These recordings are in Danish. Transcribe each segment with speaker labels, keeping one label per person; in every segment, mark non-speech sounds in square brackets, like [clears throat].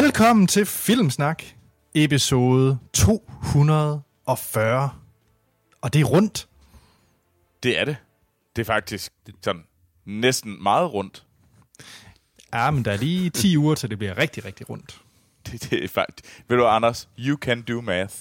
Speaker 1: Velkommen til Filmsnak, episode 240. Og det er rundt.
Speaker 2: Det er det. Det er faktisk sådan næsten meget rundt.
Speaker 1: Ja, men der er lige 10 uger, til det bliver rigtig, rigtig rundt.
Speaker 2: Det, det er faktisk... Ved du, Anders? You can do math.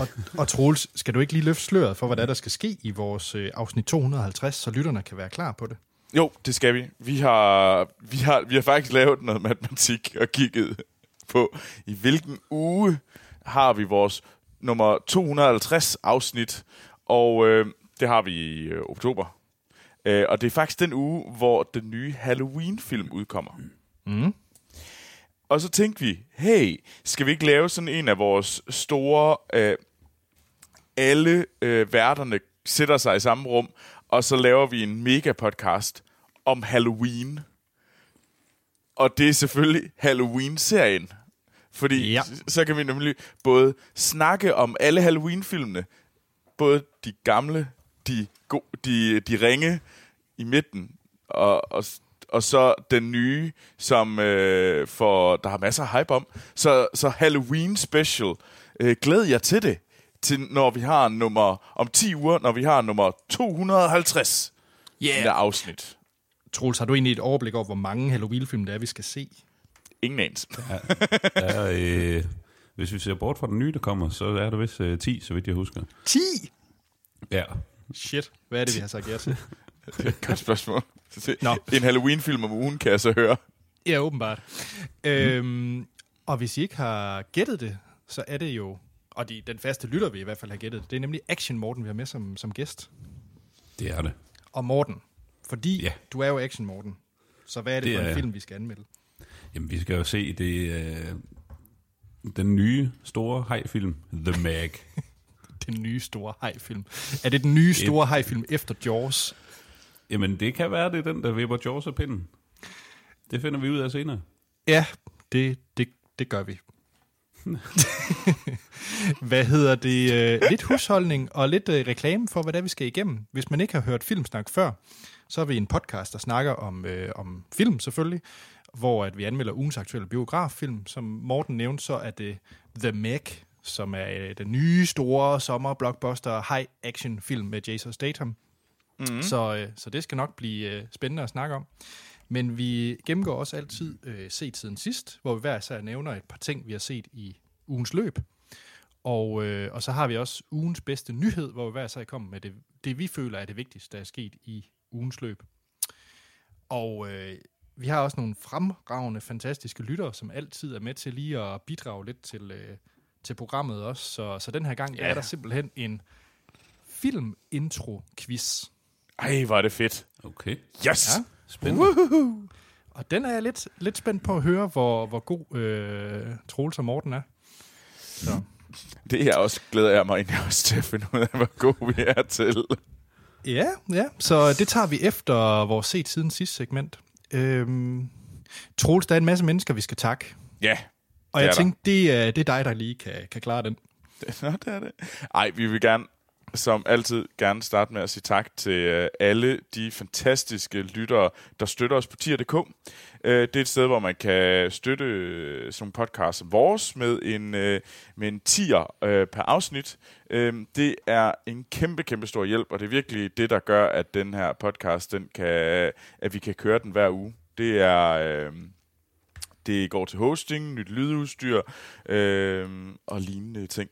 Speaker 1: Og, og Troels, skal du ikke lige løfte sløret for, hvad der, er, der skal ske i vores øh, afsnit 250, så lytterne kan være klar på det?
Speaker 2: Jo, det skal vi. Vi har, vi har, vi har faktisk lavet noget matematik og kigget på, i hvilken uge har vi vores nummer 250 afsnit, og øh, det har vi i øh, oktober. Øh, og det er faktisk den uge, hvor den nye Halloween-film udkommer.
Speaker 1: Mm.
Speaker 2: Og så tænkte vi, hey, skal vi ikke lave sådan en af vores store... Øh, alle øh, værterne sætter sig i samme rum, og så laver vi en mega-podcast om Halloween. Og det er selvfølgelig Halloween-serien. Fordi
Speaker 1: ja.
Speaker 2: så kan vi nemlig både snakke om alle Halloween-filmene, både de gamle, de, go- de, de ringe i midten, og, og, og så den nye, som øh, for, der har masser af hype om. Så, så Halloween Special. Øh, glæd jer til det, til når vi har nummer, om 10 uger, når vi har nummer 250 yeah. afsnit.
Speaker 1: Troels, har du egentlig et overblik over, hvor mange Halloween-film det er, vi skal se?
Speaker 2: Ingen anelse.
Speaker 3: er, øh, hvis vi ser bort fra den nye, der kommer, så er der vist øh, 10, så vidt jeg husker.
Speaker 1: 10!
Speaker 3: Ja.
Speaker 1: Shit, hvad er det, vi har sagt ja til?
Speaker 2: Det er et godt spørgsmål.
Speaker 1: Nå.
Speaker 2: En Halloween-film om ugen, kan jeg så høre.
Speaker 1: Ja, åbenbart. Øhm, og hvis I ikke har gættet det, så er det jo, og de, den faste lytter vil i hvert fald have gættet det, det er nemlig Action Morten, vi har med som, som gæst.
Speaker 3: Det er det.
Speaker 1: Og Morten, fordi
Speaker 3: Ja.
Speaker 1: du er jo Action Morten, så hvad er det,
Speaker 3: Det
Speaker 1: for en
Speaker 3: er
Speaker 1: film, vi skal anmelde?
Speaker 3: Jamen, vi skal jo se det, øh, den nye store hajfilm, The Mag. [laughs]
Speaker 1: Den nye store hajfilm. Er det den nye store hajfilm efter Jaws?
Speaker 3: Jamen, det kan være, det er den, der vipper Jaws af pinden. Det finder vi ud af senere.
Speaker 1: Ja, det, det, det gør vi. [laughs] hvad hedder det? Øh, lidt husholdning og lidt øh, reklame for, hvad det er, vi skal igennem. Hvis man ikke har hørt Filmsnak før, så er vi en podcast, der snakker om, øh, om film selvfølgelig, hvor at vi anmelder ugens aktuelle biograffilm. Som Morten nævnte, så er det The Meg, som er øh, den nye store sommer-blockbuster high-action film med Jason Statham. Mm-hmm. Så, øh, så det skal nok blive øh, spændende at snakke om. Men vi gennemgår også altid øh, set siden sidst, hvor vi hver især nævner et par ting, vi har set i ugens løb. Og, øh, og så har vi også ugens bedste nyhed, hvor vi hver især kommer med det, det, vi føler er det vigtigste, der er sket i ugens løb. Og øh, vi har også nogle fremragende, fantastiske lyttere, som altid er med til lige at bidrage lidt til, øh, til programmet også. Så, så den her gang ja.
Speaker 2: Ja.
Speaker 1: er der simpelthen en film-intro-quiz.
Speaker 2: Ej, hvor er det fedt.
Speaker 3: Okay.
Speaker 2: Yes!
Speaker 1: Ja.
Speaker 3: Spændende.
Speaker 1: Og den er jeg lidt, lidt spændt på at høre, hvor, hvor god øh, Troels og Morten er. Så.
Speaker 2: Det er også, glæder jeg mig egentlig også til at finde ud af, hvor gode vi er til.
Speaker 1: Ja, ja, så det tager vi efter vores set siden sidste segment. Øhm, Troels, der er en masse mennesker, vi skal takke.
Speaker 2: Ja,
Speaker 1: Og jeg tænkte, det er, det er dig, der lige kan, kan klare den. [laughs]
Speaker 2: Nå, det er det. Ej, vi vil gerne, som altid, gerne starte med at sige tak til øh, alle de fantastiske lyttere, der støtter os på tier.dk. Øh, det er et sted, hvor man kan støtte øh, som podcast som vores med en, med en tier per afsnit. Det er en kæmpe, kæmpe stor hjælp, og det er virkelig det, der gør, at den her podcast, den kan, at vi kan køre den hver uge. Det er... Øh, det går til hosting, nyt lydudstyr øh, og lignende ting.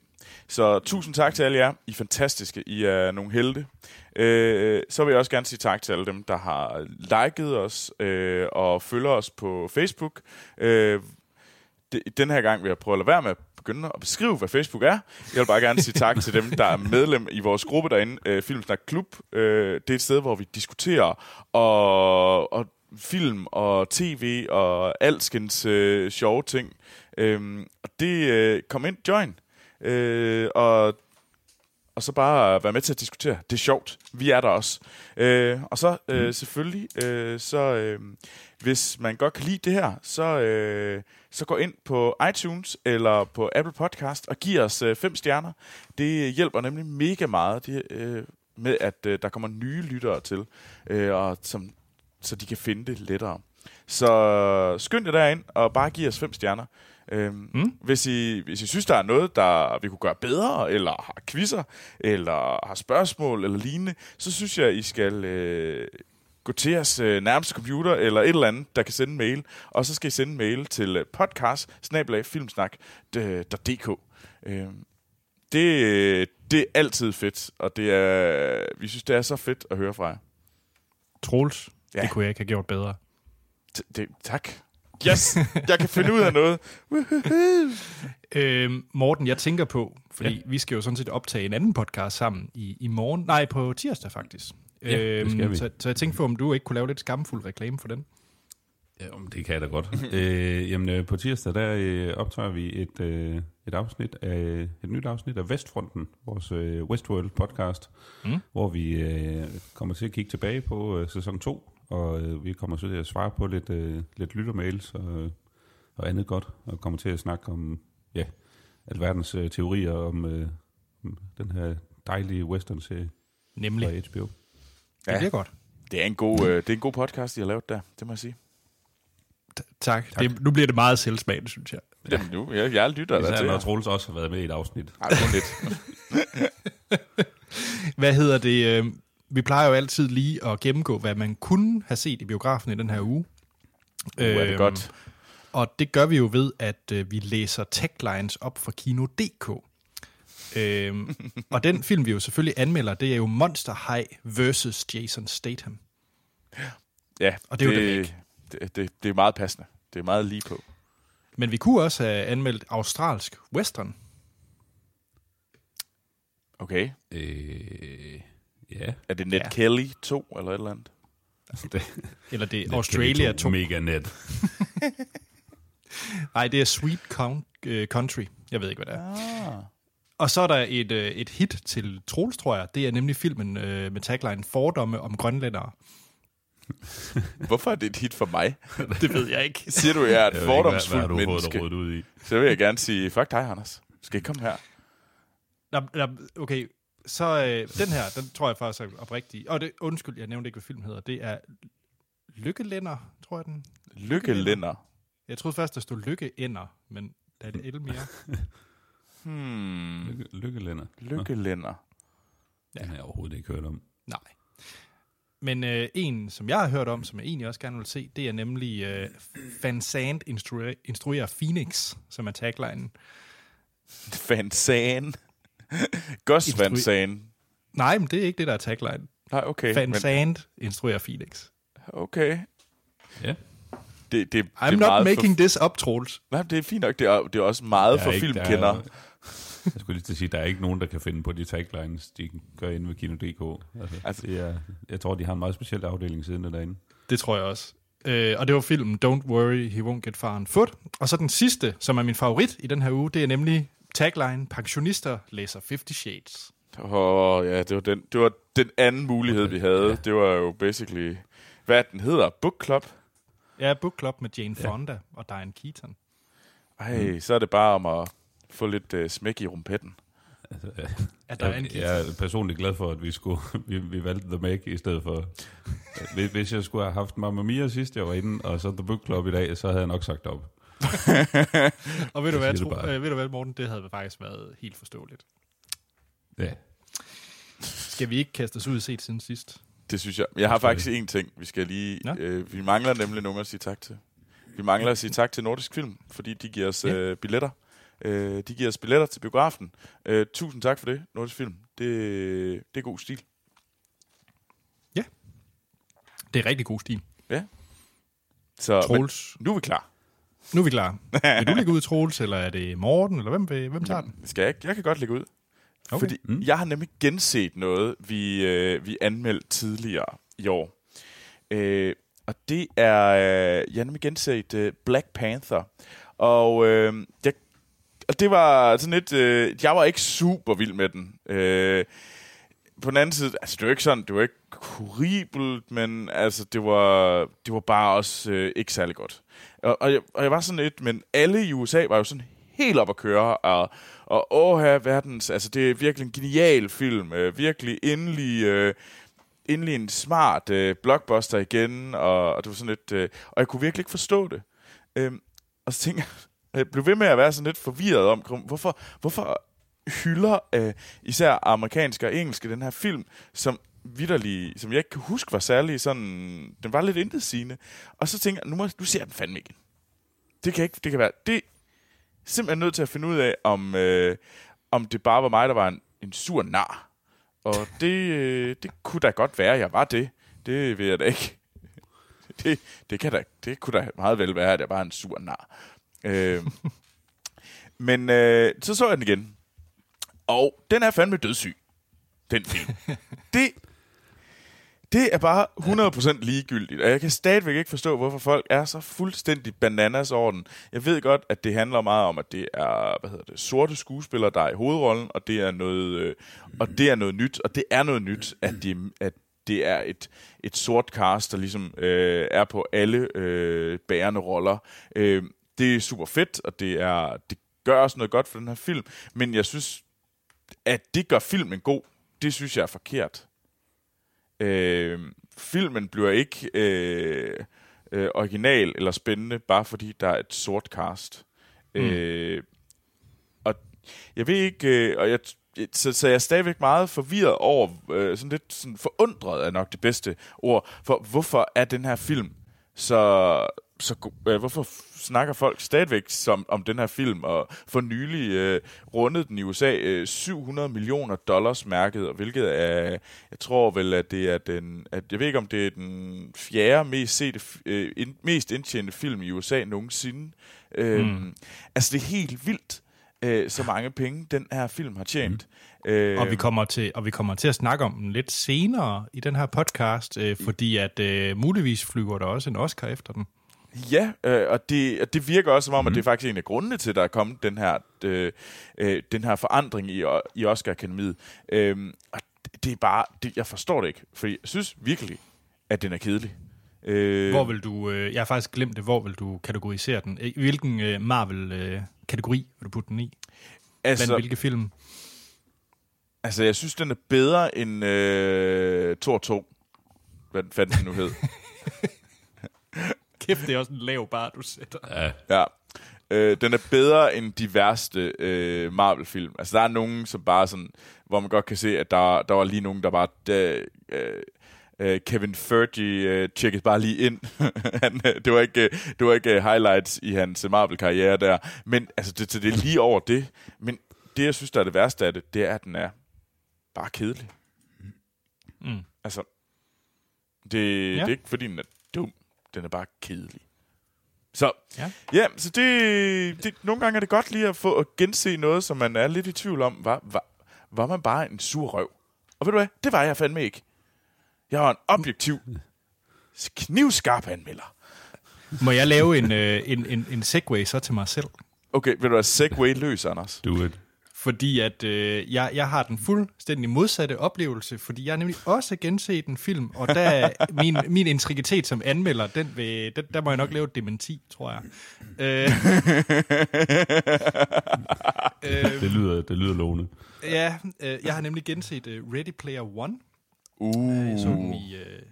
Speaker 2: Så tusind tak til alle jer. I er fantastiske. I er nogle helte. Øh, så vil jeg også gerne sige tak til alle dem, der har liket os øh, og følger os på Facebook. Øh, det, den her gang vil jeg prøve at lade være med at begynde at beskrive, hvad Facebook er. Jeg vil bare gerne sige tak til dem, der er medlem i vores gruppe derinde, øh, Filmsnak Klub. Øh, det er et sted, hvor vi diskuterer og, og film og tv og alskens øh, sjove ting. Øhm, og det, øh, kom ind, join. Øh, og og så bare være med til at diskutere. Det er sjovt. Vi er der også. Øh, og så øh, mm. selvfølgelig, øh, så øh, hvis man godt kan lide det her, så, øh, så gå ind på iTunes eller på Apple Podcast og giv os øh, fem stjerner. Det hjælper nemlig mega meget det, øh, med, at øh, der kommer nye lyttere til, øh, og som, så de kan finde det lettere. Så skynd jer derind og bare giv os fem stjerner. Øhm, mm. hvis, I, hvis I synes, der er noget, der vi kunne gøre bedre, eller har quizzer, eller har spørgsmål, eller lignende, så synes jeg, I skal øh, gå til jeres øh, nærmeste computer, eller et eller andet, der kan sende en mail, og så skal I sende en mail til øh, podcast filmsnak.dk. Øhm, det, det er altid fedt, og det er, vi synes, det er så fedt at høre fra jer.
Speaker 1: Troels,
Speaker 2: Ja.
Speaker 1: det kunne jeg ikke have gjort bedre.
Speaker 2: T- det, tak. Yes, jeg kan finde ud af noget. [laughs]
Speaker 1: Øhm, Morten, jeg tænker på, fordi ja. vi skal jo sådan set optage en anden podcast sammen i, i morgen. Nej, på tirsdag faktisk.
Speaker 3: Ja, vi.
Speaker 1: Så, så jeg tænkte på, om du ikke kunne lave lidt skamfuld reklame for den.
Speaker 3: Ja, om det kan jeg da godt. [laughs] øh, jamen, øh, på tirsdag, der øh, optager vi et, øh, et afsnit af, et nyt afsnit af Vestfronten, vores øh, Westworld podcast, mm. hvor vi øh, kommer til at kigge tilbage på øh, sæson 2, og øh, vi kommer til at svare på lidt, øh, lidt lyttermails og, og andet godt, og kommer til at snakke om, ja, alverdens øh, teorier om øh, den her dejlige western-serie
Speaker 1: Nemlig.
Speaker 3: fra HBO.
Speaker 1: Ja. Det bliver godt.
Speaker 2: Det er en god, øh, det er en god podcast, I har lavet der, det må jeg sige.
Speaker 1: Tak. tak. Det, nu bliver det meget selvsmagende, synes jeg.
Speaker 2: Jamen nu, jeg, jeg lytter der
Speaker 3: Især
Speaker 2: til
Speaker 3: når. Troels også har været med i et afsnit.
Speaker 2: Ej, lidt. [laughs]
Speaker 1: Hvad hedder det? øh, Vi plejer jo altid lige at gennemgå, hvad man kunne have set i biografen i den her uge.
Speaker 2: Uh, er det
Speaker 1: Øhm,
Speaker 2: godt.
Speaker 1: Og det gør vi jo ved, at øh, vi læser taglines op fra Kino.dk. Øhm, og den [laughs] film, vi jo selvfølgelig anmelder, det er jo Monster High versus Jason Statham.
Speaker 2: Ja,
Speaker 1: og det er jo det ikke.
Speaker 2: det, det, det er meget passende. Det er meget lige på.
Speaker 1: Men vi kunne også have anmeldt australsk western.
Speaker 2: Okay.
Speaker 3: Øh, ja.
Speaker 2: Er det Ned
Speaker 1: Ja.
Speaker 2: Kelly 2 eller et eller andet?
Speaker 3: Det,
Speaker 1: Eller det er Australia
Speaker 3: kan vi
Speaker 1: 2.
Speaker 3: Mega net. [laughs]
Speaker 1: Nej, det er Sweet Count, øh, Country. Jeg ved ikke, hvad det er.
Speaker 2: Ah.
Speaker 1: Og så er der et, øh, et hit til Troels, tror jeg. Det er nemlig filmen øh, med tagline Fordomme om grønlændere. [laughs]
Speaker 2: Hvorfor er det et hit for mig? [laughs]
Speaker 1: Det ved jeg ikke.
Speaker 2: Siger du, jeg er et
Speaker 3: Jeg ved ikke, hvad- hvad har
Speaker 2: fordomsfuldt
Speaker 3: fået
Speaker 2: menneske?
Speaker 3: rodet ud i?
Speaker 2: Så vil jeg gerne sige, fuck dig, Anders. Skal I komme her?
Speaker 1: Nå, nå, okay, så øh, den her, den tror jeg faktisk er oprigtig. Og det, undskyld, jeg nævnte ikke, hvad filmen hedder. Det er Lykkelænder, tror jeg den.
Speaker 2: Lykkelænder.
Speaker 1: Jeg troede først, der stod Lykkeænder, men der er det el mere. [laughs]
Speaker 2: Hmm.
Speaker 3: Lykke, lykkelænder.
Speaker 2: Lykkelænder.
Speaker 3: Ja. Den har jeg overhovedet ikke hørt om.
Speaker 1: Nej. Men øh, en, som jeg har hørt om, som jeg egentlig også gerne vil se, det er nemlig øh, Van Sant instruerer, instruerer Phoenix, som er taglinen.
Speaker 2: Van San. [laughs] Gus
Speaker 1: Instru-
Speaker 2: Van San.
Speaker 1: Nej, men det er ikke det, der er tagline.
Speaker 2: Nej, okay.
Speaker 1: Van
Speaker 2: men-
Speaker 1: Sant instruerer Phoenix.
Speaker 2: Okay.
Speaker 3: Ja.
Speaker 2: Det, det,
Speaker 1: I'm
Speaker 2: det er
Speaker 1: not making
Speaker 2: for,
Speaker 1: this up, Troels.
Speaker 2: Nej, det er fint nok. Det er, det er også meget
Speaker 3: Der
Speaker 2: for
Speaker 3: er ikke- der
Speaker 2: filmkender.
Speaker 3: er- Jeg skulle lige til at sige, der er ikke nogen, der kan finde på de taglines, de gør inde ved Kino.dk. Altså,
Speaker 2: Altså-
Speaker 3: det er, jeg tror, de har en meget speciel afdeling siden af derinde.
Speaker 1: Det tror jeg også. Øh, og det var filmen Don't Worry, He Won't Get Far on Foot. Og så den sidste, som er min favorit i den her uge, det er nemlig tagline, pensionister læser 50 Shades.
Speaker 2: Åh, oh, ja, det var, den, det var den anden mulighed, vi havde.
Speaker 3: Ja.
Speaker 2: Det var jo basically... Hvad den hedder? Book Club?
Speaker 1: Ja, Book Club med Jane
Speaker 3: Ja.
Speaker 1: Fonda og Diane Keaton.
Speaker 2: Ej, mm. så er det bare om at få lidt uh, smæk i rumpetten.
Speaker 3: Altså, ja.
Speaker 1: At
Speaker 3: jeg,
Speaker 1: Keaton.
Speaker 3: jeg er personligt glad for, at vi, skulle, [laughs] vi, vi valgte The Meg i stedet for... Hvis, hvis jeg skulle have haft Mamma Mia sidst, jeg var inde, og så The Book Club i dag, så havde jeg nok sagt op. [laughs]
Speaker 1: Og ved du, hvad, tro, øh, ved du hvad, Morten, det havde faktisk været helt forståeligt.
Speaker 3: Ja.
Speaker 1: Skal vi ikke kaste os ud i set siden sidst?
Speaker 2: Det synes jeg. Jeg har faktisk en ting, vi skal lige...
Speaker 1: Nå.
Speaker 2: Øh, vi mangler nemlig nogen at sige tak til. Vi mangler at sige tak til Nordisk Film, fordi de giver os
Speaker 1: Ja.
Speaker 2: øh, billetter. Øh, de giver os billetter til biografen. Øh, tusind tak for det, Nordisk Film. Det, det er god stil.
Speaker 1: Det er rigtig god stil.
Speaker 2: Så men,
Speaker 1: Troels,
Speaker 2: nu er vi klar.
Speaker 1: Nu er vi klar. Vil du lægge ud, Troels, eller er det Morten, eller hvem, vil, hvem tager den?
Speaker 2: Skal jeg? Jeg kan godt lægge ud.
Speaker 1: Okay.
Speaker 2: Fordi mm. jeg har nemlig genset noget, vi, øh, vi anmeldte tidligere i år. Øh, og det er, øh, jeg har nemlig genset øh, Black Panther. Og, øh, jeg, og det var sådan lidt, øh, jeg var ikke super vild med den. Øh, på den anden side, altså det var ikke sådan, det var ikke horribelt, men altså det var, det var bare også øh, ikke særlig godt. Og, og, jeg, og jeg var sådan lidt, men alle i USA var jo sådan helt op at køre, og, og åh her verdens, altså det er virkelig en genial film, øh, virkelig endelig, øh, endelig en smart øh, blockbuster igen, og, og det var sådan lidt, øh, og jeg kunne virkelig ikke forstå det. Øh, og så tænkte jeg, jeg blev ved med at være sådan lidt forvirret om, hvorfor, hvorfor hylder øh, især amerikanske og engelske den her film, som vidderlig, som jeg ikke kan huske var særlig sådan, den var lidt intetsigende. Og så tænker jeg, nu, må, nu ser jeg den fandme igen. Det kan ikke, det kan være, det er simpelthen nødt til at finde ud af, om, øh, om det bare var mig, der var en, en sur nar. Og det, øh, det kunne da godt være, at jeg var det. Det ved jeg da ikke. [laughs] Det, det, kan da, det kunne da meget vel være, at jeg var en sur nar. Øh, [laughs] men øh, så så jeg den igen. Og den er fandme dødssyg, den film. [laughs] det, det er bare 100% ligegyldigt, og jeg kan stadigvæk ikke forstå, hvorfor folk er så fuldstændig bananas over den. Jeg ved godt, at det handler meget om, at det er hvad hedder det, sorte skuespillere, der er i hovedrollen, og det er noget, øh, og det er noget nyt, og det er noget nyt, at, de, at det er et, et sort cast, der ligesom øh, er på alle øh, bærende roller. Øh, det er super fedt, og det, er, det gør også noget godt for den her film, men jeg synes, at det gør filmen god, det synes jeg er forkert. Øh, filmen bliver ikke øh, øh, original eller spændende, bare fordi der er et sort cast. Mm. Øh, og jeg ved ikke, øh, og jeg, så, så jeg er stadigvæk meget forvirret over, øh, sådan lidt sådan forundret er nok det bedste ord, for hvorfor er den her film så så øh, hvorfor snakker folk stadigvæk som, om den her film, og for nylig øh, rundet den i USA øh, 700 millioner dollars mærket, og hvilket er, jeg tror vel, at det er den, at jeg ved ikke, om det er den fjerde mest, sete, øh, in, mest indtjente film i USA nogensinde. Øh, mm. Altså, det er helt vildt, øh, så mange penge den her film har tjent.
Speaker 1: Mm. Øh, og, vi kommer til, og vi kommer til at snakke om den lidt senere i den her podcast, øh, fordi at øh, muligvis flyver der også en Oscar efter den.
Speaker 2: Ja, øh, og, det, og det virker også som om, mm. at det er faktisk en af grundene til, at der er kommet den her, øh, øh, den her forandring i, i Oscar-akademiet. Øh, og det er bare, det, jeg forstår det ikke, for jeg synes virkelig, at den er kedelig.
Speaker 1: Øh, hvor vil du, øh, jeg har faktisk glemt det, hvor vil du kategorisere den? I hvilken øh, Marvel-kategori øh, vil du putte den i? Altså, Blandt hvilke film?
Speaker 2: Altså, jeg synes, den er bedre end øh, Thor 2. Hvad fanden den nu hed. [laughs]
Speaker 1: Kæft, det er også en lav bar, du sætter.
Speaker 2: Ja. ja. Øh, den er bedre end de værste øh, Marvel-film. Altså, der er nogen, som bare sådan, hvor man godt kan se, at der, der var lige nogen, der bare... Der, øh, øh, Kevin Feige øh, tjekkede bare lige ind. [laughs] Han, øh, det var ikke, øh, det var ikke uh, highlights i hans Marvel-karriere der. Men altså, det, det er lige over det. Men det, jeg synes, der er det værste af det, det er, at den er bare kedelig. Mm. Altså, det, ja. det er ikke, fordi den er den er bare kedelig. Så, ja, ja så det, det, nogle gange er det godt lige at få at gense noget, som man er lidt i tvivl om. Var, var, var man bare en sur røv? Og ved du hvad? Det var jeg fandme ikke. Jeg var en objektiv, knivskarp anmelder.
Speaker 1: Må jeg lave en, øh, en, en, en segway så til mig selv?
Speaker 2: Okay, vil du have segway løs, Anders?
Speaker 3: Do it
Speaker 1: fordi at øh, jeg, jeg har den fuldstændig modsatte oplevelse, fordi jeg har nemlig også genset en film, og der [laughs] min, min integritet som anmelder, den vil, den, der må jeg nok lave et dementi, tror jeg. Øh,
Speaker 3: øh, [laughs] det, lyder, det lyder lovende.
Speaker 1: Ja, øh, jeg har nemlig genset uh, Ready Player One. Uh. Jeg så den i, øh,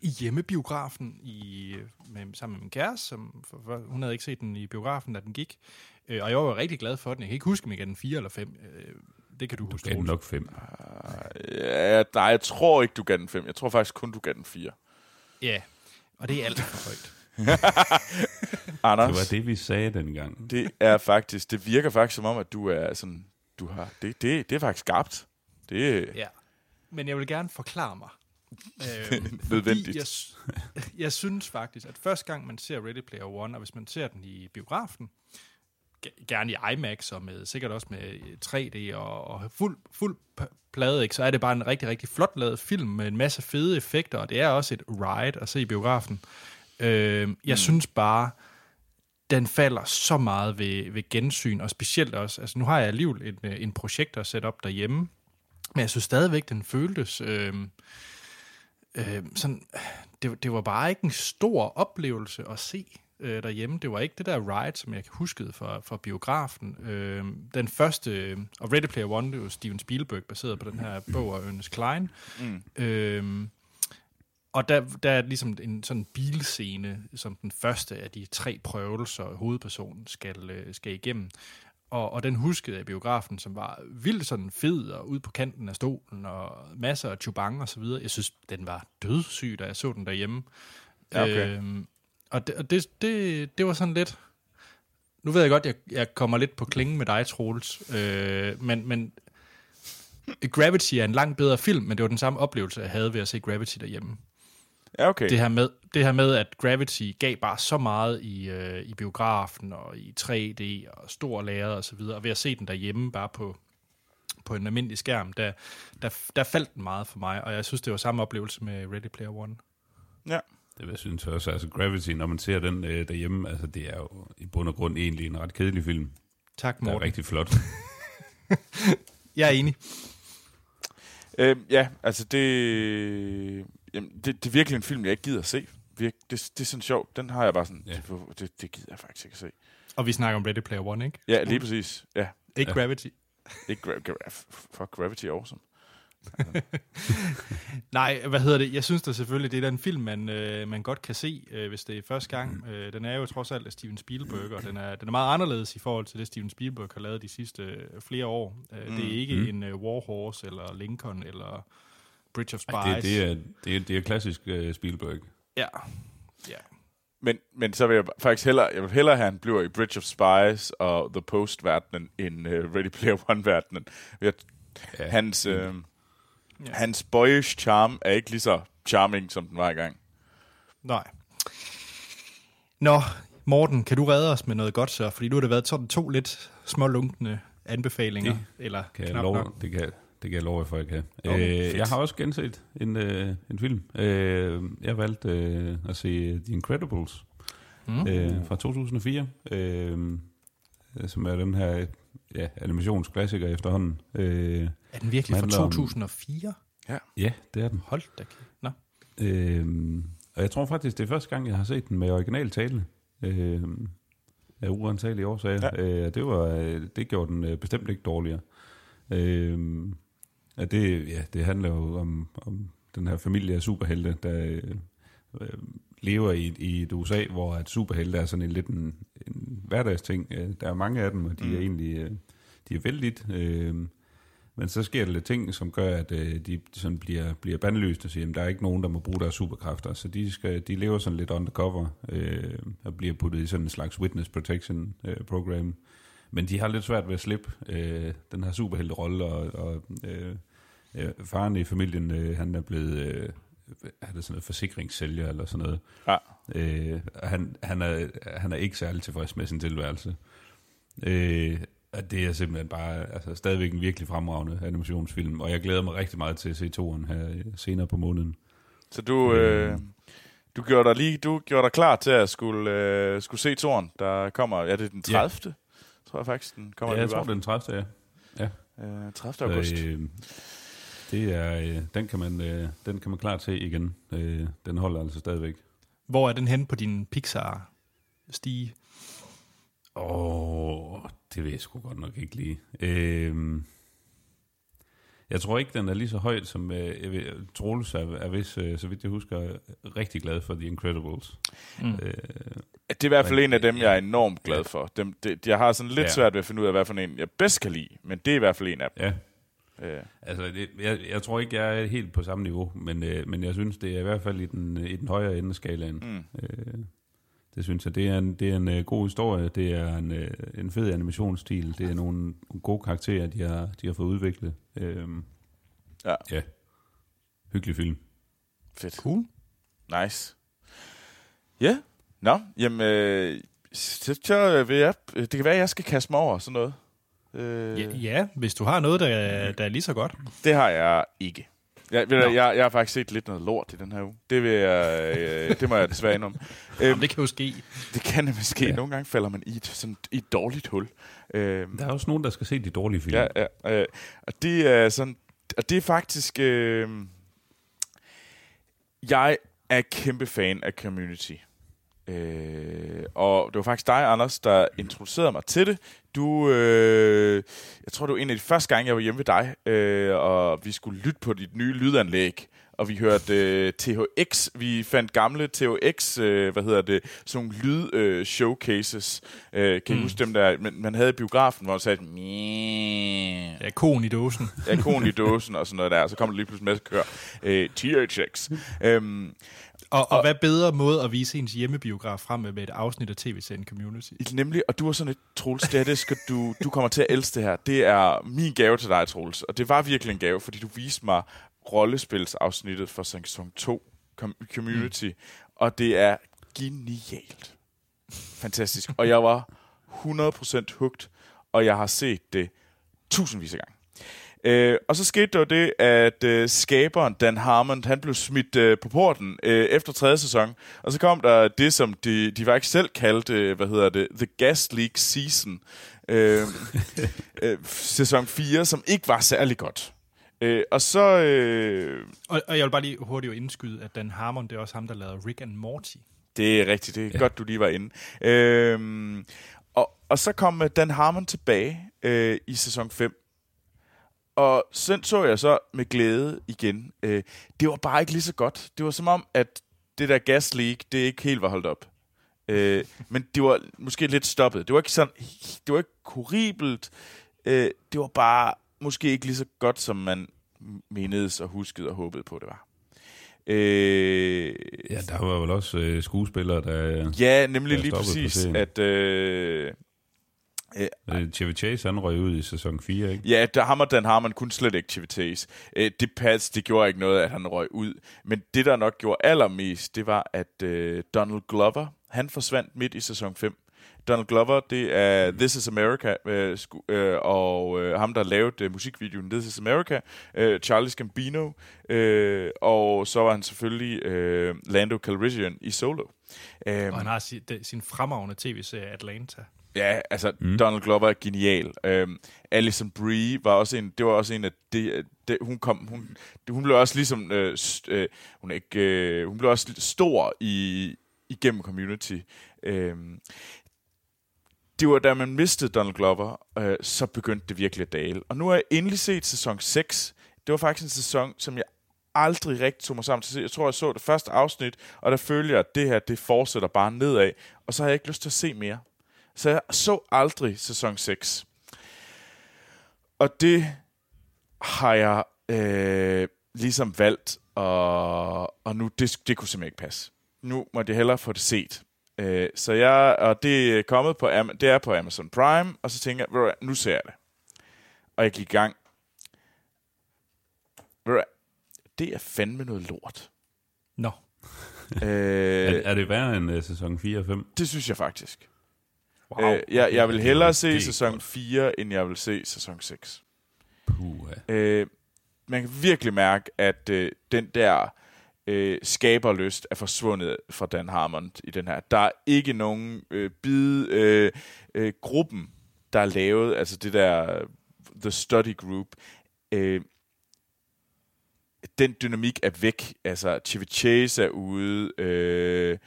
Speaker 1: i hjemmebiografen i, med, sammen med min kæreste, som, for, for, hun havde ikke set den i biografen, da den gik. Øh, og jeg var rigtig glad for den. Jeg kan ikke huske, om jeg gav den 4 eller 5. Øh, det kan du,
Speaker 3: du huske. Du gav den nok 5. Uh,
Speaker 2: ja, nej, jeg tror ikke, du gav den 5. Jeg tror faktisk kun, du gav den 4.
Speaker 1: Ja, og det er alt for højt. [laughs]
Speaker 2: Anders.
Speaker 3: Det var det, vi sagde dengang.
Speaker 2: Det er faktisk, det virker faktisk som om, at du er sådan, du har, det, det, det er faktisk skarpt. Det,
Speaker 1: ja, men jeg vil gerne forklare mig. [laughs]
Speaker 2: øh, Nødvendigt.
Speaker 1: Jeg, [laughs] jeg synes faktisk, at første gang man ser Ready Player One, og hvis man ser den i biografen, gerne i IMAX og med, sikkert også med 3D og, og fuld, fuld plade, ikke? så er det bare en rigtig, rigtig flot lavet film med en masse fede effekter, og det er også et ride at se i biografen. Øh, jeg mm. synes bare, den falder så meget ved, ved gensyn, og specielt også, altså nu har jeg alligevel en, en projekt sætte op derhjemme, men jeg synes stadigvæk, den føltes... Øh, øh, sådan, det, det var bare ikke en stor oplevelse at se øh, derhjemme. Det var ikke det der ride, som jeg huskede fra, fra biografen. Øh, den første, og Ready Player One, det var Steven Spielberg, baseret på den her bog af Ernest Klein. Mm. Øh, og der, der er ligesom en sådan bilscene, som den første af de tre prøvelser, hovedpersonen skal, øh, skal igennem. Og, og den huskede jeg i biografen, som var vildt sådan fed og ude på kanten af stolen, og masser af chubang og så videre. Jeg synes, den var dødssyg, da jeg så den derhjemme.
Speaker 2: Ja, okay.
Speaker 1: Øhm, og det, og det, det, det var sådan lidt... Nu ved jeg godt, jeg, jeg kommer lidt på klingen med dig, Troels, øh, men, men Gravity er en langt bedre film, men det var den samme oplevelse, jeg havde ved at se Gravity derhjemme.
Speaker 2: Ja, okay.
Speaker 1: Det her, med, det her med, at Gravity gav bare så meget i, øh, i biografen og i 3D og stor lærred og så videre, og ved at se den derhjemme bare på, på en almindelig skærm, der, der, der faldt den meget for mig, og jeg synes, det var samme oplevelse med Ready Player One.
Speaker 2: Ja.
Speaker 3: Det vil jeg synes også. Altså Gravity, når man ser den øh, derhjemme, altså det er jo i bund og grund egentlig en ret kedelig film.
Speaker 1: Tak,
Speaker 3: Der er
Speaker 1: Morten.
Speaker 3: rigtig flot. [laughs]
Speaker 1: Jeg er enig.
Speaker 2: Øhm, ja, altså det, jamen, det... Det er virkelig en film, jeg ikke gider at se. Virk, det, det er sådan sjovt. Den har jeg bare sådan...
Speaker 3: Ja.
Speaker 2: Ja. Det, det, det gider jeg faktisk ikke at se.
Speaker 1: Og vi snakker om Ready Player One, ikke?
Speaker 2: Ja, lige præcis. Ja.
Speaker 1: Ikke
Speaker 3: Ja.
Speaker 1: Gravity.
Speaker 2: Ikke gra- gra- fuck Gravity er awesome. [laughs]
Speaker 1: Nej, hvad hedder det? Jeg synes da selvfølgelig, det er den film, man, øh, man godt kan se, øh, hvis det er første gang. Øh, den er jo trods alt af Steven Spielberg, og den er, den er meget anderledes i forhold til det, Steven Spielberg har lavet de sidste øh, flere år. Øh, Det er ikke
Speaker 3: Mm.
Speaker 1: en øh, War Horse, eller Lincoln, eller Bridge of Spies.
Speaker 3: det, det, er, det, er, det er klassisk uh, Spielberg.
Speaker 1: Ja. ja.
Speaker 2: Men, men så vil jeg faktisk hellere, jeg vil hellere have, at han bliver i Bridge of Spies og The Post-verdenen, end uh, Ready Player One-verdenen. Jeg,
Speaker 3: Ja.
Speaker 2: hans, øh,
Speaker 1: Ja.
Speaker 2: hans boyish charm er ikke lige så charming, som den var i gang.
Speaker 1: Nej. Nå, Morten, kan du redde os med noget godt så? Fordi nu har det været sådan to lidt smålunkende anbefalinger.
Speaker 3: Det
Speaker 1: eller
Speaker 3: Kan jeg
Speaker 1: knap
Speaker 3: love,
Speaker 1: nok.
Speaker 3: det, kan, det kan jeg love, for jeg kan.
Speaker 2: Okay,
Speaker 3: øh, jeg har også genset en, øh, en film. Øh, jeg valgte øh, at se The Incredibles
Speaker 1: Mm.
Speaker 3: øh, fra 2004, øh, som er den her ja, animationsklassiker efterhånden. Øh,
Speaker 1: Er den virkelig fra
Speaker 3: handler om-
Speaker 1: 2004?
Speaker 3: ja, det er den.
Speaker 1: Hold da kæft. Nå.
Speaker 3: Øh, og jeg tror faktisk, det er første gang, jeg har set den med original tale. Øh, af uantagelige årsager. Ja. Øh, det, var, øh, det gjorde den øh, bestemt ikke dårligere. Øh, ja, det, ja, det handler jo om, om den her familie af superhelte, der øh, øh, lever i, i et USA, hvor at superhelte er sådan en lidt en, en hverdagsting. Øh, Der er mange af dem, og de mm. er egentlig øh, de er vældigt. Øh, men så sker der lidt ting, som gør, at øh, de sådan bliver, bliver bandløst og siger, at der er ikke nogen, der må bruge deres superkræfter. Så de, skal, de lever sådan lidt undercover øh, og bliver puttet i sådan en slags witness protection øh, program. Men de har lidt svært ved at slippe øh, den her superhelterolle, og, og øh, øh, faren i familien, øh, han er blevet... Øh, er det sådan noget forsikringssælger eller sådan noget.
Speaker 2: Ja.
Speaker 3: Øh, han, han, er, han er ikke særlig tilfreds med sin tilværelse. Øh, og det er simpelthen bare altså, stadigvæk en virkelig fremragende animationsfilm, og jeg glæder mig rigtig meget til at se toren her øh, senere på måneden.
Speaker 2: Så du, øh, du gjorde dig lige, du gjorde dig klar til at skulle, øh, skulle se Toren, der kommer, ja, det er den 30. Ja. Tror jeg faktisk, den kommer.
Speaker 3: Ja, jeg tror,
Speaker 2: biografen.
Speaker 3: den 30. Ja.
Speaker 2: Øh, 30. august.
Speaker 3: Øh, det er, øh, den, kan man, øh, den kan man klart se igen. Øh, den holder altså stadigvæk.
Speaker 1: Hvor er den hen på din Pixar-stige?
Speaker 3: Åh, oh, det ved jeg sgu godt nok ikke lige. Øh, jeg tror ikke, den er lige så højt som øh, jeg ved, Troels er, er hvis, øh, så vidt jeg husker, rigtig glad for The Incredibles.
Speaker 1: Mm.
Speaker 3: Øh,
Speaker 2: Det er i hvert fald
Speaker 3: Men-
Speaker 2: en af dem, jeg er enormt glad for. Dem, det, jeg har sådan lidt
Speaker 3: Ja.
Speaker 2: svært ved at finde ud af, hvad for en jeg bedst kan lide, men det er i hvert fald en af dem.
Speaker 3: ja,
Speaker 2: Øh,
Speaker 3: Altså, det, jeg, jeg tror ikke, jeg er helt på samme niveau, men, øh, men jeg synes, det er i hvert fald i den, i den højere ende af skalaen.
Speaker 2: mm.
Speaker 3: Øh, det synes jeg, det er en, det er en øh, god historie, det er en, øh, en fed animationsstil, det er nogle, nogle gode karakterer, de har, de har fået udviklet. Øh,
Speaker 2: Ja.
Speaker 3: ja. Hyggelig film.
Speaker 2: Fedt.
Speaker 1: Cool.
Speaker 2: Nice. Ja. Nå, jamen, øh, så, så vil jeg, det kan være, at jeg skal kaste mig over sådan noget. Øh,
Speaker 1: Ja, ja, hvis du har noget, der, er- der er lige så godt.
Speaker 2: Det har jeg ikke. Jeg, ved du, jeg, jeg har faktisk set lidt noget lort i den her uge. Det, vil jeg, øh, det må jeg desværre indrømme. [laughs]
Speaker 1: Jamen,
Speaker 2: Øhm,
Speaker 1: det kan jo ske.
Speaker 2: det kan nemlig ske.
Speaker 3: Ja.
Speaker 2: Nogle gange falder man i et, sådan, i et dårligt hul. Øhm,
Speaker 3: Der er også nogen, der skal se de dårlige film.
Speaker 2: Ja, ja. Øh, og det er sådan, og det er faktisk, øh, jeg er kæmpe fan af Community. Øh, og det var faktisk dig, Anders, der introducerede mig til det. Du, øh, jeg tror, det var en af de første gange, jeg var hjemme ved dig, øh, og vi skulle lytte på dit nye lydanlæg og vi hørte øh, THX. Vi fandt gamle THX, øh, hvad hedder det, sådan nogle lyd-showcases. Øh, øh, kan mm. I huske dem der? Man, man havde biografen, hvor man sagde,
Speaker 1: Ja, kon i dåsen.
Speaker 2: ja, kon i dåsen og sådan noget der. Så kom der lige pludselig med at øh, THX. øhm,
Speaker 1: og, og, og hvad bedre måde at vise ens hjemmebiograf frem med, med et afsnit af tv-serien Community?
Speaker 2: Nemlig, og du er sådan et, Troels, det skal du, du kommer til at elske det her. Det er min gave til dig, Troels. Og det var virkelig en gave, fordi du viste mig rollespilsafsnittet for sæson 2, Community, mm. og det er genialt. Fantastisk. Og jeg var 100% hugt, og jeg har set det tusindvis af gange. Øh, og så skete der jo det, at øh, skaberen Dan Harmon, han blev smidt øh, på porten øh, efter tredje sæson. Og så kom der det, som de, de faktisk selv kaldte, øh, hvad hedder det, The Gas League Season. Øh, [laughs] øh, sæson 4, som ikke var særlig godt. Øh, og så... Øh,
Speaker 1: og, og jeg vil bare lige hurtigt indskyde, at Dan Harmon, det er også ham, der lavede Rick and Morty.
Speaker 2: Det er rigtigt, det er ja. godt, du lige var inde. Øh, og, og så kom øh, Dan Harmon tilbage øh, i sæson 5. Og så så jeg så med glæde igen. Øh, det var bare ikke lige så godt. Det var som om, at det der gas leak, det ikke helt var holdt op. Øh, [laughs] men det var måske lidt stoppet. Det var ikke sådan, det var ikke horribelt. Øh, det var bare måske ikke lige så godt, som man menedes og huskede og håbede på, det var.
Speaker 3: Øh, ja, der var vel også øh, skuespillere, der...
Speaker 2: Ja, nemlig der lige præcis, at... Øh,
Speaker 3: Øh, Chase, han røg ud i sæson 4, ikke?
Speaker 2: Ja, der hammer Dan Harmon kun slet ikke Chase. Øh, det pas, det gjorde ikke noget, at han røg ud. Men det, der nok gjorde allermest, det var, at øh, Donald Glover, han forsvandt midt i sæson 5. Donald Glover, det er This is America, øh, sku, øh, og øh, ham, der lavede øh, musikvideoen This is America, øh, Charlie Gambino, øh, og så var han selvfølgelig øh, Lando Calrissian i Solo.
Speaker 1: Øh, og han har sin, de, sin fremragende tv-serie Atlanta.
Speaker 2: Ja, altså mm. Donald Glover er genial. Øh, Alison Brie var også en, det var også en af de, de hun kom, hun, hun blev også ligesom, øh, st, øh, hun, ikke, øh, hun blev også stor i, igennem community. Øh, det var da man mistede Donald Glover, øh, så begyndte det virkelig at dale. Og nu har jeg endelig set sæson 6. Det var faktisk en sæson, som jeg aldrig rigtig tog mig sammen til at se. Jeg tror, jeg så det første afsnit, og der følte jeg, at det her, det fortsætter bare nedad. Og så har jeg ikke lyst til at se mere. Så jeg så aldrig sæson 6. Og det har jeg øh, ligesom valgt, og, og nu, det, det kunne simpelthen ikke passe. Nu må jeg hellere få det set. Øh, så jeg, og det er kommet på, det er på Amazon Prime, og så tænker jeg, nu ser jeg det. Og jeg gik i gang. Det er fandme noget lort.
Speaker 1: Nå.
Speaker 3: No. øh, er, er det værre end uh, sæson 4 og 5?
Speaker 2: Det synes jeg faktisk. Wow. Øh, jeg, jeg vil hellere se sæson 4, end jeg vil se sæson 6. Puh. Øh, man kan virkelig mærke, at øh, den der øh, skaberlyst er forsvundet fra Dan Harmon i den her. Der er ikke nogen øh, bid øh, øh, gruppen, der er lavet, altså det der The Study Group, øh, den dynamik er væk. Altså, Chevy Chase er ude, øh,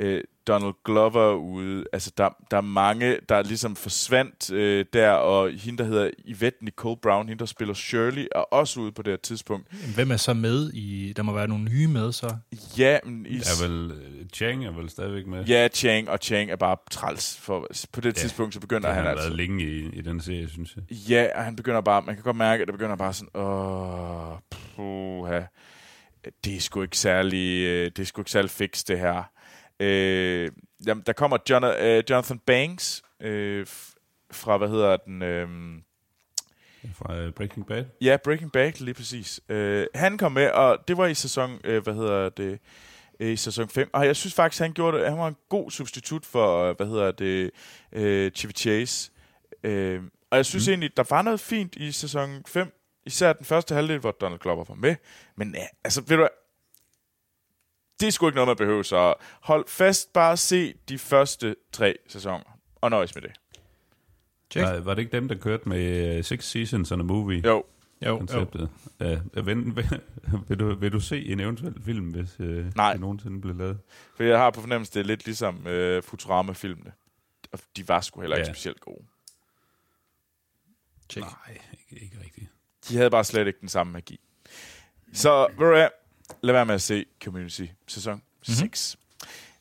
Speaker 2: øh, Donald Glover ude. Altså, der, der er mange, der ligesom forsvandt øh, der, og hende, der hedder Yvette Nicole Brown, hende, der spiller Shirley, er også ude på det her tidspunkt.
Speaker 1: Hvem er så med i... Der må være nogle nye med, så?
Speaker 2: Ja, men... I,
Speaker 3: er vel... Øh, Chang er vel stadigvæk med?
Speaker 2: Ja, Chang, og Chang er bare træls. For, på det ja, tidspunkt, så begynder han,
Speaker 3: han
Speaker 2: har altså...
Speaker 3: været længe i, i den serie, synes jeg.
Speaker 2: Ja, og han begynder bare... Man kan godt mærke, at det begynder bare sådan... Åh, puha. Det er sgu ikke særlig... Øh, det er sgu ikke særlig fix, det her. Øh, jamen, der kommer John, øh, Jonathan Banks øh, fra, hvad hedder den... Øh,
Speaker 3: fra uh, Breaking Bad?
Speaker 2: Ja, Breaking Bad, lige præcis. Øh, han kom med, og det var i sæson, øh, hvad hedder det, i sæson 5. Og jeg synes faktisk, han gjorde det, han var en god substitut for, hvad hedder det, øh, Chevy Chase. Øh, og jeg synes mm. egentlig, der var noget fint i sæson 5, især den første halvdel, hvor Donald Glover var med. Men ja, altså, ved du det er sgu ikke noget, man behøver, så hold fast, bare se de første tre sæsoner, og nøjes med det.
Speaker 3: Check. Var, var det ikke dem, der kørte med uh, Six Seasons and a Movie?
Speaker 2: Jo.
Speaker 1: Jo,
Speaker 3: konceptet. Ja, vil, vil, [laughs] vil, du, vil du se en eventuel film, hvis øh,
Speaker 2: Nej.
Speaker 3: det nogensinde bliver lavet?
Speaker 2: For jeg har på fornemmelse, det er lidt ligesom øh, Futurama-filmene. Og de var sgu heller ikke
Speaker 3: Ja.
Speaker 2: specielt gode.
Speaker 1: Check.
Speaker 3: Nej, ikke, ikke rigtigt.
Speaker 2: De havde bare slet ikke den samme magi. Så, ved du? Lad være med at se Community sæson 6.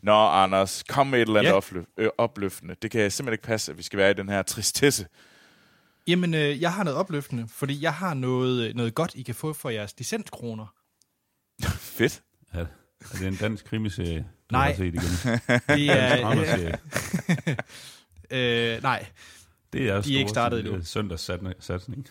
Speaker 2: Nå, Anders, kom med et eller andet
Speaker 1: Ja.
Speaker 2: opløf- øh, opløftende. Det kan simpelthen ikke passe, at vi skal være i den her tristesse.
Speaker 1: Jamen, øh, jeg har noget opløftende, fordi jeg har noget, noget godt, I kan få for jeres licenskroner. [laughs]
Speaker 2: Fedt.
Speaker 3: Er, er det en dansk krimiserie, du
Speaker 1: Nej.
Speaker 3: har set igen? [laughs]
Speaker 1: Det er, [laughs] øh, nej,
Speaker 3: Det er
Speaker 1: De er ikke startet endnu.
Speaker 3: søndagssatsning.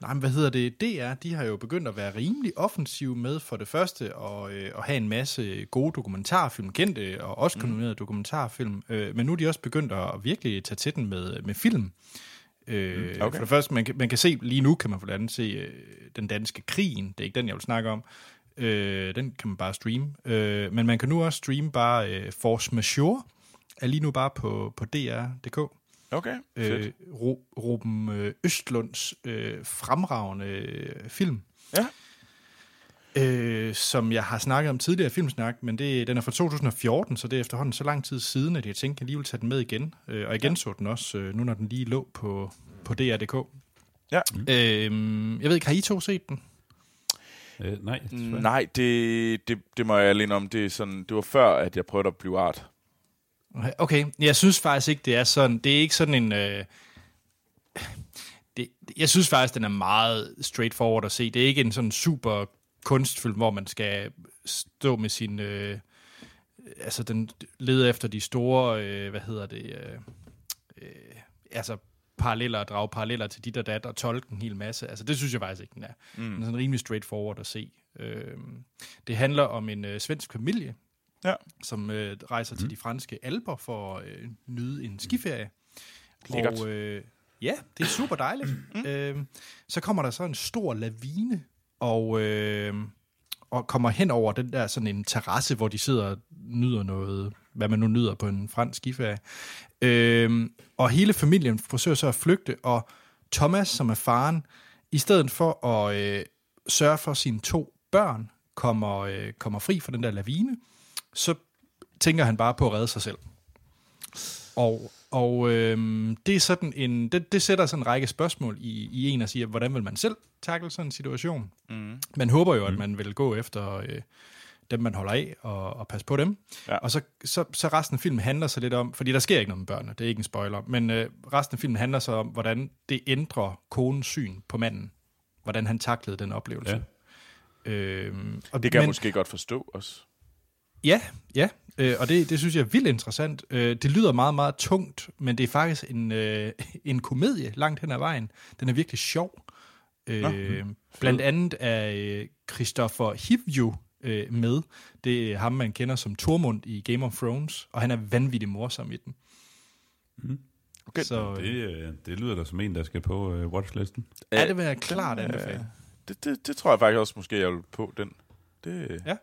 Speaker 1: Nej, men hvad hedder det? DR, de har jo begyndt at være rimelig offensive med for det første og, øh, at have en masse gode dokumentarfilm, kendte og også nominerede dokumentarfilm. Øh, men nu er de også begyndt at virkelig tage til den med, med film. Øh,
Speaker 2: okay.
Speaker 1: For det første, man man kan se, lige nu kan man for det andet se øh, Den Danske Krigen. Det er ikke den, jeg vil snakke om. Øh, den kan man bare streame. Øh, men man kan nu også streame bare øh, Force Majeure, er lige nu bare på, på DR.dk.
Speaker 2: Okay, fedt.
Speaker 1: Øh, Ro, Ruben øh, Østlunds øh, fremragende øh, film.
Speaker 2: Ja.
Speaker 1: Øh, som jeg har snakket om tidligere i Filmsnak, men det, den er fra 2014, så det er efterhånden så lang tid siden, at jeg tænkte, at jeg lige vil tage den med igen. Øh, og igen så den også, øh, nu når den lige lå på, på DR.dk.
Speaker 2: Ja.
Speaker 1: Øh, jeg ved ikke, har I to set den?
Speaker 3: Øh, nej.
Speaker 2: Nej, det, det, det må jeg alene om. Det, er sådan, det var før, at jeg prøvede at blive art.
Speaker 1: Okay, jeg synes faktisk ikke, det er sådan. Det er ikke sådan en... Øh, det, jeg synes faktisk, den er meget straightforward at se. Det er ikke en sådan super kunstfilm, hvor man skal stå med sin... Øh, altså, den leder efter de store... Øh, hvad hedder det? Øh, øh, altså, paralleller og drage paralleller til dit og dat og tolke en hel masse. Altså, det synes jeg faktisk ikke, den er. Mm. Den er sådan rimelig straightforward at se. Øh, det handler om en øh, svensk familie,
Speaker 2: Ja.
Speaker 1: som øh, rejser mm. til de franske alber for at øh, nyde en skiferie.
Speaker 2: Lækkert.
Speaker 1: Og øh, ja, det er super dejligt. [clears throat] mm. øh, så kommer der så en stor lavine, og, øh, og kommer hen over den der sådan en terrasse, hvor de sidder og nyder noget, hvad man nu nyder på en fransk skiferie. Øh, og hele familien forsøger så at flygte, og Thomas, som er faren, i stedet for at øh, sørge for, sine to børn kommer, øh, kommer fri fra den der lavine, så tænker han bare på at redde sig selv. Og, og øhm, det er sådan en, det, det sætter sådan en række spørgsmål i, i en og siger, hvordan vil man selv takle sådan en situation?
Speaker 2: Mm.
Speaker 1: Man håber jo, at man vil gå efter øh, dem, man holder af, og, og passe på dem.
Speaker 2: Ja.
Speaker 1: Og så, så, så resten af filmen handler så lidt om, fordi der sker ikke noget med børnene, det er ikke en spoiler, men øh, resten af filmen handler så om, hvordan det ændrer konens syn på manden. Hvordan han taklede den oplevelse.
Speaker 3: Ja.
Speaker 1: Øhm, og,
Speaker 2: Det kan jeg måske godt forstå også.
Speaker 1: Ja, ja, øh, og det, det synes jeg er vildt interessant. Øh, det lyder meget, meget tungt, men det er faktisk en, øh, en komedie langt hen ad vejen. Den er virkelig sjov. Øh, blandt andet er øh, Christopher Hivju øh, med. Det er ham, man kender som Tormund i Game of Thrones, og han er vanvittig morsom i den.
Speaker 2: Okay.
Speaker 1: Så
Speaker 3: Det,
Speaker 1: øh,
Speaker 3: øh, det lyder da som en, der skal på øh, watchlisten.
Speaker 1: ja, det vil jeg klart
Speaker 2: øh,
Speaker 1: anbefale.
Speaker 2: Det, det, det tror jeg faktisk også, måske jeg vil på den. Det,
Speaker 1: Ja.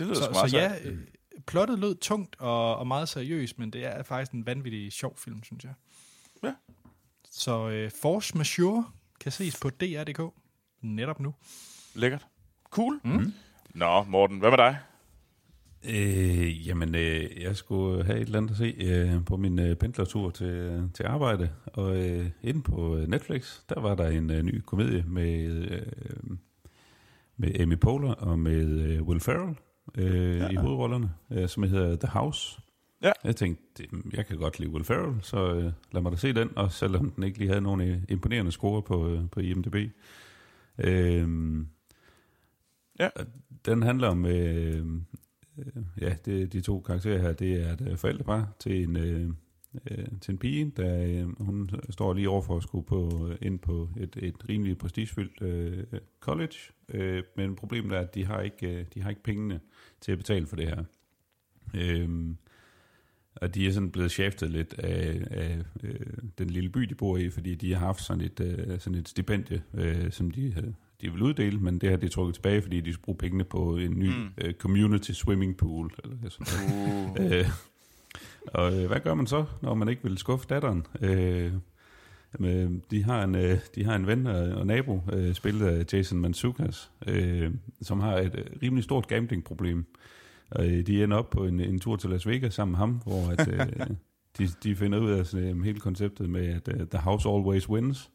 Speaker 2: Det lyder
Speaker 1: Så,
Speaker 2: meget
Speaker 1: så ja, øh, plottet lød tungt og, og meget seriøst, men det er faktisk en vanvittig sjov film, synes jeg.
Speaker 2: Ja.
Speaker 1: Så øh, Force Majeure kan ses på DR.dk netop nu.
Speaker 2: Lækkert. Cool.
Speaker 1: Mm.
Speaker 2: Nå, Morten, hvad med dig?
Speaker 3: Øh, jamen, øh, jeg skulle have et eller andet at se øh, på min øh, pendlertur til, til arbejde, og øh, inde på øh, Netflix, der var der en øh, ny komedie med, øh, med Amy Poehler og med øh, Will Ferrell øh, ja. i hovedrollerne, øh, som hedder The House.
Speaker 2: Ja.
Speaker 3: Jeg tænkte, jeg kan godt lide Will Ferrell, så øh, lad mig da se den, og selvom den ikke lige havde nogen øh, imponerende score på, øh, på IMDb. Øh,
Speaker 2: Ja.
Speaker 3: Den handler om... Øh, Øh, ja, det, de to karakterer her, det er et øh, forældrepar til en, øh, øh, til en pige, der øh, hun står lige overfor at skulle på, øh, ind på et, et rimelig prestigefyldt øh, college, øh, men problemet er, at de har ikke, øh, de har ikke pengene til at betale for det her. Øh, og de er sådan blevet shaftet lidt af, af øh, den lille by, de bor i, fordi de har haft sådan et, øh, sådan et stipendie, øh, som de, øh, de vil uddele, men det har de trukket tilbage, fordi de skal bruge pengene på en ny
Speaker 2: Mm.
Speaker 3: øh, community swimming pool. Eller sådan noget.
Speaker 2: Uh.
Speaker 3: Og øh, hvad gør man så, når man ikke vil skuffe datteren? Øh, de, har en, øh, de har en ven og, nabo, øh, spillet af Jason Mantzoukas, øh, som har et øh, rimelig stort gambling-problem. Og de ender op på en, en tur til Las Vegas sammen med ham, hvor at, øh, [laughs] de, de finder ud af sådan, hele konceptet med, at uh, the house always wins.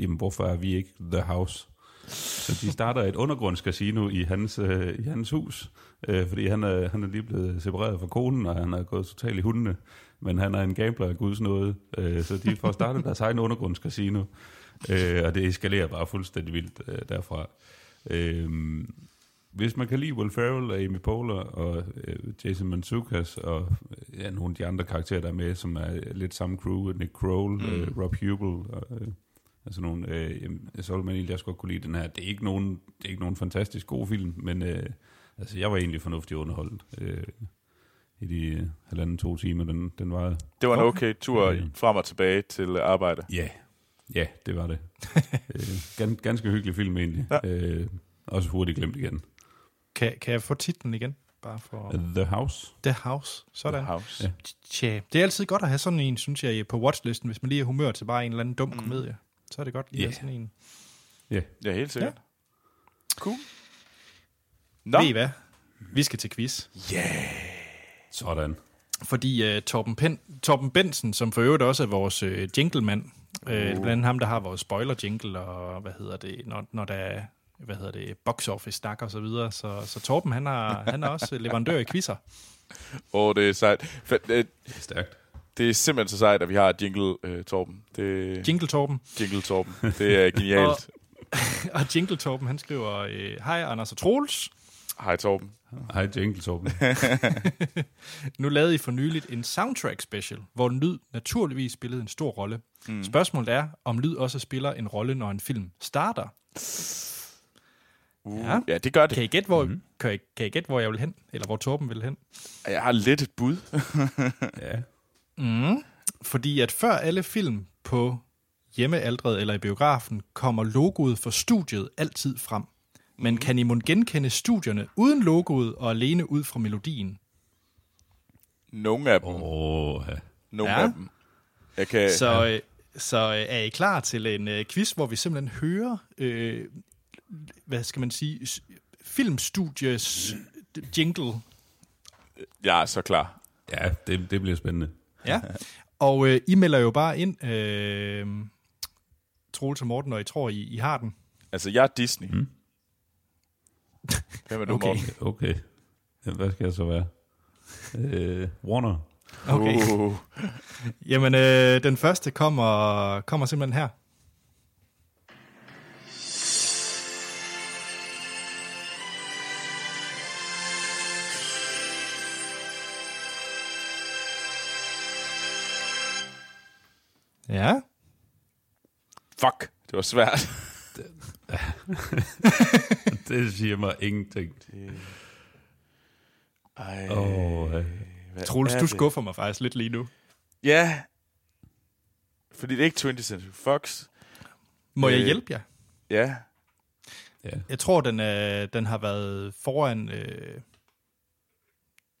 Speaker 3: Jamen, hvorfor er vi ikke the house? Så de starter et undergrundscasino i hans, øh, i hans hus, øh, fordi han er, han er lige blevet separeret fra konen, og han er gået totalt i hundene. Men han er en gambler af guds nåde, øh, så de får startet deres egen undergrundscasino, øh, og det eskalerer bare fuldstændig vildt øh, derfra. Øh, hvis man kan lide Will Ferrell og Amy Poehler og øh, Jason Mantzoukas og ja, nogle af de andre karakterer, der er med, som er lidt samme crew, Nick Kroll, mm. øh, Rob Hubel og øh, altså nogle, øh, så ville man egentlig også godt kunne lide den her. Det er ikke nogen, det er ikke nogen fantastisk god film, men øh, altså, jeg var egentlig fornuftig underholdt øh, i de øh, halvanden to timer, den, den var.
Speaker 2: Det var en okay tur
Speaker 3: Ja.
Speaker 2: frem og tilbage til arbejde.
Speaker 3: Ja, ja, det var det. [laughs] øh, gan, ganske hyggelig film egentlig.
Speaker 2: Ja.
Speaker 3: Øh, også hurtigt glemt igen.
Speaker 1: Kan, kan jeg få titlen igen? Bare for
Speaker 3: The House.
Speaker 1: The House. Sådan.
Speaker 2: The House.
Speaker 3: Ja.
Speaker 1: Tja, det er altid godt at have sådan en, synes jeg, på watchlisten, hvis man lige er humør til bare en eller anden dum
Speaker 2: Mm.
Speaker 1: komedie. Så er det godt lige at have sådan en.
Speaker 2: Ja, helt sikkert. Ja. Cool. Nå.
Speaker 1: Ved I hvad? Vi skal til quiz.
Speaker 3: Sådan.
Speaker 1: Fordi uh, Torben, Pen, Torben Bensen, som for øvrigt også er vores uh, jinglemand, uh. uh, blandt andet ham, der har vores spoiler-jingle, og hvad hedder det, når, når der er hvad hedder det, box office snak og så videre. Så, så Torben, han er, han er også leverandør i quizzer.
Speaker 2: Åh, det er sejt. For, øh,
Speaker 3: Det er stærkt.
Speaker 2: Det er simpelthen så sejt, at vi har jingle, øh, Torben. Det,
Speaker 1: Jingle Torben.
Speaker 2: jingle, Torben. Det er genialt. [laughs]
Speaker 1: Og Jingle Torben, han skriver, øh, Hej Anders og Troels.
Speaker 2: Hej, Torben.
Speaker 3: Hej, Jingle Torben. [laughs] [laughs]
Speaker 1: Nu lavede I for nyligt en soundtrack special, hvor lyd naturligvis spillede en stor rolle. Mm. Spørgsmålet er, om lyd også spiller en rolle, når en film starter.
Speaker 2: Uh,
Speaker 1: Ja.
Speaker 2: ja. ja, det gør det.
Speaker 1: Kan I gætte, hvor, mm. kan I, kan I gætte, hvor jeg vil hen? Eller hvor Torben vil hen?
Speaker 2: Jeg har lidt et bud.
Speaker 3: ja.
Speaker 1: Mm. Fordi at før alle film på hjemmealdret eller i biografen, kommer logoet for studiet altid frem. Men kan I må genkende studierne uden logoet og alene ud fra melodien?
Speaker 2: Nogle af dem.
Speaker 3: Åh, ja.
Speaker 2: Nogle
Speaker 1: Ja.
Speaker 2: af dem. Jeg kan...
Speaker 1: Så, øh, så øh, er I klar til en øh, quiz, hvor vi simpelthen hører, øh, hvad skal man sige, filmstudies jingle.
Speaker 2: Jeg er så klar.
Speaker 3: ja det, det bliver spændende.
Speaker 1: Ja. [laughs] Og øh, I melder jo bare ind, øh, Troels og Morten, når I tror, I, I har den.
Speaker 2: Altså, jeg er Disney.
Speaker 3: Mm.
Speaker 2: Hvem er du,
Speaker 1: Okay.
Speaker 2: Morten?
Speaker 3: Okay. Ja, Hvad skal jeg så være? Øh, Warner.
Speaker 1: Okay.
Speaker 2: Uh,
Speaker 1: Jamen, øh, den første kommer, kommer simpelthen her. Ja.
Speaker 2: fuck, det var svært. [laughs]
Speaker 3: Det siger mig ingenting.
Speaker 2: Ej,
Speaker 3: Åh, ja.
Speaker 2: hvad
Speaker 1: Troels, du
Speaker 2: det?
Speaker 1: skuffer mig faktisk lidt lige nu.
Speaker 2: Ja. Fordi det er ikke 20th Century Fox.
Speaker 1: Må jeg
Speaker 2: Øh.
Speaker 1: hjælpe jer?
Speaker 2: Ja.
Speaker 3: ja.
Speaker 1: Jeg tror, den, er, den har været foran øh,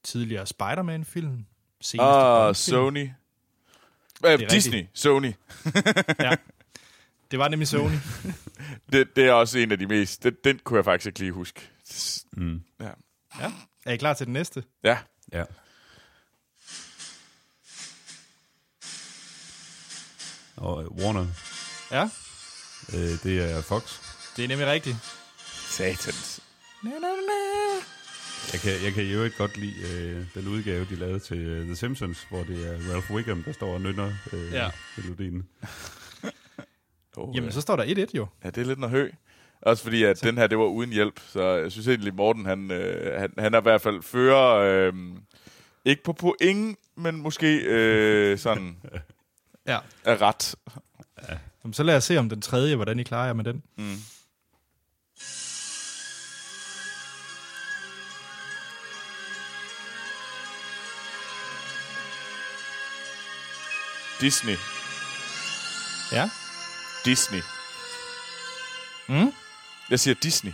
Speaker 1: tidligere Spider-Man-film.
Speaker 2: Ah,
Speaker 1: Bond-film.
Speaker 2: Sony. Øh,
Speaker 1: rigtigt.
Speaker 2: Disney. Sony. [laughs]
Speaker 1: Ja. Det var nemlig Sony. [laughs]
Speaker 2: Det, det er også en af de mest... Den, den kunne jeg faktisk ikke lige huske.
Speaker 3: Mm.
Speaker 2: Ja.
Speaker 1: Ja. Er I klar til den næste?
Speaker 2: Ja.
Speaker 3: ja. Og øh, Warner,
Speaker 1: Ja,
Speaker 3: øh, det er Fox.
Speaker 1: det er nemlig rigtigt.
Speaker 2: Satans.
Speaker 1: Na, na, na.
Speaker 3: Jeg kan, jeg kan jo ikke godt lide øh, den udgave, de lavede til øh, The Simpsons, hvor det er Ralph Wiggum, der står og nynner øh,
Speaker 1: Ja.
Speaker 3: ja. melodien. [laughs]
Speaker 2: Oh,
Speaker 1: Jamen, så står der 1-1 jo.
Speaker 2: Ja, det er lidt noget hø. Også fordi, at den her, det var uden hjælp. Så jeg synes egentlig, Morten, han, øh, han, han er i hvert fald fører... Øh, ikke på point, men måske øh, sådan [laughs]
Speaker 1: Ja.
Speaker 2: er ret.
Speaker 1: Jamen, så lad os se om den tredje, hvordan I klarer jer med den.
Speaker 2: Mm. Disney.
Speaker 1: Ja.
Speaker 2: Disney.
Speaker 1: Mm?
Speaker 2: Jeg siger Disney.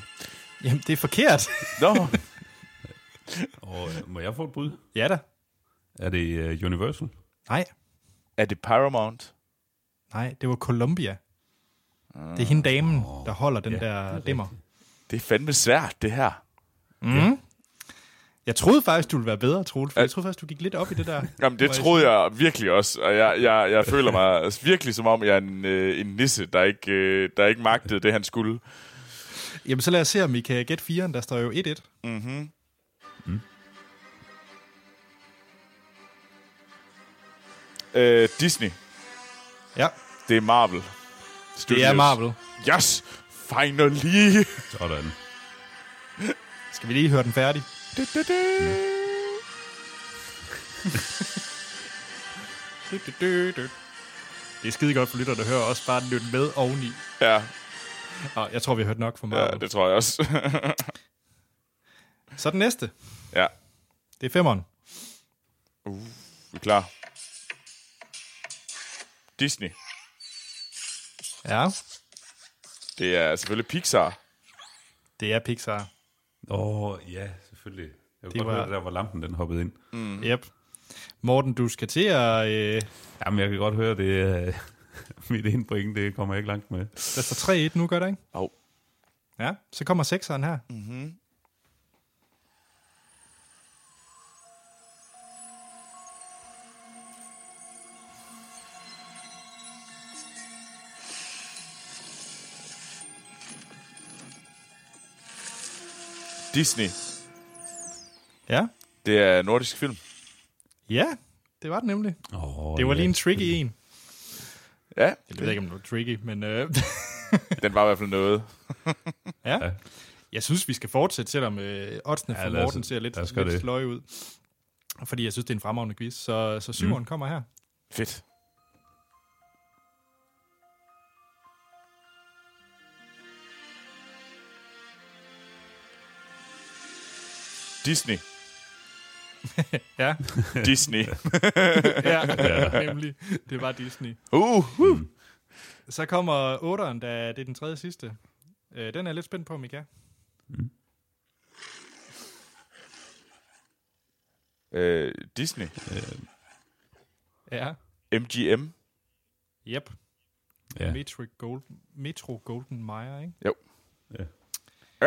Speaker 1: Jamen, det er forkert.
Speaker 2: Nå, [laughs]
Speaker 3: Og øh, må jeg få et bud?
Speaker 1: ja da.
Speaker 3: Er det øh, Universal?
Speaker 1: Nej.
Speaker 2: er det Paramount?
Speaker 1: Nej, det var Columbia. Det er hende damen, der holder den
Speaker 3: Ja,
Speaker 1: der
Speaker 3: det er
Speaker 1: dimmer.
Speaker 2: Det er fandme svært, det her.
Speaker 1: Mm. Jeg troede faktisk, du ville være bedre, Troels, for jeg troede faktisk, du gik lidt op i det der. [laughs]
Speaker 2: Jamen, det troede jeg virkelig også, og jeg, jeg, jeg føler mig altså [laughs] virkelig som om, jeg er en, øh, en nisse, der ikke, øh, der ikke magtede det, han skulle.
Speaker 1: Jamen, så lad os se, om I kan gætte 4'eren. Der står jo 1-1.
Speaker 2: Mm-hmm. Øh, Disney.
Speaker 1: Ja,
Speaker 2: Det er Marvel. Studios.
Speaker 1: det er Marvel.
Speaker 2: Yes! Finally!
Speaker 3: Sådan.
Speaker 1: Skal vi lige høre den færdig?
Speaker 2: Du, du, du.
Speaker 1: Du, du, du, du. Det er skide godt for lytter, der hører også bare lytte med oveni.
Speaker 2: Ja,
Speaker 1: Og jeg tror, vi har hørt nok fra
Speaker 2: ja,
Speaker 1: Marvel.
Speaker 2: det tror jeg også. [laughs]
Speaker 1: Så den næste.
Speaker 2: ja,
Speaker 1: Det er femmeren.
Speaker 2: vi er klar. Disney.
Speaker 1: Ja,
Speaker 2: Det er selvfølgelig Pixar.
Speaker 1: det er Pixar.
Speaker 3: Åh, oh, ja, selvfølgelig. Jeg
Speaker 1: Det
Speaker 3: kunne godt
Speaker 1: var-
Speaker 3: høre, der var lampen, den hoppede ind.
Speaker 1: Mm. Yep. Morten, du skal til at... Øh,
Speaker 3: Jamen, jeg kan godt høre, det er [laughs] mit ene point, det kommer jeg ikke langt med.
Speaker 1: der står 3-1 nu, gør det ikke?
Speaker 2: Jo.
Speaker 1: Ja, så kommer sekseren her.
Speaker 2: Mm-hmm. Disney.
Speaker 1: Ja,
Speaker 2: Det er nordisk film.
Speaker 1: ja det var det nemlig.
Speaker 3: Oh,
Speaker 1: Det var lige en tricky en.
Speaker 2: Ja,
Speaker 1: Jeg ved ikke, om det var tricky, men øh, [laughs]
Speaker 2: den var i hvert fald noget. [laughs]
Speaker 1: ja.
Speaker 3: Ja.
Speaker 1: Jeg synes, vi skal fortsætte, selvom øh, oddsene
Speaker 3: Ja,
Speaker 1: for Morten ser lidt, lidt
Speaker 3: det.
Speaker 1: sløje ud. Fordi jeg synes, det er en fremragende quiz. Så, så syveren mm. kommer her.
Speaker 2: Fedt. Disney. [laughs]
Speaker 1: Ja,
Speaker 2: Disney. [laughs]
Speaker 1: ja, nemlig. Det var Disney.
Speaker 2: Uh, uh.
Speaker 1: Så kommer otteren, da det er den tredje sidste. Øh, den er jeg lidt spændt på, om I kan.
Speaker 2: Øh, Disney.
Speaker 1: Ja,
Speaker 2: MGM.
Speaker 1: yep.
Speaker 3: Ja.
Speaker 1: Metro, Gold, Metro Golden Mayer, ikke?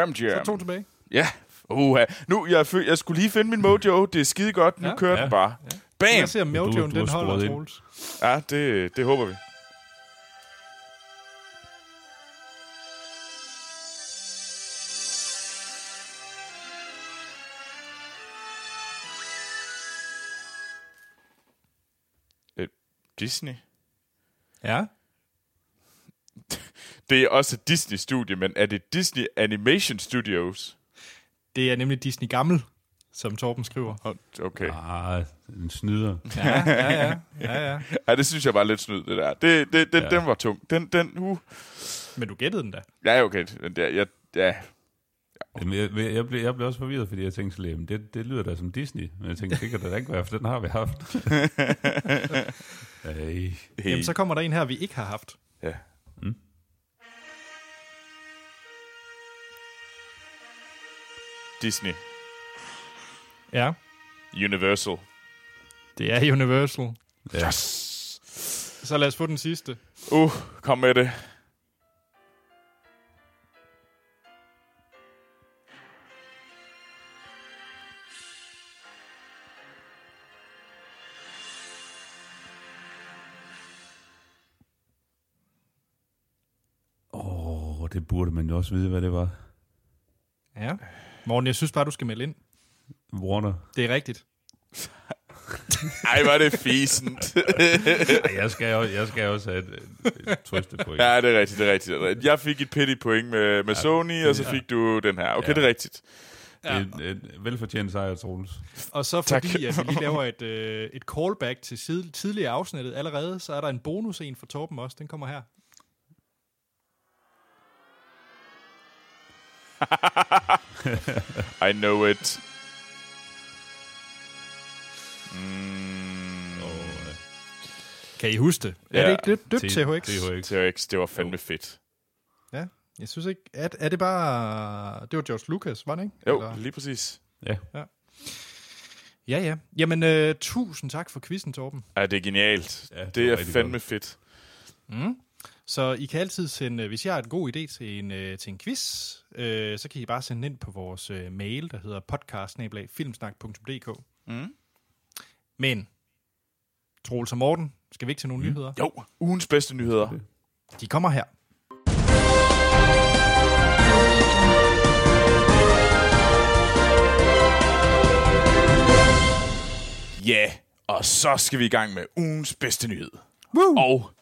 Speaker 2: MGM.
Speaker 1: Så to tilbage.
Speaker 2: Ja. Uh, nu, jeg, fø- jeg skulle lige finde min mojo. Det er skide godt. Nu
Speaker 1: Ja.
Speaker 2: kører
Speaker 3: Ja.
Speaker 2: den bare.
Speaker 1: Ja.
Speaker 2: Bam!
Speaker 1: Jeg ser, Mojoen den holder. Troels.
Speaker 2: Ja, det, det håber vi. Øh, Disney?
Speaker 1: Ja.
Speaker 2: Det er også et Disney-studie, men er det Disney Animation Studios?
Speaker 1: Det er nemlig Disney Gammel, som Torben skriver.
Speaker 2: Okay.
Speaker 3: Ah, en snyder.
Speaker 1: Ja, ja, ja. ja, ja.
Speaker 2: Ja, det synes jeg var lidt snyd, det der. Det, det, den,
Speaker 3: Ja.
Speaker 2: den var tung. Den, den, uh.
Speaker 1: Men du gættede den da.
Speaker 2: Ja, okay. Men det, jeg, ja.
Speaker 3: Jamen, jeg, jeg, jeg, blev, jeg blev også forvirret, fordi jeg tænkte, så, jamen, det, det lyder da som Disney. Men jeg tænkte, det kan det da ikke være, for den har vi haft. [laughs] hey.
Speaker 2: Hey.
Speaker 1: Jamen, så kommer der en her, vi ikke har haft.
Speaker 2: Ja.
Speaker 3: Mm.
Speaker 2: Disney.
Speaker 1: Ja,
Speaker 2: Universal.
Speaker 1: det er Universal.
Speaker 3: Ja.
Speaker 1: Så lad os få den sidste.
Speaker 2: Uh, kom med det.
Speaker 3: Åh, oh, det burde man jo også vide, hvad det var.
Speaker 1: Ja. Morten, jeg synes bare, du skal melde ind.
Speaker 3: Warner.
Speaker 1: Det er rigtigt. [laughs]
Speaker 2: Ej, var det fisent.
Speaker 3: Ej, jeg skal, jo, jeg skal også have et, et trøste på.
Speaker 2: ja, det er rigtigt, det er rigtigt. er. Jeg fik et pity point med, med Sony, og så fik du den her. Okay,
Speaker 3: Ja.
Speaker 2: det er rigtigt.
Speaker 1: Ja.
Speaker 3: Et, et velfortjent sejr, Troels.
Speaker 1: Og så
Speaker 2: Tak.
Speaker 1: fordi, at vi lige laver et, øh, et callback til sid- tidligere afsnittet allerede, så er der en bonus en for Torben også. Den kommer her. [laughs]
Speaker 2: I know it. Mm,
Speaker 3: Oh,
Speaker 1: Kan I huske det?
Speaker 2: Ja.
Speaker 1: Er det ikke lidt dødt, THX?
Speaker 3: THX.
Speaker 2: THX, det var fandme fedt.
Speaker 1: Ja, jeg synes ikke... Er, er det bare... Det var George Lucas, var det ikke?
Speaker 2: Jo,
Speaker 1: Eller-
Speaker 2: lige præcis.
Speaker 3: Ja.
Speaker 1: Ja, ja. Jamen, øh, tusind tak for quizzen, Torben.
Speaker 2: Ja, det er genialt.
Speaker 3: Ja, det
Speaker 2: det er fandme fedt.
Speaker 1: Så I kan altid sende, øh, hvis jeg har en god idé til en, øh, til en quiz, øh, så kan I bare sende den ind på vores øh, mail, der hedder podcast
Speaker 2: Mm.
Speaker 1: Men, Troels og Morten, skal vi ikke til nogle mm. nyheder?
Speaker 2: Jo, ugens bedste nyheder.
Speaker 1: De kommer her.
Speaker 2: Ja, yeah. og så skal vi i gang med ugens bedste nyhed.
Speaker 1: Woo!
Speaker 2: Og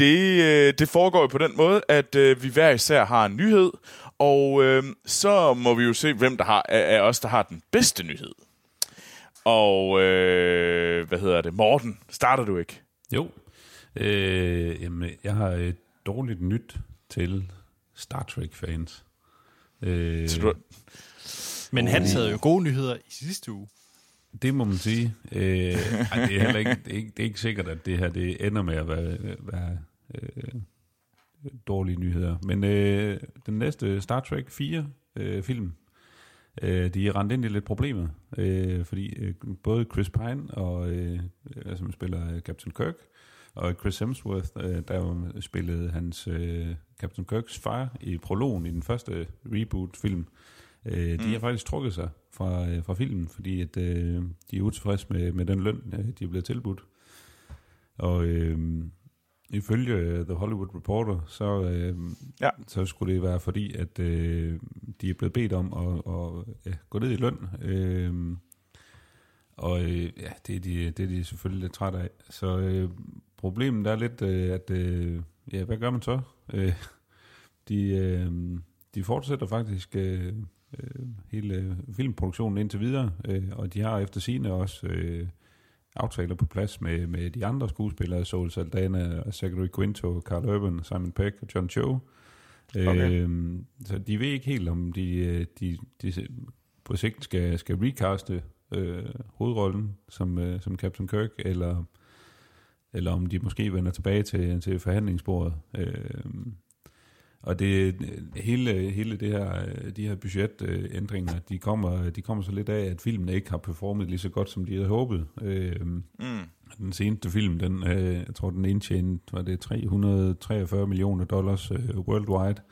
Speaker 2: det, øh, det foregår jo på den måde, at øh, vi hver især har en nyhed, og øh, så må vi jo se, hvem der har, af os, der har den bedste nyhed. Og øh, hvad hedder det? Morten, starter du ikke?
Speaker 3: Jo. Øh, jamen, jeg har et dårligt nyt til Star Trek-fans. Øh,
Speaker 2: du,
Speaker 1: Men han havde jo gode nyheder i sidste uge.
Speaker 3: Det må man sige. Øh, ej, det, er heller ikke, det, er ikke, det er ikke sikkert, at det her det ender med at være, være øh, dårlige nyheder. Men øh, den næste Star Trek 4 øh, film, øh, de er rendt ind i lidt problemer. Øh, fordi øh, både Chris Pine, og, øh, som spiller øh, Captain Kirk, og Chris Hemsworth, øh, der spillede hans øh, Captain Kirks far i prologen i den første reboot-film, øh, de har faktisk trukket sig fra, øh, fra filmen, fordi at, øh, de er utilfredse med, med den løn, øh, de er blevet tilbudt. Og øh, ifølge øh, The Hollywood Reporter, så, øh,
Speaker 2: Ja.
Speaker 3: så skulle det være fordi, at øh, de er blevet bedt om at, at ja, gå ned i løn. Øh, og øh, ja, det er, de, det er de selvfølgelig lidt trætte af. Så øh, problemet er lidt, øh, at øh, ja, hvad gør man så? Øh, de, øh, de fortsætter faktisk øh, øh, hele filmproduktionen indtil videre, øh, og de har efter sine også øh, aftaler på plads med, med de andre skuespillere, Sol Saldana, Zachary Quinto, Carl Urban, Simon Peck og John Cho.
Speaker 2: Okay.
Speaker 3: Øh, så de ved ikke helt, om de, øh, de, de på sigt skal, skal recaste øh, hovedrollen som, øh, som Captain Kirk, eller, eller om de måske vender tilbage til, til forhandlingsbordet. Øh, og det hele, hele det her, de her budgetændringer, de kommer, de kommer så lidt af, at filmen ikke har performet lige så godt, som de havde håbet. Øh,
Speaker 2: mm,
Speaker 3: den seneste film, den, øh, jeg tror, den indtjente, var det 343 millioner dollars øh, worldwide,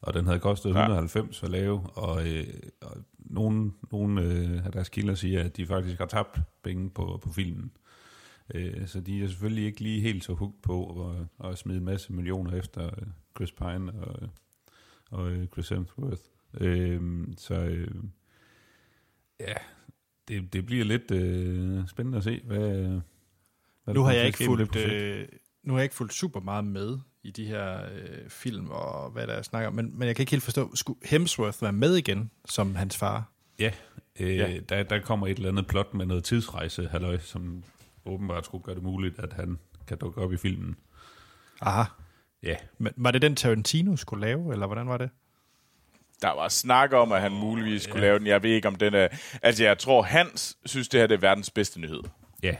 Speaker 3: og den havde kostet
Speaker 2: Ja.
Speaker 3: 190 at lave, og, øh, og nogle, nogle øh, af deres kilder siger, at de faktisk har tabt penge på, på filmen. Øh, så de er selvfølgelig ikke lige helt så hugt på at, at smide en masse millioner efter øh, Chris Pine og, og øh, Chris Hemsworth. Øh, så øh, ja, det, det bliver lidt øh, spændende at se, hvad, hvad
Speaker 1: Nu har jeg ikke fulgt, øh, nu har jeg ikke fulgt super meget med i de her øh, film og hvad der er snakker om, men, men jeg kan ikke helt forstå, skulle Hemsworth være med igen som hans far?
Speaker 3: Ja, øh,
Speaker 2: ja.
Speaker 3: Der, der kommer et eller andet plot med noget tidsrejse, halløj, som åbenbart skulle gøre det muligt, at han kan dukke op i filmen.
Speaker 1: Aha.
Speaker 3: Ja,
Speaker 1: Men var det den Tarantino skulle lave, eller hvordan var det?
Speaker 2: der var snak om, at han muligvis skulle
Speaker 3: ja.
Speaker 2: lave den. Jeg ved ikke, om den er... Altså, jeg tror, Hans synes, det her det er verdens bedste nyhed.
Speaker 3: ja.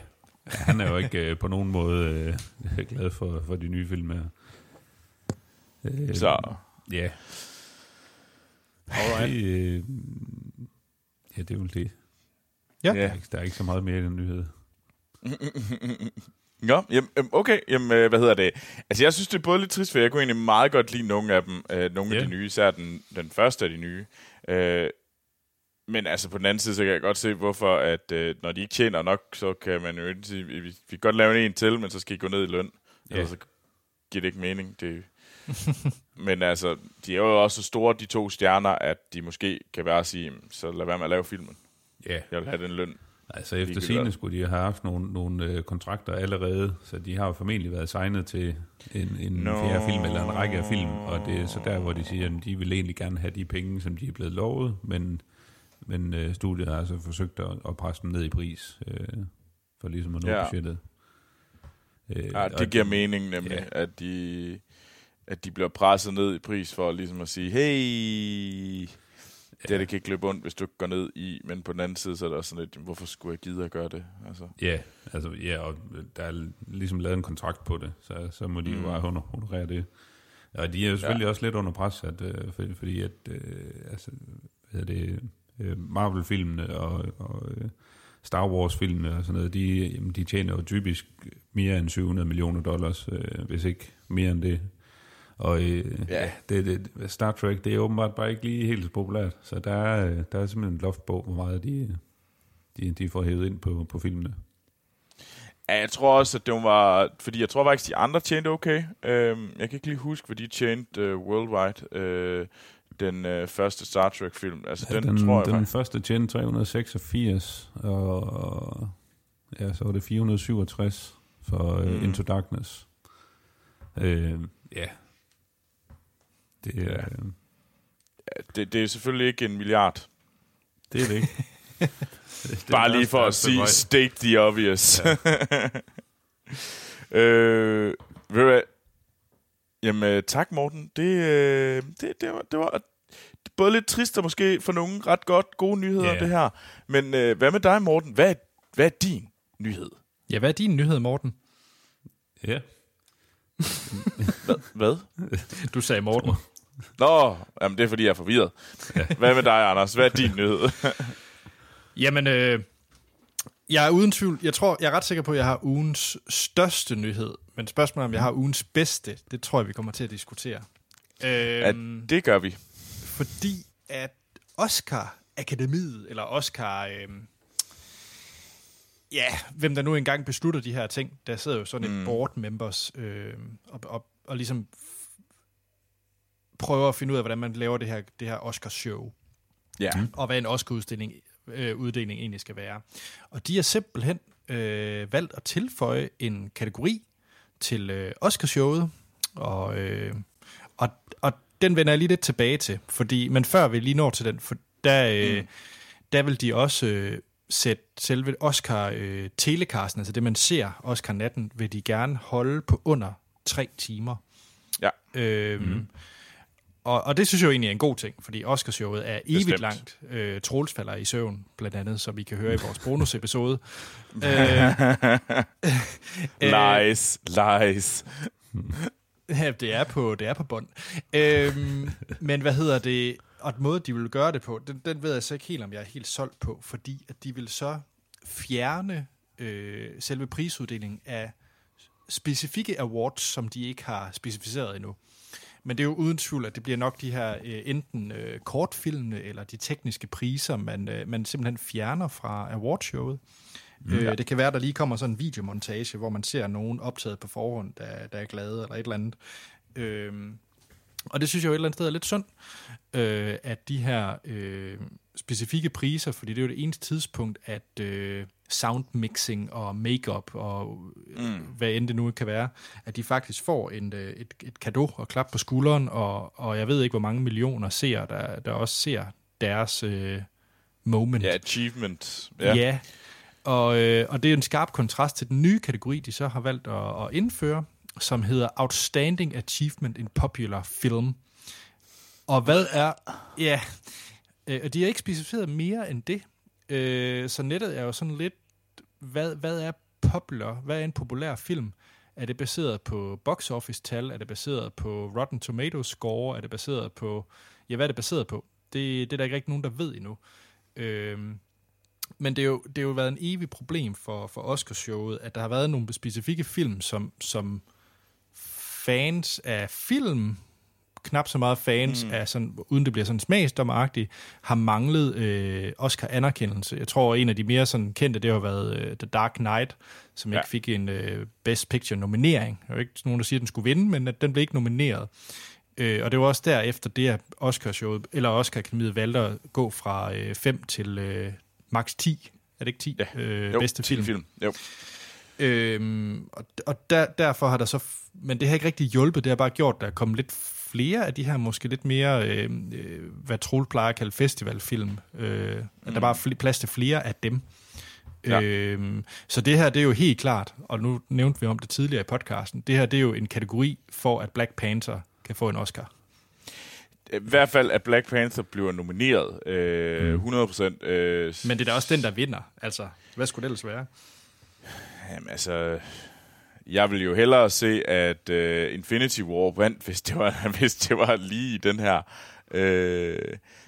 Speaker 3: han er jo ikke øh, på nogen måde øh, [laughs] glad for, for de nye film her. Øh,
Speaker 2: Så
Speaker 3: Ja.
Speaker 1: Alright.
Speaker 3: Det, øh, ja, det er vel det.
Speaker 1: Ja.
Speaker 3: Der, er ikke, der er ikke så meget mere i den nyhed. [laughs]
Speaker 2: Ja, jamen, øhm, okay, jamen, øh, hvad hedder det? Altså, jeg synes, det er både lidt trist, for jeg kunne egentlig meget godt lide nogle af dem, øh, nogle af
Speaker 3: Ja.
Speaker 2: de nye, især den, den første af de nye. Øh, men altså, på den anden side, så kan jeg godt se, hvorfor, at øh, når de ikke tjener nok, så kan man jo ikke sige, vi, vi kan godt lave en til, men så skal I gå ned i løn.
Speaker 3: Ja.
Speaker 2: Ellers så giver det ikke mening. Det... [laughs] men altså, de er jo også så store, de to stjerner, at de måske kan være at sige, så lad være med at lave filmen.
Speaker 3: Ja,
Speaker 2: Jeg vil have den løn.
Speaker 3: Altså efter scene skulle de have haft nogle, nogle øh, kontrakter allerede, så de har jo formentlig været signet til en, en
Speaker 2: Nå.
Speaker 3: fjerde film eller en række af film, og det er så der, hvor de siger, at de vil egentlig gerne have de penge, som de er blevet lovet, men, men øh, studiet har altså forsøgt at, at presse dem ned i pris, øh, for ligesom at nå
Speaker 2: Ja.
Speaker 3: budgettet. Øh,
Speaker 2: Ja, det giver mening nemlig,
Speaker 3: ja.
Speaker 2: at, de, at de bliver presset ned i pris for ligesom at sige, hey, det det kan ikke løbe ondt, hvis du ikke går ned i, men på den anden side, så er det også sådan lidt, hvorfor skulle jeg gide at gøre det? Altså,
Speaker 3: Ja, altså, ja, og der er ligesom lavet en kontrakt på det, så, så må de jo
Speaker 2: Mm.
Speaker 3: bare honor- honorere det. Og de er jo selvfølgelig ja. også lidt under pres, at, øh, for, fordi at, øh, altså, hvad hedder det, øh, Marvel-filmene og, og øh, Star Wars-filmene og sådan noget, de, jamen, de tjener jo typisk mere end 700 millioner dollars, øh, hvis ikke mere end det. Og øh, ja. det, det, Star Trek, det er åbenbart bare ikke lige helt så populært, så der er, øh, der er simpelthen et loft på, hvor meget de, de, de får hævet ind på, på filmene.
Speaker 2: Ja, jeg tror også, at det var... Fordi jeg tror faktisk, de andre tjente okay. Øhm, jeg kan ikke lige huske, hvad de tjente uh, worldwide. Øh, den øh, første Star Trek-film. Altså,
Speaker 3: ja,
Speaker 2: den,
Speaker 3: den,
Speaker 2: tror jeg
Speaker 3: den
Speaker 2: faktisk.
Speaker 3: første tjente 386, og ja, så var det 467 for uh,
Speaker 2: Mm.
Speaker 3: Into Darkness. Øh, ja. Det er,
Speaker 2: Ja. Ja, det, det er selvfølgelig ikke en milliard.
Speaker 3: det er det ikke. [laughs] det, det
Speaker 2: Bare lige for at sige, state the obvious. Ja. [laughs] øh, ved du? Jamen, tak Morten. Det, øh, det, det, var, det var både lidt trist og måske for nogen ret godt gode nyheder,
Speaker 3: Ja.
Speaker 2: det her. Men øh, hvad med dig, Morten? Hvad hvad er din nyhed?
Speaker 1: Ja, hvad er din nyhed, Morten?
Speaker 3: Ja. [laughs]
Speaker 2: Hvad? hvad?
Speaker 1: Du sagde Morten.
Speaker 2: Nå, jamen, det er fordi, jeg er forvirret. Hvad med dig, Anders? Hvad er din nyhed? [laughs]
Speaker 1: Jamen, øh, jeg er uden tvivl, jeg tror, jeg er ret sikker på, at jeg har ugens største nyhed, men spørgsmålet om jeg har ugens bedste, det tror jeg, vi kommer til at diskutere.
Speaker 2: Ja,
Speaker 1: Øhm,
Speaker 2: det gør vi.
Speaker 1: fordi at Oscar Akademiet, eller Oscar, øh, ja, hvem der nu engang beslutter de her ting, der sidder jo sådan et
Speaker 2: Mm.
Speaker 1: board members øh, og, og, og ligesom prøver at finde ud af, hvordan man laver det her, det her Oscar-show
Speaker 2: Ja.
Speaker 1: og hvad en Oscar-udstilling øh, uddeling egentlig skal være. Og de har simpelthen øh, valgt at tilføje en kategori til øh, Oscarshowet, og, øh, og, og den vender jeg lige lidt tilbage til, fordi, men før vi lige når til den, for der, øh,
Speaker 2: Mm.
Speaker 1: der vil de også øh, sætte selve Oscar øh, altså det man ser Oscar natten, vil de gerne holde på under tre timer.
Speaker 2: Ja.
Speaker 1: Øhm, mm. Og, og det synes jeg jo egentlig er en god ting, fordi Oscarshowet er evigt
Speaker 2: Bestemt.
Speaker 1: langt. Øh, Troels falder i søvn, blandt andet, som I kan høre i vores bonusepisode. [laughs] [laughs] øh,
Speaker 2: Lies, lies.
Speaker 1: Ja, det er på, det er på bånd. Øhm, men hvad hedder det? Og den måde, de vil gøre det på, den, den ved jeg så ikke helt, om jeg er helt solgt på, fordi at de vil så fjerne øh, selve prisuddelingen af specifikke awards, som de ikke har specificeret endnu. Men det er jo uden tvivl, at det bliver nok de her øh, enten øh, kortfilmene eller de tekniske priser, man, øh, man simpelthen fjerner fra awardshowet. Mm, øh, det kan være, der lige kommer sådan en videomontage, hvor man ser nogen optaget på forhånd, der, der er glade eller et eller andet. Øhm, og det synes jeg jo et eller andet sted er lidt synd, øh, at de her øh, specifikke priser, fordi det er jo det eneste tidspunkt, at øh, soundmixing og makeup og mm. hvad end det nu kan være, at de faktisk får en, øh, et, et kado og klap på skulderen, og, og jeg ved ikke, hvor mange millioner ser, der, der også ser deres øh, moment.
Speaker 2: Ja, achievement.
Speaker 1: Ja.
Speaker 2: Ja.
Speaker 1: ja. Og, øh, og det er en skarp kontrast til den nye kategori, de så har valgt at, at indføre, som hedder Outstanding Achievement in Popular Film. Og hvad er... Ja, øh, og de har ikke specificeret mere end det. Øh, så nettet er jo sådan lidt... Hvad, hvad er popular? Hvad er en populær film? Er det baseret på box office tal? Er det baseret på Rotten Tomatoes score? Er det baseret på... Ja, hvad er det baseret på? Det, det er der ikke rigtig nogen, der ved endnu. Øh, men det er jo, det er jo været en evig problem for, for Oscarshowet, at der har været nogle specifikke film, som, som fans af film, knap så meget fans mm. af sådan, uden det bliver sådan smagsdommeragtigt, har manglet øh, Oscar-anerkendelse. Jeg tror, en af de mere sådan kendte, det har været øh, The Dark Knight, som
Speaker 2: Ja.
Speaker 1: ikke fik en øh, Best Picture-nominering. Der er jo ikke nogen, der siger, at den skulle vinde, men at den blev ikke nomineret. Øh, og det var også derefter det, at Oscar-showet, eller Oscar-akademiet valgte at gå fra 5 til øh, max 10. Er det ikke 10?
Speaker 2: Ja.
Speaker 1: Øh,
Speaker 2: Jo,
Speaker 1: bedste film.
Speaker 2: film. Jo.
Speaker 1: Øhm, og og der, derfor har der så... Men det har ikke rigtig hjulpet. Det har bare gjort, at der er kommet lidt flere af de her måske lidt mere, øh, øh, hvad Troel plejer at kalde festivalfilm. Øh, At der bare er plads til flere af dem.
Speaker 2: Ja.
Speaker 1: Øhm, så det her, det er jo helt klart, og nu nævnte vi om det tidligere i podcasten, det her, det er jo en kategori for, at Black Panther kan få en Oscar.
Speaker 2: I hvert fald, at Black Panther bliver nomineret. Øh, 100%. Øh,
Speaker 1: Men det er da også den, der vinder. Altså, hvad skulle det ellers være?
Speaker 2: Jamen, altså... Jeg vil jo hellere se, at uh, Infinity War vandt, hvis det var, [laughs] hvis det var lige den her Øh,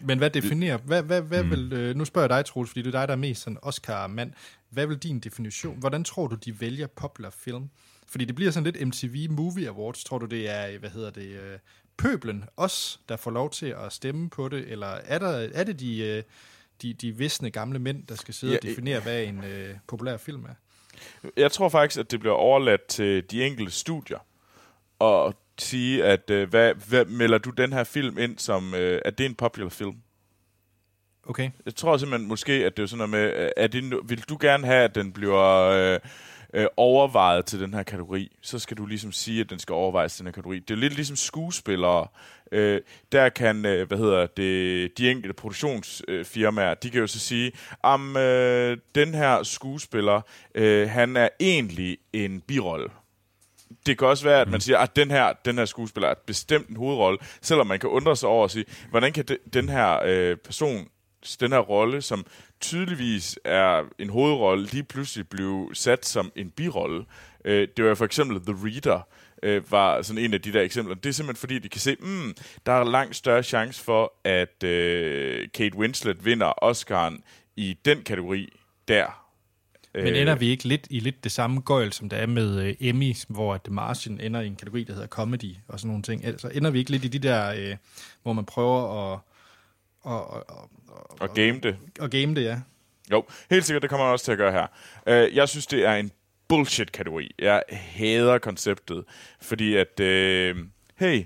Speaker 1: Men hvad definerer, hvad, hvad, hvad mm. vil, øh, nu spørger jeg dig, Troels, fordi det er dig, der er mest sådan Oscar-mand. Hvad vil din definition, hvordan tror du, de vælger popular film? Fordi det bliver sådan lidt MTV Movie Awards. Tror du, det er, hvad hedder det, øh, pøblen, os, der får lov til at stemme på det? Eller er, der, er det de, øh, de, de visne gamle mænd, der skal sidde
Speaker 2: Ja,
Speaker 1: og definere, hvad en øh, populær film er?
Speaker 2: Jeg tror faktisk, at det bliver overladt til de enkelte studier og sige, at øh, hvad, hvad melder du den her film ind som, øh, at det er en popular film?
Speaker 1: Okay.
Speaker 2: Jeg tror simpelthen måske, at det er sådan noget med, øh, er det, vil du gerne have, at den bliver øh, øh, overvejet til den her kategori, så skal du ligesom sige, at den skal overvejes til den her kategori. Det er lidt ligesom skuespillere. Øh, der kan, øh, hvad hedder det, de enkelte produktionsfirmaer, de kan jo så sige, om øh, den her skuespiller, øh, han er egentlig en birolle. Det kan også være, at man siger, at den her, den her skuespiller er bestemt en hovedrolle, selvom man kan undre sig over at sige, hvordan kan de, den her øh, person, den her rolle, som tydeligvis er en hovedrolle, lige pludselig blive sat som en birolle. Øh, det var for eksempel The Reader, øh, var sådan en af de der eksempler. Det er simpelthen fordi, de kan se, mm, der er langt større chance for, at øh, Kate Winslet vinder Oscar'en i den kategori der.
Speaker 1: Men ender vi ikke lidt i lidt det samme gøjl, som der er med øh, Emmy, hvor The Martian ender i en kategori, der hedder comedy og sådan nogle ting? Altså ender vi ikke lidt i de der, øh, hvor man prøver at, og, og, og,
Speaker 2: Og game det.
Speaker 1: og game det, ja?
Speaker 2: Jo, helt sikkert, det kommer man også til at gøre her. Uh, jeg synes, det er en bullshit-kategori. Jeg hader konceptet, fordi at, øh, hey,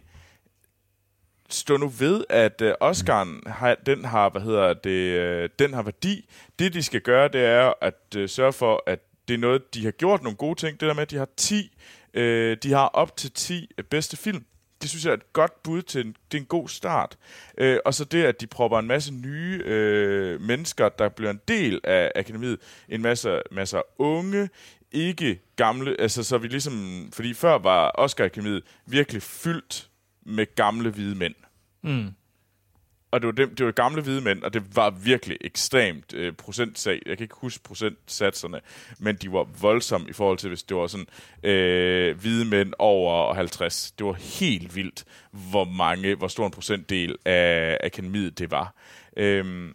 Speaker 2: stå nu ved, at uh, Oscar'en, har, den har, hvad hedder det, øh, den har værdi. Det, de skal gøre, det er at øh, sørge for, at det er noget, de har gjort nogle gode ting. Det der med, at de har 10, øh, de har op til 10 øh, bedste film. Det synes jeg er et godt bud til en, det er en god start. Øh, og så det, at de propper en masse nye øh, mennesker, der bliver en del af akademiet. En masse, masse unge, ikke gamle, altså så vi ligesom, fordi før var Oscar Akademiet virkelig fyldt med gamle hvide mænd.
Speaker 1: Mm.
Speaker 2: Og det var, dem, det var gamle hvide mænd, og det var virkelig ekstremt øh, procentsag. Jeg kan ikke huske procentsatserne, men de var voldsomme i forhold til, hvis det var sådan øh, hvide mænd over 50. Det var helt vildt, hvor mange, hvor stor en procentdel af akademiet det var. Øhm,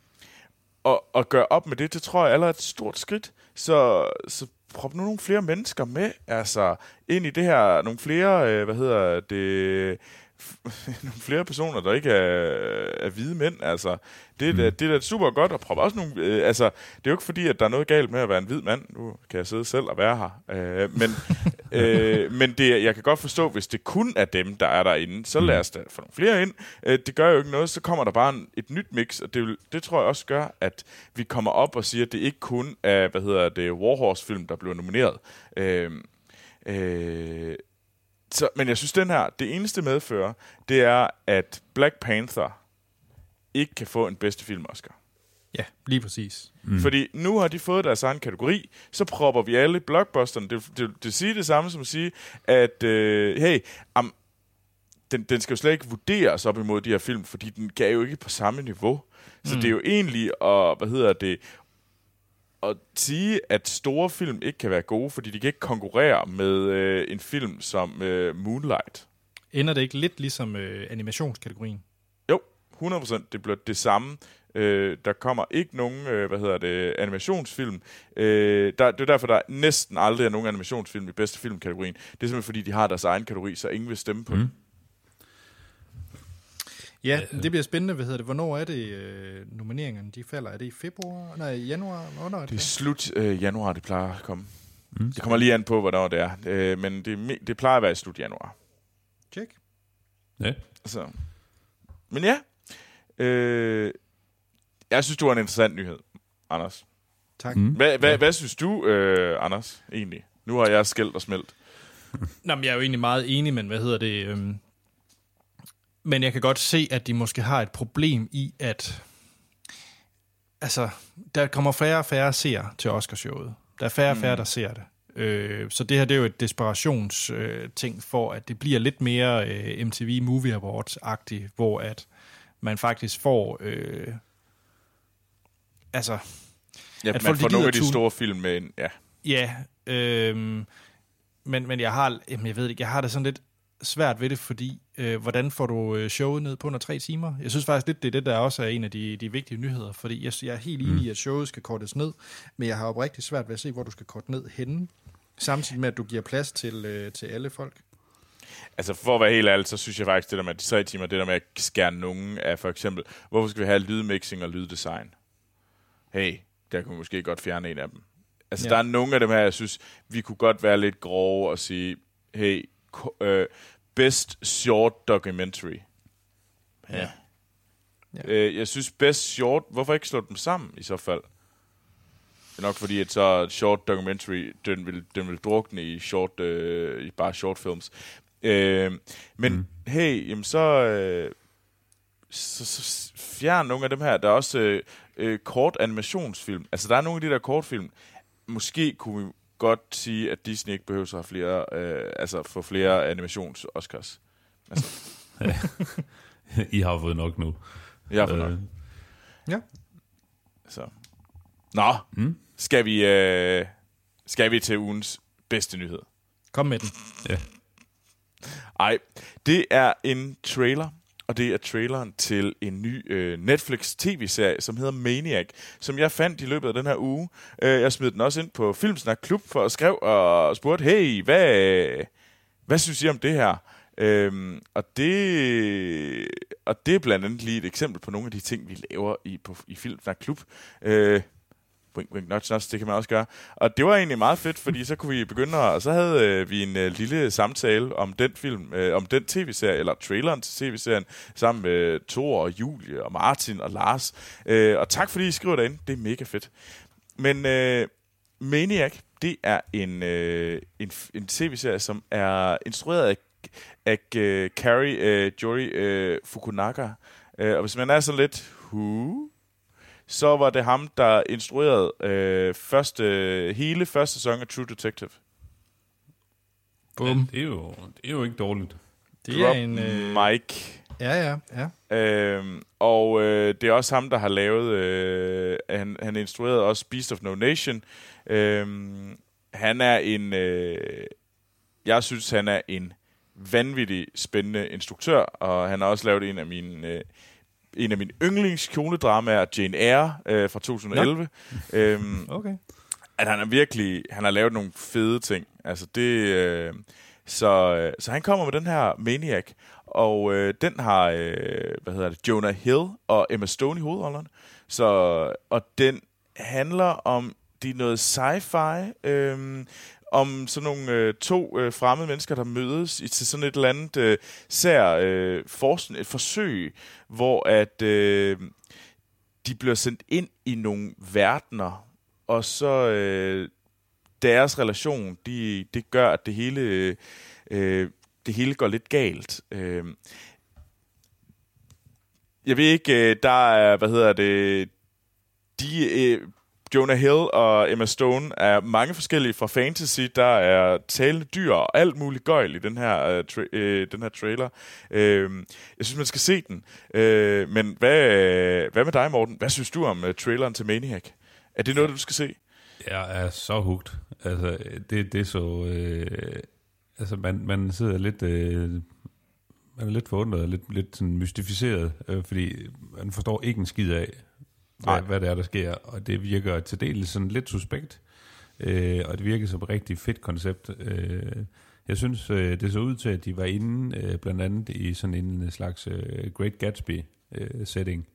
Speaker 2: og at gøre op med det, det tror jeg allerede er et stort skridt. Så, så prop nu nogle flere mennesker med, altså ind i det her, nogle flere, øh, hvad hedder det, nogle [laughs] flere personer, der ikke er, er hvide mænd, altså. Det er, mm. det er da super godt at prøve også nogle... Øh, altså, det er jo ikke fordi, at der er noget galt med at være en hvid mand. Nu kan jeg sidde selv og være her. Øh, men [laughs] øh, men det, jeg kan godt forstå, hvis det kun er dem, der er derinde, så lad os da få nogle flere ind. Øh, det gør jo ikke noget, så kommer der bare en, et nyt mix, og det, vil, det tror jeg også gør, at vi kommer op og siger, at det ikke kun er, hvad hedder det, Warhorse-film, der bliver nomineret. Øh, øh, så, men jeg synes, den her, det eneste medfører, det er, at Black Panther ikke kan få en bedste film Oscar.
Speaker 1: Ja, lige præcis.
Speaker 2: Mm. Fordi nu har de fået deres egen kategori, så propper vi alle blockbusterne. Det, det, det siger det samme som at sige, at øh, hey, am, den, den skal jo slet ikke vurderes op imod de her film, fordi den kan jo ikke på samme niveau. Så mm. det er jo egentlig at, hvad hedder det, at sige, at store film ikke kan være gode, fordi de kan ikke konkurrere med øh, en film som øh, Moonlight.
Speaker 1: Ender det ikke lidt ligesom øh, animationskategorien?
Speaker 2: Jo, 100%. Det bliver det samme. Øh, der kommer ikke nogen, øh, hvad hedder det, animationsfilm. Øh, der, det er derfor, der næsten aldrig er nogen animationsfilm i bedste filmkategorien. Det er simpelthen fordi, de har deres egen kategori, så ingen vil stemme på mm.
Speaker 1: Ja, det bliver spændende. Hvad hedder det? Hvornår er det, øh, nomineringerne de falder? Er det i februar? Nej, i januar? Hvornår er det?
Speaker 2: Det er slut øh, januar, det plejer at komme. Mm. Det kommer lige an på, hvornår det er. Øh, men det, det plejer at være i slut januar.
Speaker 1: Check.
Speaker 3: Ja.
Speaker 2: Så. Men ja, øh, jeg synes, du var en interessant nyhed, Anders.
Speaker 1: Tak. Mm.
Speaker 2: Hvad, hvad, hvad synes du, øh, Anders, egentlig? Nu har jeg skældt og smelt. [laughs]
Speaker 1: Nå, men jeg er jo egentlig meget enig, men hvad hedder det? Øhm, men jeg kan godt se, at de måske har et problem i, at altså, der kommer færre og færre seere til Oscarshowet. Der er færre og færre, der ser det. Øh, så det her det er jo et desperations øh, ting for, at det bliver lidt mere øh, MTV Movie Awards-agtigt, hvor at man faktisk får... Øh, altså,
Speaker 2: Ja,
Speaker 1: At
Speaker 2: man
Speaker 1: folk,
Speaker 2: får nogle af de store film med ind. Ja.
Speaker 1: Ja, øhm, men, men jeg har, jamen jeg ved ikke, jeg har det sådan lidt, svært ved det, fordi øh, hvordan får du øh, showet ned på under tre timer? Jeg synes faktisk lidt, det er det, der også er en af de, de vigtige nyheder, fordi jeg, jeg er helt enig i, at showet skal kortes ned, men jeg har oprigtigt svært ved at se, hvor du skal korte ned henne, samtidig med, at du giver plads til, øh, til alle folk.
Speaker 2: Altså for at være helt ærlig, så synes jeg faktisk, det der med de tre timer, det der med at skære nogen af for eksempel, hvorfor skal vi have lydmixing og lyddesign? Hey, der kunne vi måske godt fjerne en af dem. Altså ja. der er nogle af dem her, jeg synes, vi kunne godt være lidt grove og sige, hey, uh, best short documentary. Ja. ja. Uh, jeg synes best short, hvorfor ikke slå dem sammen i så fald? Det er nok fordi, at så short documentary, den vil, den vil drukne i, short, uh, i bare short films. Øh, men mm. hey, jamen så, øh, så, så fjern nogle af dem her. Der er også øh, øh, kort animationsfilm. Altså, der er nogle af de der kortfilm. Måske kunne vi godt sige, at Disney ikke behøver at have flere, øh, altså få flere animations-Oscars. Altså. [laughs]
Speaker 3: I har fået nok nu.
Speaker 2: Jeg har fået øh. nok.
Speaker 1: Ja.
Speaker 2: Så. Nå, mm. skal, vi, øh, skal vi til ugens bedste nyhed?
Speaker 1: Kom med den.
Speaker 3: Ja.
Speaker 2: Ej, det er en trailer, og det er traileren til en ny øh, Netflix tv-serie, som hedder Maniac, som jeg fandt i løbet af den her uge. Øh, jeg smed den også ind på Filmsnak Klub for at skrive og spurgte, hey, hvad, hvad synes I om det her? Øhm, og, det, og det er blandt andet lige et eksempel på nogle af de ting, vi laver i, på, i Filmsnak Klub. Øh, wink, wink, notch, notch, det kan man også gøre. Og det var egentlig meget fedt, fordi så kunne vi begynde og så havde øh, vi en øh, lille samtale om den film, øh, om den tv-serie, eller traileren til tv-serien, sammen med Thor og Julie og Martin og Lars. Øh, og tak fordi I skriver derinde, det er mega fedt. Men øh, Maniac, det er en, øh, en, en tv-serie, som er instrueret af, af uh, Carrie uh, Jory uh, Fukunaga. Uh, og hvis man er så lidt, who? Så var det ham, der instruerede øh, første, hele første sæson af True Detective.
Speaker 3: Bum. Ja, det, er jo, det er jo ikke dårligt.
Speaker 2: Det Drop er en... Øh... Mike.
Speaker 1: Ja, ja,
Speaker 2: ja. Øhm, og øh, det er også ham, der har lavet... Øh, han, han instruerede også Beast of No Nation. Øhm, han er en... Øh, jeg synes, han er en vanvittig spændende instruktør, og han har også lavet en af mine... Øh, en af mine yndlingskjoledramaer, Jane Eyre øh, fra 2011. Ja. Øhm,
Speaker 1: okay.
Speaker 2: At han er virkelig, han har lavet nogle fede ting. Altså det, øh, så, så han kommer med den her Maniac, og øh, den har, øh, hvad hedder det, Jonah Hill og Emma Stone i hovedrollerne. Så, og den handler om, de er noget sci-fi, øh, om sådan nogle øh, to øh, fremmede mennesker, der mødes i, til sådan et eller andet øh, sær øh, forskning, et forsøg, hvor at øh, de bliver sendt ind i nogle verdener, og så øh, deres relation, de, det gør, at det hele, øh, øh det hele går lidt galt. Øh, jeg ved ikke, øh, der er, hvad hedder det, de øh, Jonah Hill og Emma Stone er mange forskellige fra fantasy. Der er talende dyr og alt muligt gøjl i den her, uh, tra- uh, den her trailer. Uh, jeg synes, man skal se den. Uh, men hvad, uh, hvad med dig, Morten? Hvad synes du om uh, traileren til Maniac? Er det noget, du skal se?
Speaker 3: Jeg er så hugt. Altså, det, det er så... Uh, altså, man, man sidder lidt... Uh, man er lidt forundret og lidt, lidt sådan mystificeret, øh, fordi man forstår ikke en skid af, hvad, hvad det er, der sker. Og det virker til dels sådan lidt suspekt, øh, og det virker som et rigtig fedt koncept. Øh, jeg synes, øh, det så ud til, at de var inde øh, blandt andet i sådan en slags øh, Great Gatsby-setting. Øh,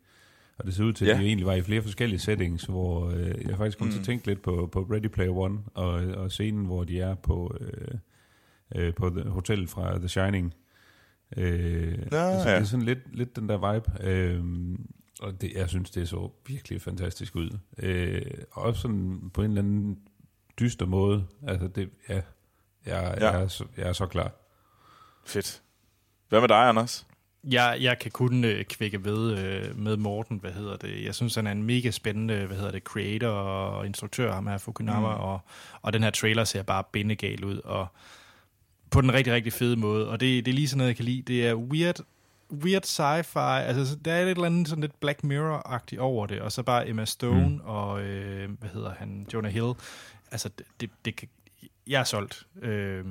Speaker 3: og det så ud til, at ja. de egentlig var i flere forskellige settings, hvor øh, jeg faktisk kom mm. til at tænke lidt på, på Ready Player One, og, og scenen, hvor de er på, øh, øh, på the, hotellet fra The Shining. Øh, ja, altså, ja. Det er sådan lidt, lidt den der vibe. Øh, og det, jeg synes, det så virkelig fantastisk ud. Øh, også sådan på en eller anden dyster måde. Altså, det, ja, jeg, ja. Jeg, er så, jeg er så klar.
Speaker 2: Fedt. Hvad med dig, Anders?
Speaker 1: Jeg, jeg kan kun øh, kvække ved øh, med Morten, hvad hedder det. Jeg synes, han er en mega spændende, hvad hedder det, creator og instruktør, ham her Fukunaga, mm. og, og den her trailer ser bare bindegal ud, og på den rigtig, rigtig fede måde. Og det, det er lige sådan noget, jeg kan lide. Det er weird, weird sci-fi. Altså, der er et eller andet sådan lidt Black Mirror-agtigt over det, og så bare Emma Stone mm. og, øh, hvad hedder han, Jonah Hill. Altså, det, det, kan, jeg er solgt. Øh,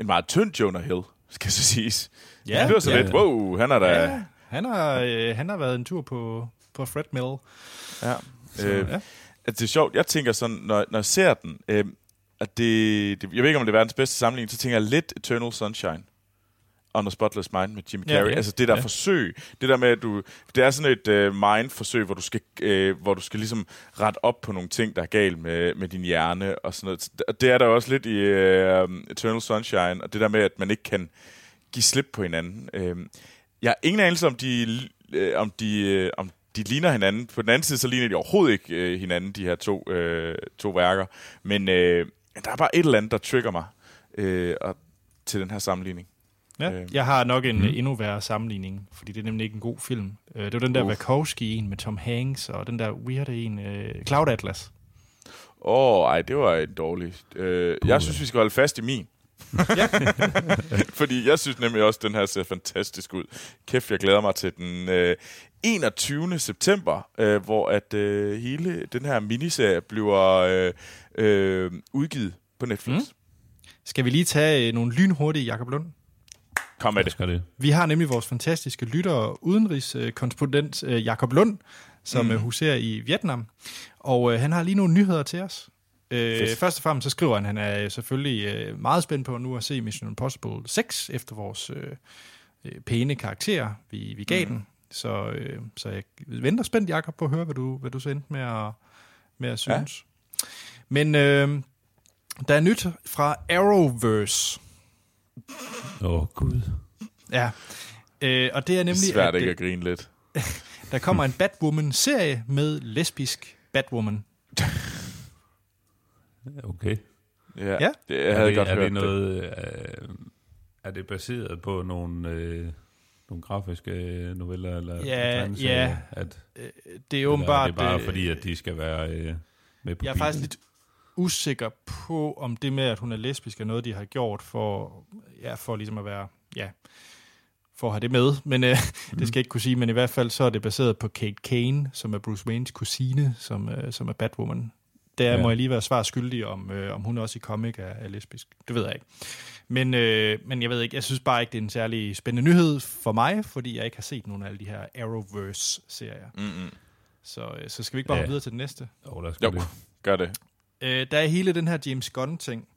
Speaker 2: en meget tynd Jonah Hill, skal så siges.
Speaker 1: Ja,
Speaker 2: det var så
Speaker 3: ja,
Speaker 2: lidt, wow, han er da...
Speaker 1: Ja, han har, øh, han har været en tur på, på Fred Mill.
Speaker 2: Ja.
Speaker 1: Så,
Speaker 2: Øh,
Speaker 1: ja.
Speaker 2: det er sjovt, jeg tænker sådan, når, når jeg ser den, øh, at det, det, jeg ved ikke, om det er verdens bedste sammenligning, så tænker jeg lidt Eternal Sunshine on a Spotless Mind med Jim
Speaker 1: Ja,
Speaker 2: Carrey.
Speaker 1: ja.
Speaker 2: Altså det der
Speaker 1: Ja.
Speaker 2: forsøg, det der med, at du... Det er sådan et øh, mind-forsøg, hvor du skal, øh, hvor du skal ligesom rette op på nogle ting, der er galt med, med din hjerne og sådan noget. Og Det er der også lidt i øh, Eternal Sunshine, og det der med, at man ikke kan give slip på hinanden. Øh, jeg har ingen anelse om, de, øh, om, de, øh, om de ligner hinanden. På den anden side, så ligner de overhovedet ikke øh, hinanden, de her to, øh, to værker. Men øh, der er bare et eller andet, der trigger mig øh, og, til den her sammenligning.
Speaker 1: Ja.
Speaker 2: Øh.
Speaker 1: Jeg har nok en mm. endnu værre sammenligning, fordi det er nemlig ikke en god film. Øh, Det var den der
Speaker 2: Uff.
Speaker 1: Wachowski en med Tom Hanks, og den der weird en, øh, Cloud Atlas.
Speaker 2: Åh, oh, ej, det var en dårlig. Øh, jeg synes, vi skal holde fast i min.
Speaker 1: Ja. [laughs]
Speaker 2: Fordi jeg synes nemlig også, at den her ser fantastisk ud. Kæft, jeg glæder mig til den øh, 21. september, øh, hvor at øh, hele den her miniserie bliver øh, øh, udgivet på Netflix. Mm.
Speaker 1: Skal vi lige tage øh, nogle lynhurtige Jakob Lund?
Speaker 2: Kom med det.
Speaker 3: skal det.
Speaker 1: Vi har nemlig vores fantastiske lytter og udenrigskorrespondent øh, Jakob Lund, som mm. huserer i Vietnam. Og øh, han har lige nogle nyheder til os. Øh, først og fremmest så skriver han, at han er selvfølgelig øh, meget spændt på nu at se Mission Impossible 6, efter vores øh, øh, pæne karakter, vi, vi gav mm. den. Så, øh, så jeg venter spændt, Jakob, på at høre, hvad du, hvad du så endte med at, med at synes. Ja. Men øh, der er nyt fra Arrowverse.
Speaker 3: Åh, oh, Gud.
Speaker 1: Ja, øh, og det er
Speaker 2: Det
Speaker 1: nemlig,
Speaker 2: er svært
Speaker 1: at
Speaker 2: ikke
Speaker 1: øh,
Speaker 2: at grine lidt. [laughs]
Speaker 1: der kommer en Batwoman-serie med lesbisk Batwoman.
Speaker 3: Okay.
Speaker 2: Ja,
Speaker 1: Ja.
Speaker 2: det jeg
Speaker 3: er
Speaker 2: havde
Speaker 3: det,
Speaker 2: godt
Speaker 3: er
Speaker 2: hørt
Speaker 3: det noget, øh, er det baseret på nogle, øh, nogle grafiske noveller eller
Speaker 1: Ja,
Speaker 3: tegneserier?
Speaker 1: ja.
Speaker 3: At,
Speaker 1: Det er
Speaker 3: eller
Speaker 1: åbenbart...
Speaker 3: er det bare
Speaker 1: øh,
Speaker 3: fordi, at de skal være øh, med på
Speaker 1: Jeg er
Speaker 3: bilen?
Speaker 1: faktisk lidt usikker på, om det med, at hun er lesbisk, er noget, de har gjort for, ja, for ligesom at være, ja, for at have det med. Men øh, [laughs] det skal jeg ikke kunne sige, men i hvert fald så er det baseret på Kate Kane, som er Bruce Waynes kusine, som, øh, som er Batwoman. Der ja. Må jeg lige være svar skyldig, om, øh, om hun også i comic er, er lesbisk. Det ved jeg ikke. Men, øh, men jeg ved ikke, jeg synes bare ikke, det er en særlig spændende nyhed for mig, fordi jeg ikke har set nogen af alle de her Arrowverse-serier.
Speaker 2: Mm-mm.
Speaker 1: Så, øh, så skal vi ikke bare
Speaker 3: Ja.
Speaker 1: videre til den næste?
Speaker 3: Jo, der skal
Speaker 2: Jo,
Speaker 3: det.
Speaker 2: gør det.
Speaker 1: Øh, der er hele den her James Gunn-ting,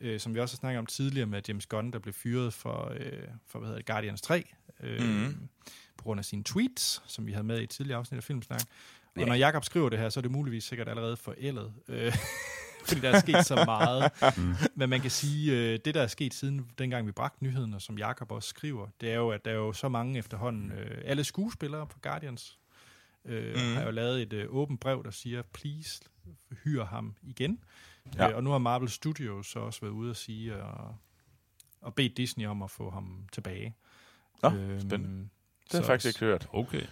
Speaker 1: øh, som vi også har snakket om tidligere med James Gunn, der blev fyret for, øh, for hvad hedder det, Guardians 3, øh,
Speaker 2: Mhm.
Speaker 1: mm. på grund af sine tweets, som vi havde med i et tidligere afsnit af Filmsnak. Og
Speaker 2: Ja.
Speaker 1: når Jakob skriver det her, så er det muligvis sikkert allerede forældet, øh, [laughs] fordi der er sket så meget.
Speaker 3: Mm.
Speaker 1: Men man kan sige, øh, det der er sket siden dengang vi bragte nyheden, og som Jakob også skriver, det er jo, at der er jo så mange efterhånden, øh, alle skuespillere på Guardians, øh, mm. har jo lavet et øh, åbent brev, der siger, please, hyr ham igen.
Speaker 2: Ja.
Speaker 1: Øh, og nu har Marvel Studios så også været ude og sige, og, og bedt Disney om at få ham tilbage.
Speaker 2: Nå, spændende. Det har jeg faktisk ikke hørt.
Speaker 3: Okay.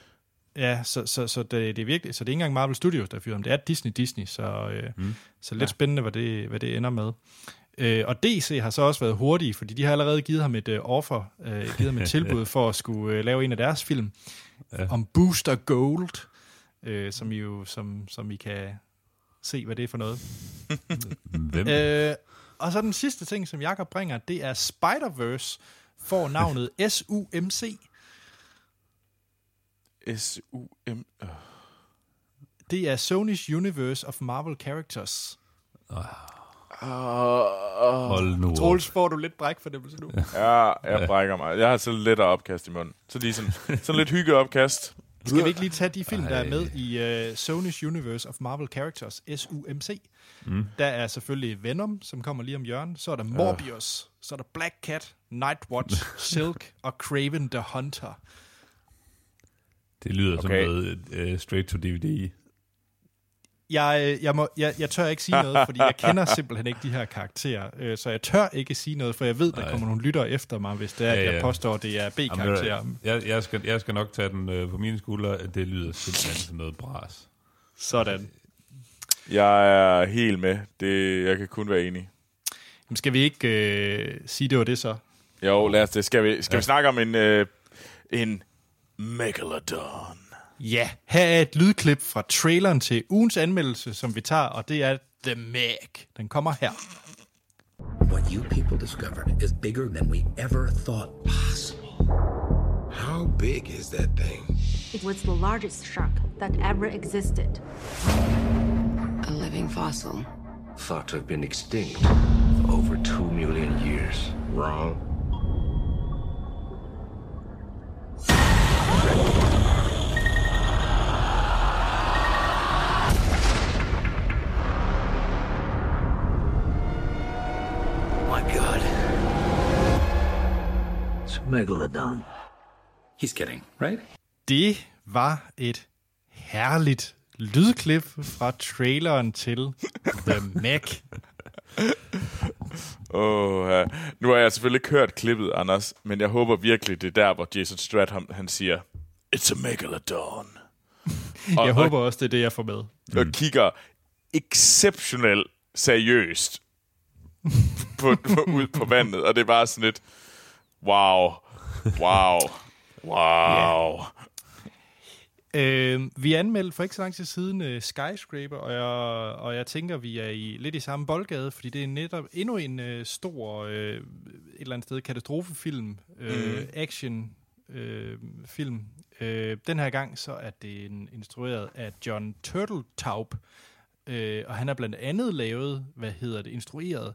Speaker 1: Ja, så, så, så det, det er virkelig, så det er ikke engang Marvel Studios, der fyrer ham. Det er Disney Disney, så, øh,
Speaker 3: Mm.
Speaker 1: så lidt
Speaker 2: ja.
Speaker 1: spændende, hvad det, hvad det ender med. Øh, og DC har så også været hurtige, fordi de har allerede givet ham et øh, offer, øh, givet ham et [laughs] tilbud for at skulle øh, lave en af deres film
Speaker 3: Ja.
Speaker 1: om Booster Gold, øh, som I jo som, som I kan se, hvad det er for noget. [laughs]
Speaker 3: Hvem?
Speaker 1: Øh, og så den sidste ting, som Jakob bringer, det er Spider-Verse får navnet [laughs] SUMC.
Speaker 2: S-U-M...
Speaker 1: Det er Sony's Universe of Marvel Characters.
Speaker 2: Uh, uh,
Speaker 3: Hold nu.
Speaker 1: Troels, får du lidt bræk for det nu?
Speaker 2: ja, jeg brækker mig. Jeg har så lidt opkast i munden. Så lige sådan, sådan lidt hyggeopkast.
Speaker 1: Skal vi ikke lige tage de film, der er
Speaker 3: Ej.
Speaker 1: med i uh, Sony's Universe of Marvel Characters, SUMC?
Speaker 3: Mm.
Speaker 1: Der er selvfølgelig Venom, som kommer lige om hjørnet. Så er der Morbius. Så er der Black Cat, Nightwatch, [laughs] Silk og Craven the Hunter.
Speaker 3: Det lyder okay. som noget uh, straight to DVD.
Speaker 1: Jeg, øh, jeg, må, jeg, jeg tør ikke sige noget, fordi jeg kender [laughs] simpelthen ikke de her karakterer. Øh, Så jeg tør ikke sige noget, for jeg ved, der
Speaker 3: Nej.
Speaker 1: kommer nogle lyttere efter mig, hvis det er, at
Speaker 3: Ja,
Speaker 1: jeg
Speaker 3: ja.
Speaker 1: påstår, at det er
Speaker 3: Jamen,
Speaker 1: B-karakterer.
Speaker 3: jeg, jeg, skal, jeg skal nok tage den øh, på mine skuldre. Det lyder simpelthen som noget bras.
Speaker 1: Sådan.
Speaker 2: Jeg er helt med. Det, jeg kan kun være enig.
Speaker 1: Jamen, skal vi ikke øh, sige, det var det så?
Speaker 2: Jo, lad os det. Skal vi, skal
Speaker 3: Ja.
Speaker 2: vi snakke om en, øh, en Megalodon?
Speaker 1: Ja, her er et lydklip fra traileren til ugens anmeldelse, som vi tager, og det er The Meg. Den kommer her.
Speaker 4: what you people discovered is bigger than we ever thought possible.
Speaker 5: How big is that thing?
Speaker 6: It was the largest shark that ever existed.
Speaker 7: A living fossil.
Speaker 5: Thought to have been extinct for over two million years. Wrong.
Speaker 4: Megalodon. He's kidding, right?
Speaker 1: Det var et herligt lydklip fra traileren til The [laughs] Meg.
Speaker 2: Åh, ja. Nu har jeg selvfølgelig ikke hørt klippet, Anders, men jeg håber virkelig, det er der, hvor Jason Stratham, han siger, It's a megalodon. [laughs] Og,
Speaker 1: Jeg håber også, det er det, jeg får med.
Speaker 2: og, og kigger exceptionelt seriøst på, på, ud på vandet, og det er bare sådan lidt, wow, wow, wow. [laughs]
Speaker 1: Øh, vi anmeldte for ikke så lang tid siden uh, Skyscraper, og jeg, og jeg tænker, vi er i lidt i samme boldgade, fordi det er netop endnu en uh, stor, uh, et eller andet sted, katastrofefilm, uh, mm. action uh, film. Uh, den her gang så er det en, instrueret af John Turteltaub, uh, og han har blandt andet lavet, hvad hedder det, instrueret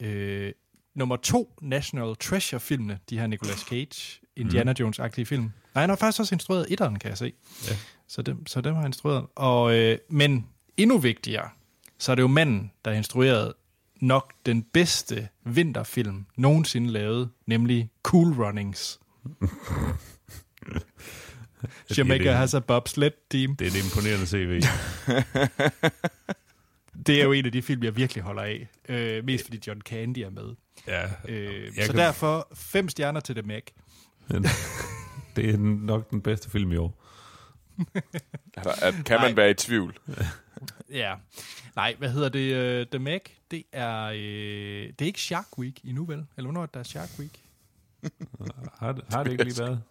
Speaker 1: uh, nummer to National Treasure-filmene, de her Nicolas Cage, Indiana Jones-agtige film. Nej, han har faktisk også instrueret etteren, kan jeg se.
Speaker 3: Ja.
Speaker 1: Så dem, så dem har han instrueret. Og, øh, men endnu vigtigere, så er det jo manden, der har instrueret nok den bedste vinterfilm nogensinde lavet, nemlig Cool Runnings. [laughs] Jamaica
Speaker 3: det-
Speaker 1: has a bobsled team.
Speaker 3: Det er et imponerende CV. [laughs]
Speaker 1: Det er jo en af de film, jeg virkelig holder af. Øh, mest fordi John Candy er med.
Speaker 3: ja,
Speaker 1: Øh,
Speaker 3: Jeg
Speaker 1: så
Speaker 3: kan-
Speaker 1: derfor fem stjerner til The Mac. [laughs]
Speaker 3: det er nok den bedste film i år. [laughs]
Speaker 2: At, kan man
Speaker 1: Nej.
Speaker 2: være i tvivl? [laughs]
Speaker 1: Ja. Nej, hvad hedder det? Uh, The Mac, det er, øh, det er ikke Shark Week endnu, vel? Eller hvornår er der er Shark Week?
Speaker 3: Har, det- har det ikke lige været?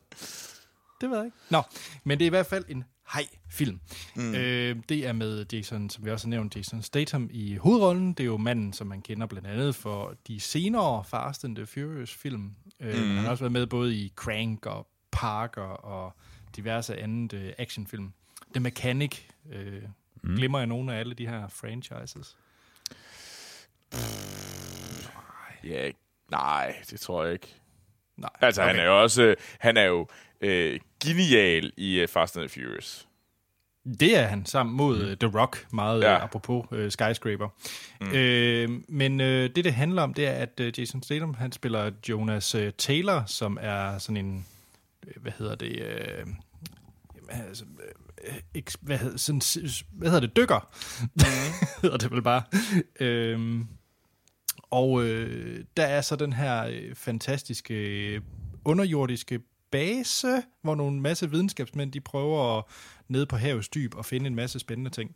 Speaker 1: Det ved jeg ikke. Nå, men det er i hvert fald en hej-film. Mm. Øh, det er med Jason, som vi også har nævnt, Jason Statham i hovedrollen. Det er jo manden, som man kender blandt andet for de senere Fast and the Furious-film. Øh, mm. Han har også været med både i Crank og Parker og diverse andet øh, actionfilm. The Mechanic øh, mm. glemmer jeg nogle af alle de her franchises.
Speaker 2: Ja, nej, det tror jeg ikke.
Speaker 1: Nej,
Speaker 2: Altså, okay. han er jo også, han er jo øh, genial i uh, Fast and Furious.
Speaker 1: Det er han sammen mod mm. The Rock, meget
Speaker 2: Ja.
Speaker 1: apropos uh, Skyscraper. Mm. Øh, men øh, det, det handler om, det er, at uh, Jason Statham, han spiller Jonas uh, Taylor, som er sådan en, øh, hvad hedder det, øh, altså, øh, eks- hvad, hedder, sådan, hvad hedder det, dykker, mm. [laughs] hedder det vel bare. Øhm, og øh, der er så den her øh, fantastiske øh, underjordiske base, hvor nogle masse videnskabsmænd, de prøver at nede på havets dyb og finde en masse spændende ting.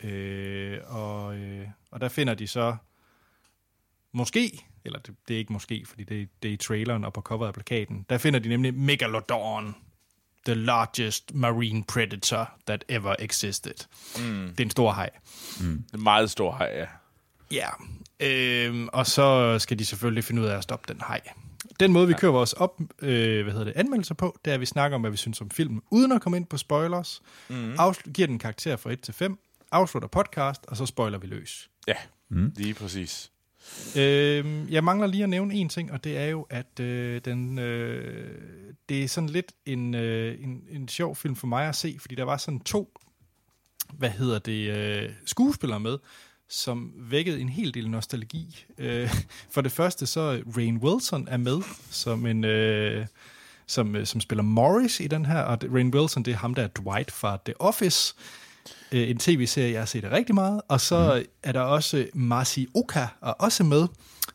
Speaker 1: Øh, og, øh, og der finder de så måske, eller det, det er ikke måske, fordi det, det er i traileren og på coveret af plakaten, der finder de nemlig Megalodon, the largest marine predator that ever existed. Mm. Det er en stor haj.
Speaker 2: Det er meget stor hej, ja.
Speaker 1: Ja, øhm, og så skal de selvfølgelig finde ud af at stoppe den hej. Den måde, vi kører vores op, øh, hvad hedder det, anmeldelser på, det er, at vi snakker om, hvad vi synes om filmen, uden at komme ind på spoilers. Mm. Afsl- giver den karakter fra 1 til 5, afslutter podcast, og så spoiler vi løs.
Speaker 2: Ja, mm. lige præcis.
Speaker 1: Øh, jeg mangler lige at nævne en ting, og det er jo, at øh, den, øh, det er sådan lidt en, øh, en, en sjov film for mig at se, fordi der var sådan to, hvad hedder det, øh, skuespillere med, som vækkede en hel del nostalgi. Øh, for det første så Rain Wilson er med som en... Øh, som, øh, som spiller Morris i den her, og Rain Wilson, det er ham, der er Dwight fra The Office, øh, en tv-serie, jeg har set rigtig meget. Og så mm. er der også Marci Oka er også med,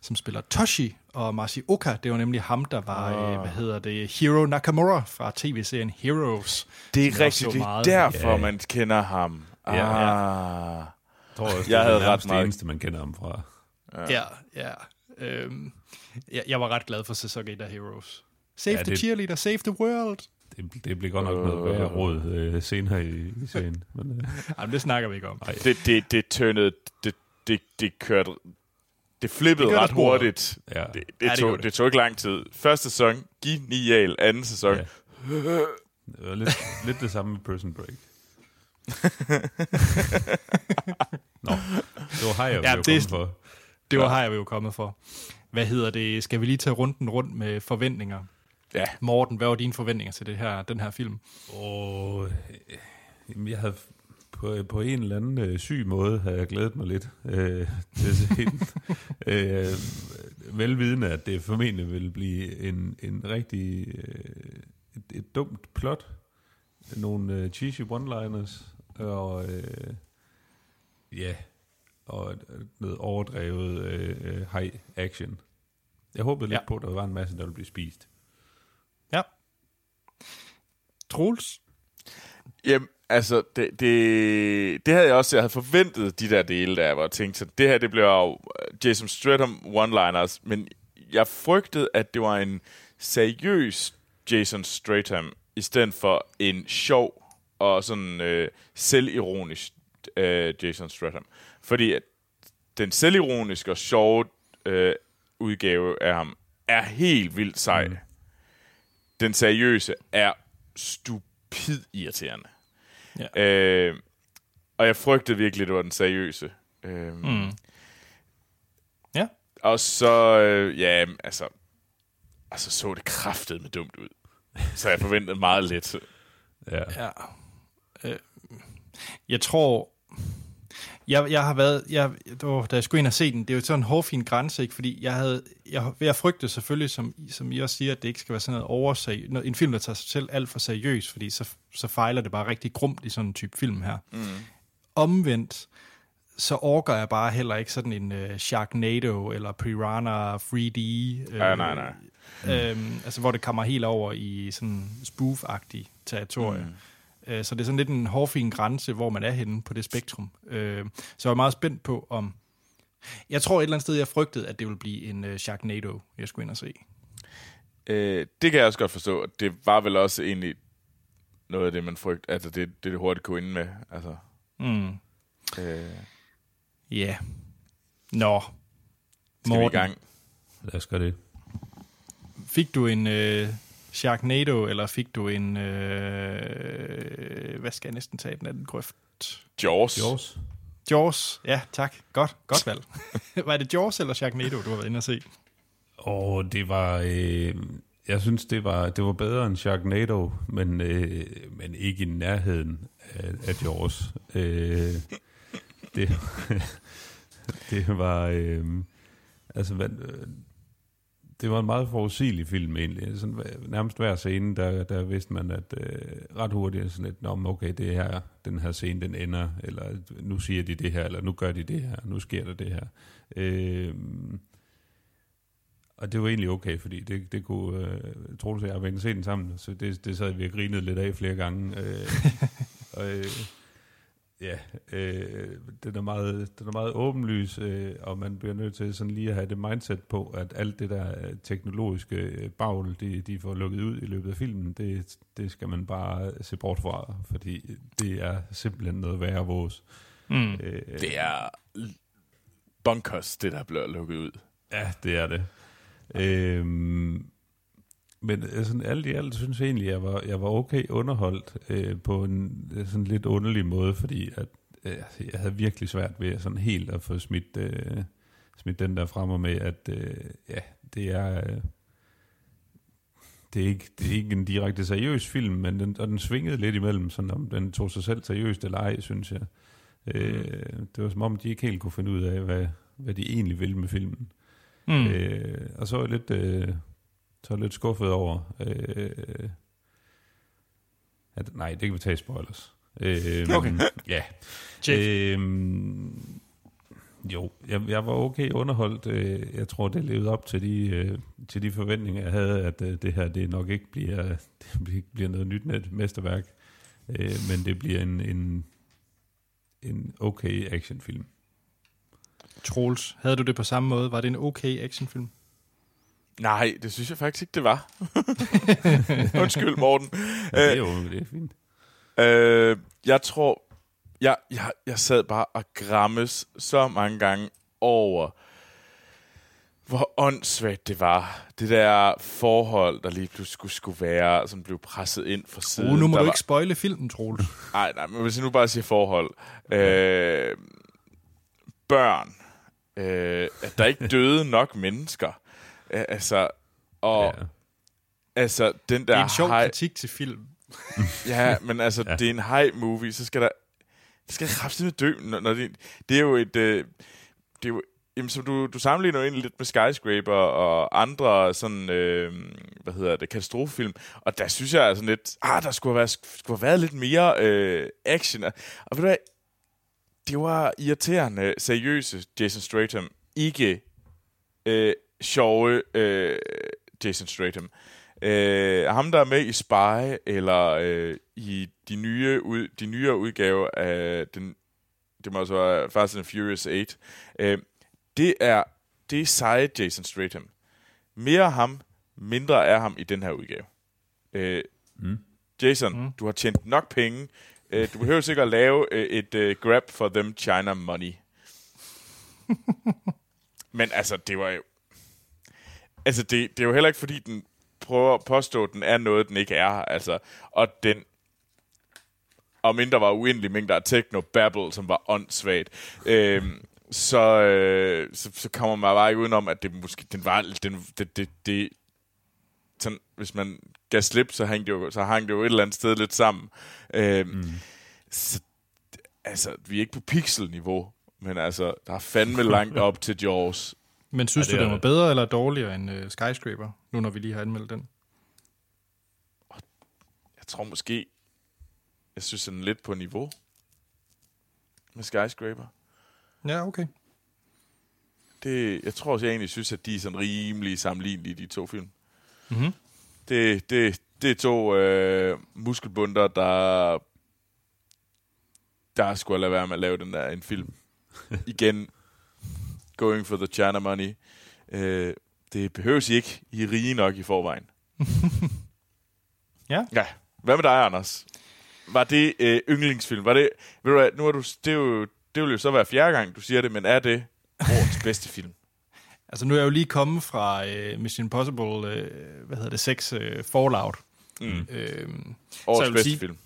Speaker 1: som spiller Toshi. Og Marci Oka, det var nemlig ham, der var, oh. øh, hvad hedder det, Hiro Nakamura fra tv-serien Heroes.
Speaker 2: Det er rigtigt, det er derfor,
Speaker 3: Ja.
Speaker 2: man kender ham. Ah.
Speaker 3: Ja,
Speaker 2: ja.
Speaker 3: Jeg tror også,
Speaker 2: Jeg
Speaker 3: det
Speaker 2: havde
Speaker 3: er
Speaker 2: ret
Speaker 3: det
Speaker 2: meget-
Speaker 3: eneste, man kender ham fra.
Speaker 1: Ja, ja. Øhm, jeg, jeg var ret glad for sæson 1 af Heroes. Save
Speaker 3: Ja,
Speaker 1: the
Speaker 3: det-
Speaker 1: cheerleader, save the world.
Speaker 3: Det, det bliver godt nok noget værre råd øh, senere i, i serien. Men, øh,
Speaker 1: Jamen, det snakker vi ikke om.
Speaker 2: Det, det, det turnede, det, det, det kørte det flippede
Speaker 1: Det
Speaker 2: ret hurtigt.
Speaker 3: Ja.
Speaker 2: Det, det,
Speaker 1: Ja, det
Speaker 2: det, tog,
Speaker 1: det.
Speaker 2: det. tog ikke lang tid. Første sæson, genial. Anden sæson,
Speaker 3: Ja. Det var lidt, lidt det samme med Prison Break. [laughs] Nå, det var Hajer, [laughs] vi
Speaker 1: Ja,
Speaker 3: ja,
Speaker 1: det-
Speaker 3: kommet for.
Speaker 1: Det var har jeg jo kommet for. Hvad hedder det? Skal vi lige tage runden rundt med forventninger?
Speaker 2: ja.
Speaker 1: Morten, hvad var dine forventninger til det her, den her film?
Speaker 3: Og øh, jeg havde på, på en eller anden øh, syg måde havde jeg glædet mig lidt øh, til at se den. [laughs] øh, velvidende, at det formentlig vil blive en, en rigtig øh, et, et dumt plot. Nogle øh, cheesy one-liners og øh, ja, og et- noget overdrevet øh, øh, high action. Jeg håbede lidt
Speaker 1: Ja.
Speaker 3: ja. på, at der var en masse, der ville blive spist.
Speaker 1: Ja. Troels?
Speaker 2: Jamen, altså, det, det, det havde jeg også, jeg havde forventet de der dele der, hvor jeg tænkte, så det her, det bliver jo Jason Stratham one-liners, men jeg frygtede, at det var en seriøs Jason Stratham, i stedet for en sjov og sådan øh, selvironisk øh, Jason Stratham. Fordi at den selvironiske og sjove øh, udgave af ham er helt vildt sej. Mm. Den seriøse er stupid irriterende.
Speaker 1: Ja.
Speaker 2: Øh, og jeg frygtede virkelig, at det var den seriøse. Øh,
Speaker 1: Mm. Ja.
Speaker 2: Og så, øh, ja, altså, altså så det kraftet med dumt ud. Så jeg forventede meget lidt.
Speaker 3: Ja.
Speaker 1: Ja. Øh, jeg tror... Jeg, jeg har været... Jeg, åh, da jeg skulle ind og se den, det er jo sådan en hårfin grænse, ikke? Fordi jeg havde... Jeg, jeg frygtede selvfølgelig, som, som I også siger, at det ikke skal være sådan noget oversag... En film, der tager sig selv alt for seriøst, fordi så, så fejler det bare rigtig grumt i sådan en type film her. Mm. Omvendt, så orker jeg bare heller ikke sådan en uh, Sharknado eller Piranha 3D. Øh,
Speaker 2: Ja, nej, nej.
Speaker 1: Øhm, altså hvor det kommer helt over i sådan spoof-agtig territorie. Mm. Øh, så det er sådan lidt en hårfin grænse, hvor man er henne på det spektrum. Øh, så jeg var meget spændt på, om... Jeg tror et eller andet sted, jeg frygtede, at det ville blive en uh, Sharknado, jeg skulle ind og se.
Speaker 2: Øh, det kan jeg også godt forstå. Det var vel også egentlig noget af det, man frygte. Altså, det, det, det hurtigt kunne ende med. Altså,
Speaker 1: Mm.
Speaker 2: øh,
Speaker 1: Ja. Yeah. Nå.
Speaker 2: skal vi i gang?
Speaker 3: Lad os gøre det.
Speaker 1: Fik du en uh, Sharknado, eller fik du en... Uh, hvad skal jeg næsten tage den anden grøft?
Speaker 2: Jaws.
Speaker 3: Jaws.
Speaker 1: Jaws. Ja, tak. Godt. Godt valg. [laughs] var det Jaws eller Sharknado, du har været inde og se?
Speaker 3: Og det var... Øh, jeg synes, det var, det var bedre end Sharknado, men, øh, men ikke i nærheden af, af Jaws. Øh, det, [laughs] det var... Øh, altså, hvad, øh, det var en meget forudsigelig film egentlig. Sådan, nærmest hver scene, der, der vidste man, at øh, ret hurtigt sådan lidt, Nå, okay, det her, den her scene, den ender, eller nu siger de det her, eller nu gør de det her, nu sker der det her. Øh, og det var egentlig okay, fordi det, det kunne... Øh, Troels og jeg var inde se den sammen, så det, det sad vi og grinede lidt af flere gange. Øh, [laughs] og, øh, ja, øh, den, er meget, den er meget åbenlys, øh, og man bliver nødt til sådan lige at have det mindset på, at alt det der øh, teknologiske øh, bagl, de, de får lukket ud i løbet af filmen, det, det skal man bare se bort fra, fordi det er simpelthen noget værre vores.
Speaker 1: Mm.
Speaker 3: Øh,
Speaker 2: Det er bunkers, det der bliver lukket ud.
Speaker 3: Ja, det er det. Øhm, men øh, sådan alt i alt synes jeg egentlig, jeg var, jeg var okay underholdt øh, på en øh, sådan lidt underlig måde, fordi at, øh, jeg havde virkelig svært ved sådan helt at få smidt, øh, smidt den der frem med, at øh, ja, det er... Øh, det er, ikke, det er ikke en direkte seriøs film, men den, og den svingede lidt imellem, sådan om den tog sig selv seriøst eller ej, synes jeg. Øh, det var som om, de ikke helt kunne finde ud af, hvad, hvad de egentlig ville med filmen.
Speaker 1: Mm.
Speaker 3: Mm. Øh, og så er lidt, øh, så er jeg lidt skuffet over, øh, at, nej, det kan vi tage spoilers. Øh,
Speaker 1: Okay. [laughs]
Speaker 3: Ja. Øh, jo, jeg, jeg var okay underholdt. Øh, jeg tror, det levede op til de, øh, til de forventninger, jeg havde, at øh, det her det nok ikke bliver, [laughs] det bliver noget nyt net mesterværk, men det bliver en, en, en okay actionfilm.
Speaker 1: Troels, havde du det på samme måde? Var det en okay actionfilm?
Speaker 2: Nej, det synes jeg faktisk ikke, det var. [laughs] Undskyld, Morten.
Speaker 3: Ja, det er jo det er fint.
Speaker 2: Øh, jeg tror, jeg, jeg, jeg sad bare og grammes så mange gange over hvor åndssvagt det var. Det der forhold, der lige pludselig skulle, skulle være, som blev presset ind fra siden.
Speaker 1: Uh, nu må
Speaker 2: der
Speaker 1: du
Speaker 2: var,
Speaker 1: ikke spoile filmen, Troels.
Speaker 2: Nej, nej, men hvis jeg nu bare siger forhold. Øh, børn. Øh, at der ikke døde nok mennesker. Altså, og
Speaker 3: Ja.
Speaker 2: altså, den der
Speaker 1: Det er en sjov
Speaker 2: hej-
Speaker 1: kritik til film. [laughs]
Speaker 2: Ja, men altså, ja. Det er en high movie, så skal der... Det skal kraftigt dø, når, når det, det er jo et... Øh, det er jo, jamen, som du, du sammenligner jo egentlig lidt med Skyscraper og andre sådan, øh, hvad hedder det, katastrofefilm, og der synes jeg altså lidt, ah, der skulle have været, skulle have været lidt mere øh, action. Og ved du hvad, det var irriterende, seriøse Jason Stratham, ikke øh, sjove øh, Jason Stratham. Øh, ham, der er med i Spy, eller øh, i de nye ud, de nyere udgaver af den, det må også være Fast and Furious 8, øh, det er det er seje Jason Stratham. Mere af ham, mindre af ham i den her udgave. Øh,
Speaker 3: Mm.
Speaker 2: Jason, mm. du har tjent nok penge. Øh, du behøver sikkert at lave øh, et øh, grab for them China money. [laughs] Men altså, det var jo... Altså, det, det er jo heller ikke, fordi den prøver at påstå, at den er noget, den ikke er. Altså, og den... Og mindre var uendelig mængder af techno-babble, som var åndssvagt. Øhm, så, øh, så, så kommer man bare ikke udenom, at det måske... Den var... Den, det, det, det, sådan, hvis man gav slip, så hang det jo, så hang det jo et eller andet sted lidt sammen. Øhm, mm. så, altså, vi er ikke på pixel-niveau, men altså, der er fandme langt op til Jaws.
Speaker 1: Men synes
Speaker 3: Ja, det
Speaker 1: du, den var
Speaker 3: det.
Speaker 1: bedre eller dårligere end uh, Skyscraper, nu når vi lige har anmeldt den?
Speaker 2: Jeg tror måske, jeg synes, den er lidt på niveau med Skyscraper.
Speaker 1: Ja, okay.
Speaker 2: Det, jeg tror også, jeg egentlig synes, at de er sådan rimelig sammenlignelige, de to film.
Speaker 1: Mhm.
Speaker 2: Det, det, det er to øh, muskelbunder, der der skulle lade være med at lave den der en film. [laughs] Igen, going for the China money. Øh, det behøves I ikke. I er rige nok i forvejen. [laughs]
Speaker 1: Ja.
Speaker 2: Ja. Hvad med dig, Anders? Var det øh, yndlingsfilm? Var det, ved du hvad, nu er du, det, er jo, det vil jo så være fjerde gang, du siger det, men er det årets [laughs] bedste film?
Speaker 1: Altså, nu er jeg jo lige kommet fra uh, Mission Impossible, uh, hvad hedder det, 6 uh, Fallout.
Speaker 2: Mm.
Speaker 1: Øhm,
Speaker 2: Årets
Speaker 1: vil
Speaker 2: bedste
Speaker 1: sige-
Speaker 2: film.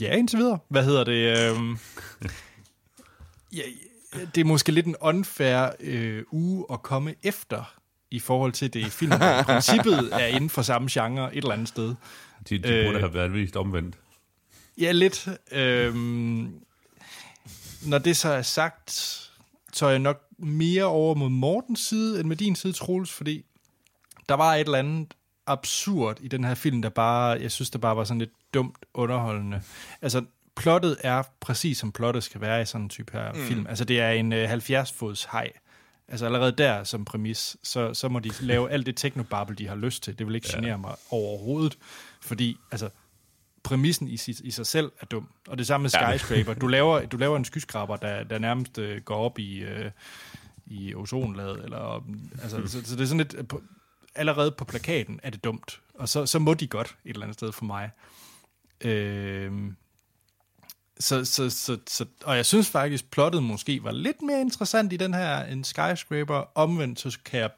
Speaker 1: Ja, indtil videre. Hvad hedder det? Øhm, [laughs] ja, det er måske lidt en unfair øh, uge at komme efter i forhold til det film. I princippet er inden for samme genre et eller andet sted.
Speaker 3: De, de
Speaker 1: Øh.
Speaker 3: burde have været vist omvendt.
Speaker 1: Ja, lidt. Øhm, når det så er sagt, så er jeg nok mere over mod Mortens side, end med din side, Troels, fordi der var et eller andet absurd i den her film, der bare, jeg synes, der bare var sådan lidt dumt underholdende. Altså, plottet er præcis som plottet skal være i sådan en type her mm. film. Altså, det er en øh, 70-fods hej. Altså allerede der som præmis, så, så må de lave [laughs] alt det teknobabel, de har lyst til. Det vil ikke ja. genere mig overhovedet, fordi altså, præmissen i, sig- i sig selv er dum. Og det samme med Skyscraper. Du laver, du laver en skyskraber, der, der nærmest øh, går op i, øh, i ozonlaget. Eller, altså, så, så det er sådan lidt... øh, På, allerede på plakaten er det dumt. Og så, så må de godt et eller andet sted for mig. Øh, så, så, så, så, og jeg synes faktisk, plottet måske var lidt mere interessant i den her end Skyscraper. Omvendt, så kan jeg,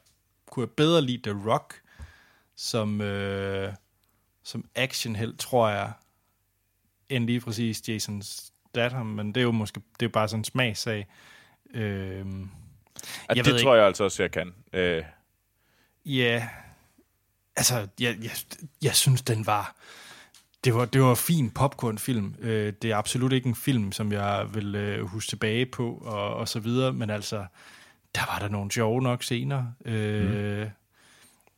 Speaker 1: kunne jeg bedre lide The Rock som, øh, som actionheld, tror jeg, end lige præcis Jason Statham. Men det er jo måske det er bare sådan en smagssag. Øh, Jeg
Speaker 2: det
Speaker 1: ved
Speaker 2: tror jeg altså også, jeg kan. Øh,
Speaker 1: Ja, altså, jeg, jeg, jeg synes, den var... Det var, det var en fin popcornfilm. Øh, det er absolut ikke en film, som jeg vil øh, huske tilbage på, og, og så videre, men altså, der var der nogle sjove nok scener. Øh,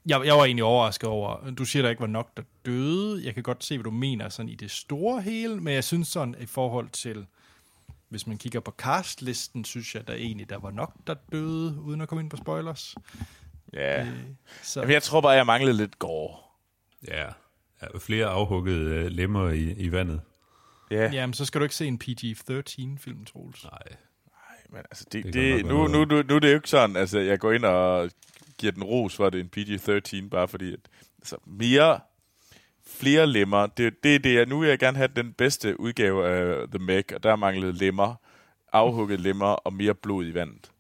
Speaker 1: jeg, jeg var egentlig overrasket over, du siger, der ikke var nok, der døde. Jeg kan godt se, hvad du mener sådan i det store hele, men jeg synes sådan, i forhold til, hvis man kigger på castlisten, synes jeg, der egentlig, der var nok, der døde, uden at komme ind på spoilers.
Speaker 2: ja.
Speaker 1: Øh, så.
Speaker 2: Jamen, jeg tror bare, jeg manglede lidt gore.
Speaker 3: Ja. Flere afhuggede øh, lemmer i, i vandet.
Speaker 2: Ja.
Speaker 1: Jamen, så skal du ikke se en PG-13-film, Troels.
Speaker 3: Nej.
Speaker 2: Men altså, det,
Speaker 3: Det
Speaker 2: det, nu, nu, nu, nu er det jo ikke sådan, altså, jeg går ind og giver den ros, for at det er en PG-13, bare fordi, at, altså, mere, flere lemmer, det, det er det, jeg, nu vil jeg gerne have den bedste udgave af The Meg, og der manglede lemmer, afhugget lemmer og mere blod i vandet.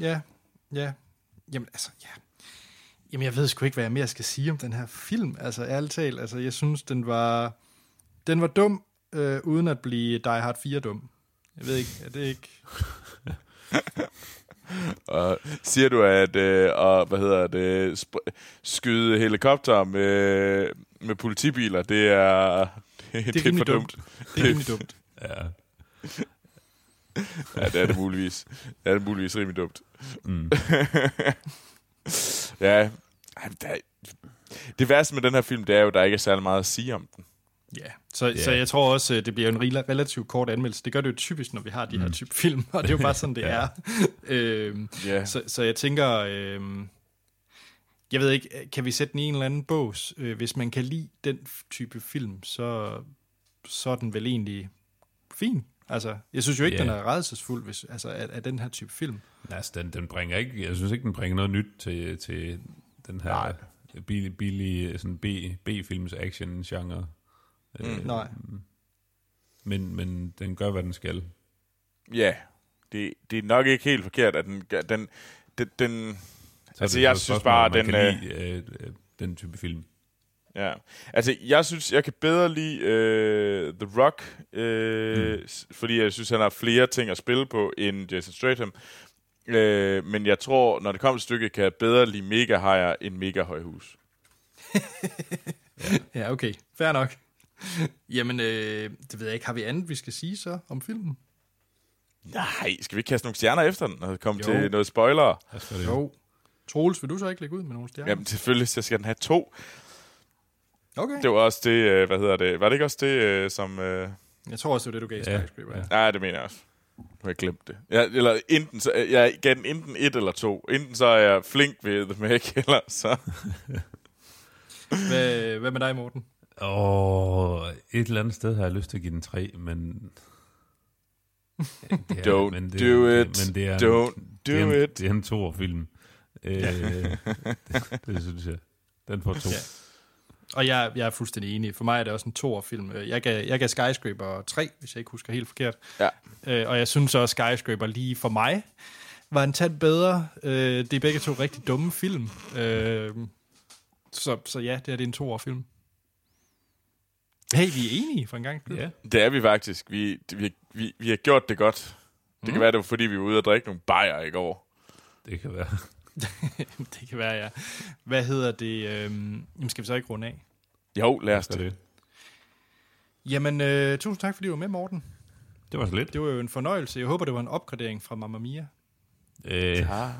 Speaker 1: Ja, ja. jamen, altså, ja. Jamen, jeg ved sgu ikke, hvad jeg mere skal sige om den her film. Altså, ærligt talt, altså, jeg synes, den var, den var dum, øh, uden at blive Die Hard 4 dum. Jeg ved ikke, er det ikke... [laughs]
Speaker 2: Og siger du, at øh, og, hvad hedder det, sp- skyde helikopter med, med politibiler, det er, [laughs] det, det, det er for dumt.
Speaker 1: dumt. Det er rimelig dumt. [laughs]
Speaker 3: Ja.
Speaker 2: Ja, det er det muligvis. Det er det muligvis rimelig dumt.
Speaker 3: Mm.
Speaker 2: Ja, der er, det værste med den her film, det er jo, at der ikke er særlig meget at sige om den.
Speaker 1: Ja, så, yeah. så jeg tror også, øh, det bliver en rela- relativt kort anmeldelse. Det gør det jo typisk, når vi har de her type film, [laughs] og det er jo bare sådan, det
Speaker 3: Ja.
Speaker 1: er. [laughs] øhm,
Speaker 2: Ja.
Speaker 1: så, så jeg tænker, øhm, jeg ved ikke, kan vi sætte den i en eller anden bås? Øh, hvis man kan lide den type film, så, så er den vel egentlig fin. Altså, jeg synes jo ikke,
Speaker 3: Ja.
Speaker 1: den er redselsfuld hvis, altså, af, af den her type film.
Speaker 3: Altså, den, den bringer ikke, jeg synes ikke, den bringer noget nyt til, til den her
Speaker 2: Nej.
Speaker 3: billige, billige sådan B, B-films action-genre. Mm. Øh,
Speaker 1: Nej.
Speaker 3: men, men den gør, hvad den skal.
Speaker 2: Ja, det, det er nok ikke helt forkert, at den... den, den, den
Speaker 3: Så
Speaker 2: Altså,
Speaker 3: det
Speaker 2: jeg synes bare,
Speaker 3: man
Speaker 2: den,
Speaker 3: kan
Speaker 2: øh,
Speaker 3: lide, øh, øh, den type film.
Speaker 2: Ja, altså jeg synes, jeg kan bedre lide øh, The Rock, øh, mm. fordi jeg synes, han har flere ting at spille på end Jason Statham. Øh, men jeg tror, når det kommer til stykket, kan jeg bedre lide Mega Higher end Mega Højhus. [laughs]
Speaker 1: Ja, okay. Fair nok. Jamen, øh, det ved jeg ikke. Har vi andet, vi skal sige så om filmen?
Speaker 2: Nej, skal vi ikke kaste nogle stjerner efter den, og komme
Speaker 1: Jo.
Speaker 2: til noget spoiler?
Speaker 3: Det.
Speaker 1: Jo. Troels, vil du så ikke lægge ud med nogle stjerner?
Speaker 2: Jamen selvfølgelig, så skal den have to.
Speaker 1: Okay.
Speaker 2: Det var også det, øh, hvad hedder det, var det ikke også det, øh, som... Øh,
Speaker 1: Jeg tror også, det var det, du gav
Speaker 3: Ja,
Speaker 1: Skyscraper.
Speaker 3: ja.
Speaker 2: nej, det mener jeg også. Nu har jeg glemt det. Ja, eller enten, så, jeg gav den enten et eller to. Enten så er jeg flink ved The Meg, [laughs] eller så...
Speaker 1: Hvad, hvad med dig, Morten?
Speaker 3: Åh, et eller andet sted har jeg lyst til at give den tre, men... Ja, det
Speaker 2: Don't
Speaker 3: men
Speaker 2: do
Speaker 3: det,
Speaker 2: it.
Speaker 3: Men det er
Speaker 2: Don't
Speaker 3: en,
Speaker 2: do
Speaker 3: det er en,
Speaker 2: it.
Speaker 3: Det er en toer-film. Øh, [laughs] det, det synes jeg. Den får to.
Speaker 1: Ja. Og jeg, jeg er fuldstændig enig. For mig er det også en toer-film. Jeg gav, jeg gav Skyscraper 3, hvis jeg ikke husker helt forkert.
Speaker 2: Ja.
Speaker 1: Øh, og jeg synes også, Skyscraper lige for mig var en tand bedre. Øh, det er begge to rigtig dumme film. Øh, så, så ja, det er, det er en toer-film. Hey, vi er enige for en gang.
Speaker 3: Ja.
Speaker 2: Det er vi faktisk. Vi, vi, vi, vi har gjort det godt. Det kan være, det var fordi, vi var ude og drikke nogle bajer i går.
Speaker 3: Det kan være. [laughs]
Speaker 1: det kan være, ja. Hvad hedder det? Øh, jamen, skal vi så ikke runde af?
Speaker 2: Jo, lad os det.
Speaker 3: det.
Speaker 1: Jamen, øh, tusind tak, fordi du var med, Morten.
Speaker 3: Det var så lidt.
Speaker 1: Det var jo en fornøjelse. Jeg håber, det var en opgradering fra Mamma Mia.
Speaker 3: Øh,
Speaker 2: Ah.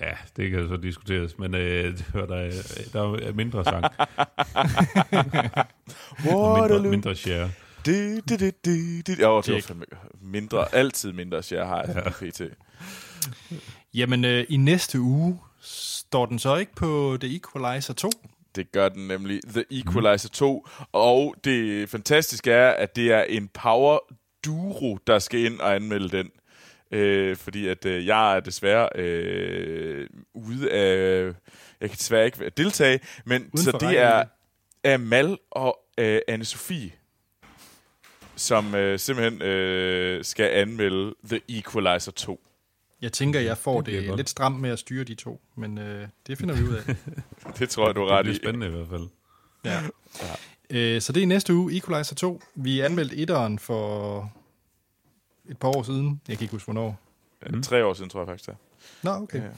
Speaker 3: ja, det kan så diskuteres, men øh, det var der, der var mindre sang. [laughs] mindre, mindre share.
Speaker 2: Du, du, du, du, du. Jo, det var mindre. Altid mindre, jeg har jeg ja. pt.
Speaker 1: Jamen, øh, i næste uge står den så ikke på The Equalizer 2.
Speaker 2: Det gør den nemlig The Equalizer 2. Og det fantastiske er, at det er en power duo, der skal ind og anmelde den. Øh, fordi at øh, jeg er desværre øh, ude af... Jeg kan desværre ikke deltage, men
Speaker 1: Uden
Speaker 2: så det er
Speaker 1: rækkevidde.
Speaker 2: Amal og øh, Anne-Sophie, som øh, simpelthen øh, skal anmelde The Equalizer 2.
Speaker 1: Jeg tænker, jeg får
Speaker 3: Det
Speaker 1: det, det lidt stramt med at styre de to, men øh, det finder vi ud af. [laughs]
Speaker 2: Det tror jeg, du er
Speaker 3: Det
Speaker 2: ret
Speaker 3: bliver
Speaker 2: i.
Speaker 3: spændende i hvert fald.
Speaker 1: ja. Øh, så det er næste uge, Equalizer 2. Vi anmeldte etteren for et par år siden. Jeg kan ikke huske, hvornår.
Speaker 2: Mm. Tre år siden, tror jeg faktisk, det er.
Speaker 1: Nå, okay.
Speaker 2: Ja.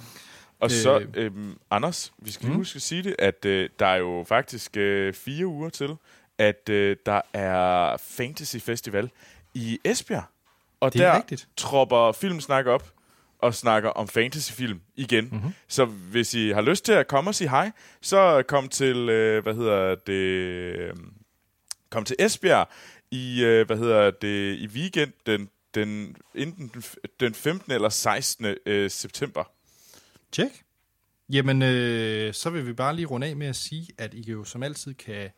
Speaker 2: Og så,
Speaker 1: Øh.
Speaker 2: øhm, Anders, vi skal lige
Speaker 1: Mm.
Speaker 2: huske at sige det, at øh, der er jo faktisk øh, fire uger til, at øh, der er Fantasy Festival i Esbjerg. Og
Speaker 1: Det er
Speaker 2: der
Speaker 1: rigtigt.
Speaker 2: tropper Filmsnak op og snakker om fantasyfilm igen.
Speaker 1: Mhm.
Speaker 2: Mm-hmm. Så hvis I har lyst til at komme og sige hej, så kom til, øh, hvad hedder det, øh, kom til Esbjerg i, øh, hvad hedder det, i weekend den, den, enten den 15. eller 16. Øh, september.
Speaker 1: Tjek. Jamen, øh, så vil vi bare lige runde af med at sige, at I jo som altid kan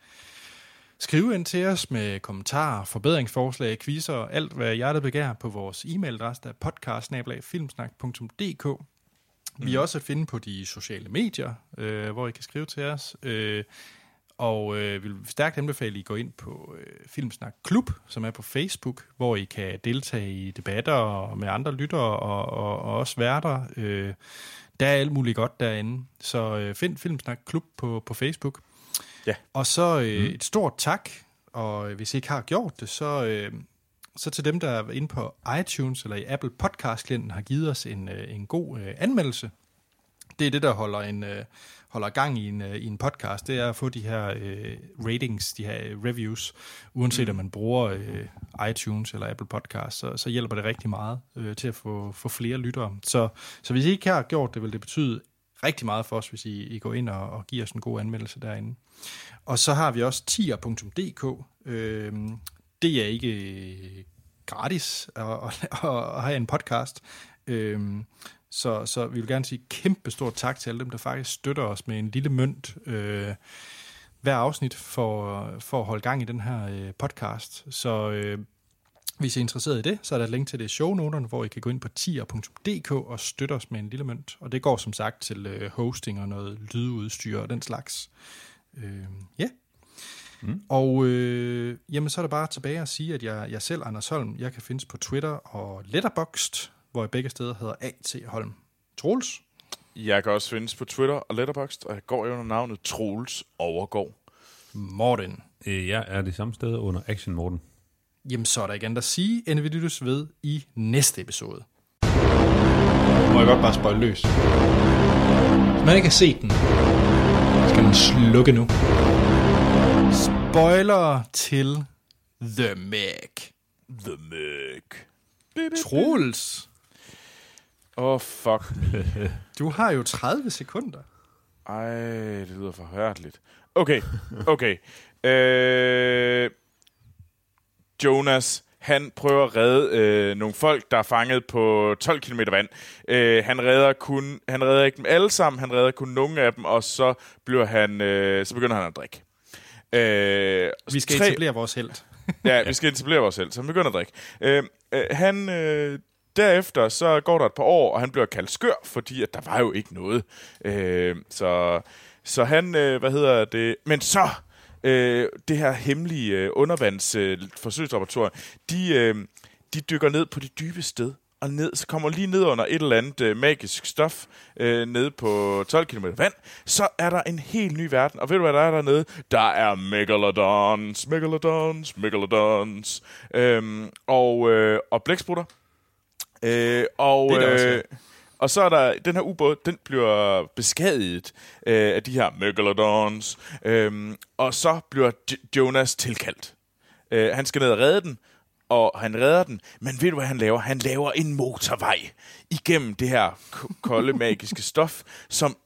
Speaker 1: skrive ind til os med kommentarer, forbedringsforslag, quizzer og alt, hvad hjertet begær på vores e-mailadresse, der er podcast-filmsnak.dk. Vi er også at finde på de sociale medier, øh, hvor I kan skrive til os. Øh, og øh, vi vil stærkt anbefale, at I går ind på øh, Filmsnak Klub, som er på Facebook, hvor I kan deltage i debatter med andre lyttere og, og, og også værter. Øh, Der er alt muligt godt derinde. Så øh, find Filmsnak Klub på, på Facebook.
Speaker 2: Ja.
Speaker 1: Og så øh, mm. et stort tak, og øh, hvis I ikke har gjort det, så, øh, så til dem, der er inde på iTunes eller i Apple Podcast-klienten, har givet os en, øh, en god øh, anmeldelse. Det er det, der holder, en, øh, holder gang i en, øh, i en podcast. Det er at få de her øh, ratings, de her øh, reviews. Uanset mm. om man bruger øh, iTunes eller Apple Podcast, så, så hjælper det rigtig meget øh, til at få, få flere lyttere. Så, så hvis I ikke har gjort det, vil det betyde rigtig meget for os, hvis I, I går ind og, og giver os en god anmeldelse derinde. Og så har vi også tier.dk. Øh, det er ikke øh, gratis [laughs] at, at, at have en podcast. Øh, så, så vi vil gerne sige kæmpe stort tak til alle dem, der faktisk støtter os med en lille mønt øh, hver afsnit for, for at holde gang i den her øh, podcast. Så øh, hvis I er interesseret i det, så er der et link til det i shownoterne, hvor I kan gå ind på tier.dk og støtte os med en lille mønt. Og det går som sagt til øh, hosting og noget lydudstyr og den slags. Øh, ja. Yeah. Mm. Og øh, jamen, så er det bare tilbage at sige, at jeg, jeg selv, Anders Holm, jeg kan findes på Twitter og Letterboxd, hvor jeg begge steder hedder A.T. Holm. Troels?
Speaker 2: Jeg kan også findes på Twitter og Letterboxd, og jeg går jo under navnet Troels Overgård.
Speaker 1: Morten?
Speaker 3: Øh, Jeg er det samme sted under Action Morten.
Speaker 1: Jamen, så er der ikke andet at sige, end vi lyttes ved i næste episode. Må jeg godt bare spøjle løs? Hvis man ikke har set den, skal man slukke nu. Spoiler til The Meg.
Speaker 2: The Meg.
Speaker 1: Troels,
Speaker 2: Åh, oh, fuck. [laughs]
Speaker 1: du har jo 30 sekunder.
Speaker 2: Ej, det lyder forfærdeligt. Okay, okay. Øh, Jonas, han prøver at redde øh, nogle folk, der er fanget på 12 km vand. Øh, han redder kun, han redder ikke dem alle sammen, han redder kun nogle af dem, og så bliver han, øh, så begynder han at drikke. Øh,
Speaker 1: Vi skal
Speaker 2: tre-
Speaker 1: etablere vores held. [laughs]
Speaker 2: Ja, vi skal etablere os selv, så han begynder at drikke. Øh, øh, han, øh, derefter så går der et par år, og han bliver kaldt skør, fordi at der var jo ikke noget. Øh, så, så han, øh, hvad hedder det, men så, øh, det her hemmelige øh, undervands øh, de, øh, de dykker ned på det dybe sted, og ned, så kommer lige ned under et eller andet øh, magisk stof øh, nede på 12 km vand, så er der en helt ny verden. Og ved du, hvad der er dernede? Der er megalodons, megalodons, megalodons, øhm, og, øh, og blæksprutter. Øh, og,
Speaker 1: Det er der også, ja.
Speaker 2: Øh, og så er der, den her ubåd, den bliver beskadiget øh, af de her megalodons, øhm, og så bliver J- Jonas tilkaldt. Øh, han skal ned og redde den, og han redder den, men ved du, hvad han laver? Han laver en motorvej igennem det her kolde, [laughs] magiske stof, som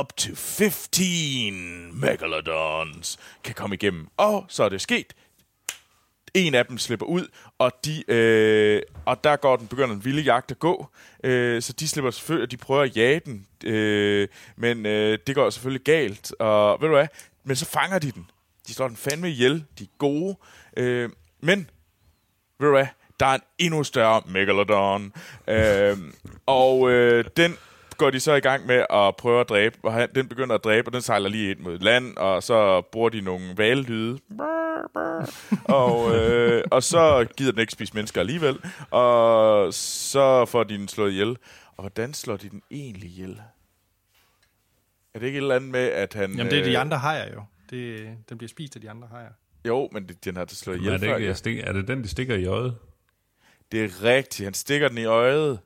Speaker 2: up to 15 megalodons kan komme igennem. Og så er det sket. En af dem slipper ud, og, de, øh, og der går den, begynder en vilde jagt at gå. Øh, så de slipper selvfølgelig, og de prøver at jage den. Øh, men øh, det går selvfølgelig galt. Og ved du hvad? Men så fanger de den. De slår den fandme ihjel. De er gode. Øh, men ved du hvad, der er en endnu større Megalodon. Øh, og øh, den går de så i gang med at prøve at dræbe, og han, den begynder at dræbe, og den sejler lige ind mod land, og så bruger de nogle valelyde. [laughs] og, øh, og så gider den ikke spise mennesker alligevel, og så får de den slået ihjel. Og hvordan slår de den egentlig ihjel? Er det ikke et eller andet med, at han...
Speaker 1: Jamen, det er de
Speaker 2: øh,
Speaker 1: andre hajer jo. Det, den bliver spist af de andre hajer.
Speaker 2: Jo, men det- den har det slået ihjel
Speaker 3: er, det
Speaker 2: før.
Speaker 3: ikke,
Speaker 2: ja.
Speaker 3: jeg stik, er det den, de stikker i øjet?
Speaker 2: Det er rigtigt. Han stikker den i øjet.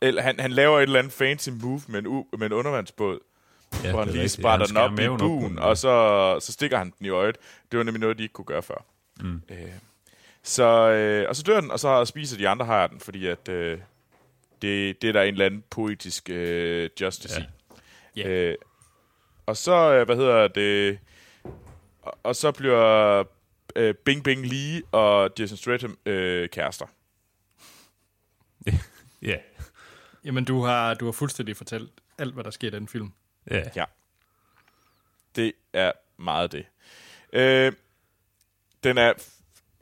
Speaker 2: Eller han, han laver et eller andet fancy move med en, u- med en undervandsbåd,
Speaker 3: Ja,
Speaker 2: hvor han lige
Speaker 3: Han
Speaker 2: den op i buen, og så, så stikker han den i øjet. Det var nemlig noget, de ikke kunne gøre før. Mm. Øh, så, øh, og så dør den, og så spiser de andre har den, fordi at, øh, det, det er der en eller anden poetisk øh, justice
Speaker 3: Ja.
Speaker 2: i.
Speaker 1: Ja.
Speaker 2: Øh, og så, øh, hvad hedder det, og, og så bliver øh, Bing Bing Lee og Jason Statham øh, kærester. [laughs]
Speaker 3: Ja.
Speaker 1: Jamen, du har, du har fuldstændig fortalt alt, hvad der sker i den film.
Speaker 3: Ja.
Speaker 2: Ja. Det er meget det. Øh, den er...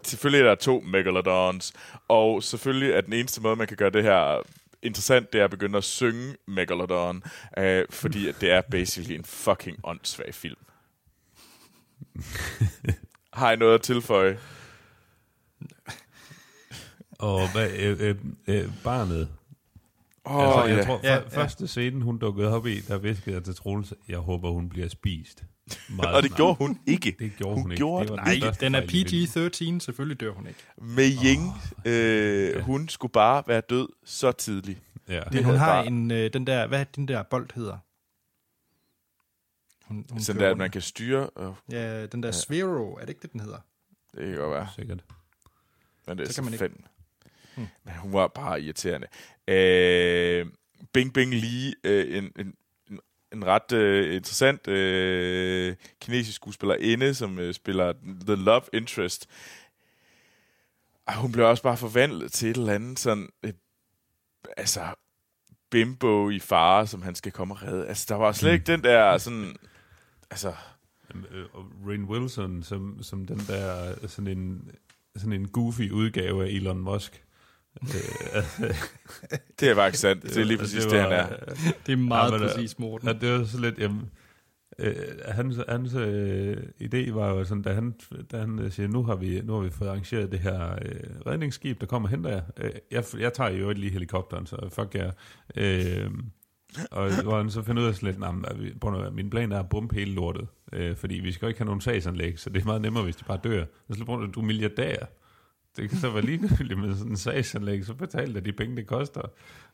Speaker 2: Selvfølgelig er der to Megalodons, og selvfølgelig er den eneste måde, man kan gøre det her interessant, det er at begynde at synge Megalodon, øh, fordi at det er basically en fucking åndssvag film. [laughs] Har I noget at tilføje?
Speaker 3: Og hvad, øh, øh, øh, barnet,
Speaker 2: Åh,
Speaker 3: altså,
Speaker 2: oh,
Speaker 3: jeg
Speaker 2: ja.
Speaker 3: tror,
Speaker 1: Ja,
Speaker 3: ja,
Speaker 1: ja.
Speaker 3: første scene, hun dukkede op i, der viskede jeg til Troels, jeg håber, hun bliver spist. Meget
Speaker 2: Og det
Speaker 3: snart.
Speaker 2: gjorde hun ikke.
Speaker 3: Det gjorde
Speaker 2: hun
Speaker 3: hun, ikke.
Speaker 2: Gjorde
Speaker 3: Det var
Speaker 2: det
Speaker 1: Nej,
Speaker 3: den
Speaker 1: er
Speaker 3: fejl i filmen.
Speaker 1: PG-13, selvfølgelig dør hun ikke.
Speaker 2: Med Ying, øh, hun skulle bare være død så tidligt.
Speaker 3: Ja.
Speaker 1: Men hun har
Speaker 2: bare-
Speaker 1: en, øh, den der, hvad den der bold hedder? Hun, hun
Speaker 2: Sådan der, at man kan styre. Øh,
Speaker 1: Ja, den der Sphero, er det ikke det, den hedder?
Speaker 2: det kan godt være.
Speaker 3: Sikkert.
Speaker 2: Men det er
Speaker 1: Så
Speaker 2: så
Speaker 1: kan man ikke-
Speaker 2: fanden. Men hun var bare irriterende. Øh, Bing Bing Lee, øh, en, en, en- ret øh, interessant øh, kinesisk skuespillerinde, som øh, spiller The Love Interest. Og hun blev også bare forvandlet til et eller andet sådan... Øh, altså, bimbo i fare, som han skal komme og redde. Altså, der var slet ikke den der sådan... Altså,
Speaker 3: øh, Rain Wilson, som, som den der, sådan en, sådan en goofy udgave af Elon Musk. Øh,
Speaker 2: det er faktisk sandt. Det er lige præcis det, han er.
Speaker 1: Det er meget
Speaker 3: Ja, men, øh,
Speaker 1: præcis, Morten.
Speaker 3: Ja, det var så lidt, jamen, øh, hans, hans øh, idé var jo sådan, da han, da han øh, siger, nu har, vi, nu har vi fået arrangeret det her øh, redningsskib, der kommer og henter jer. Øh, jeg, jeg tager jo lige helikopteren, så fuck jer. Øh, og hvor han så finder ud af sådan lidt, "Nå, men, er at min plan er at bombe hele lortet, øh, fordi vi skal jo ikke have nogen sagsanlæg, så det er meget nemmere, hvis de bare dør. Og så du er milliardær. Det kan så være ligegyldigt med sådan en sagsanlæg, så betal dig de penge, det koster.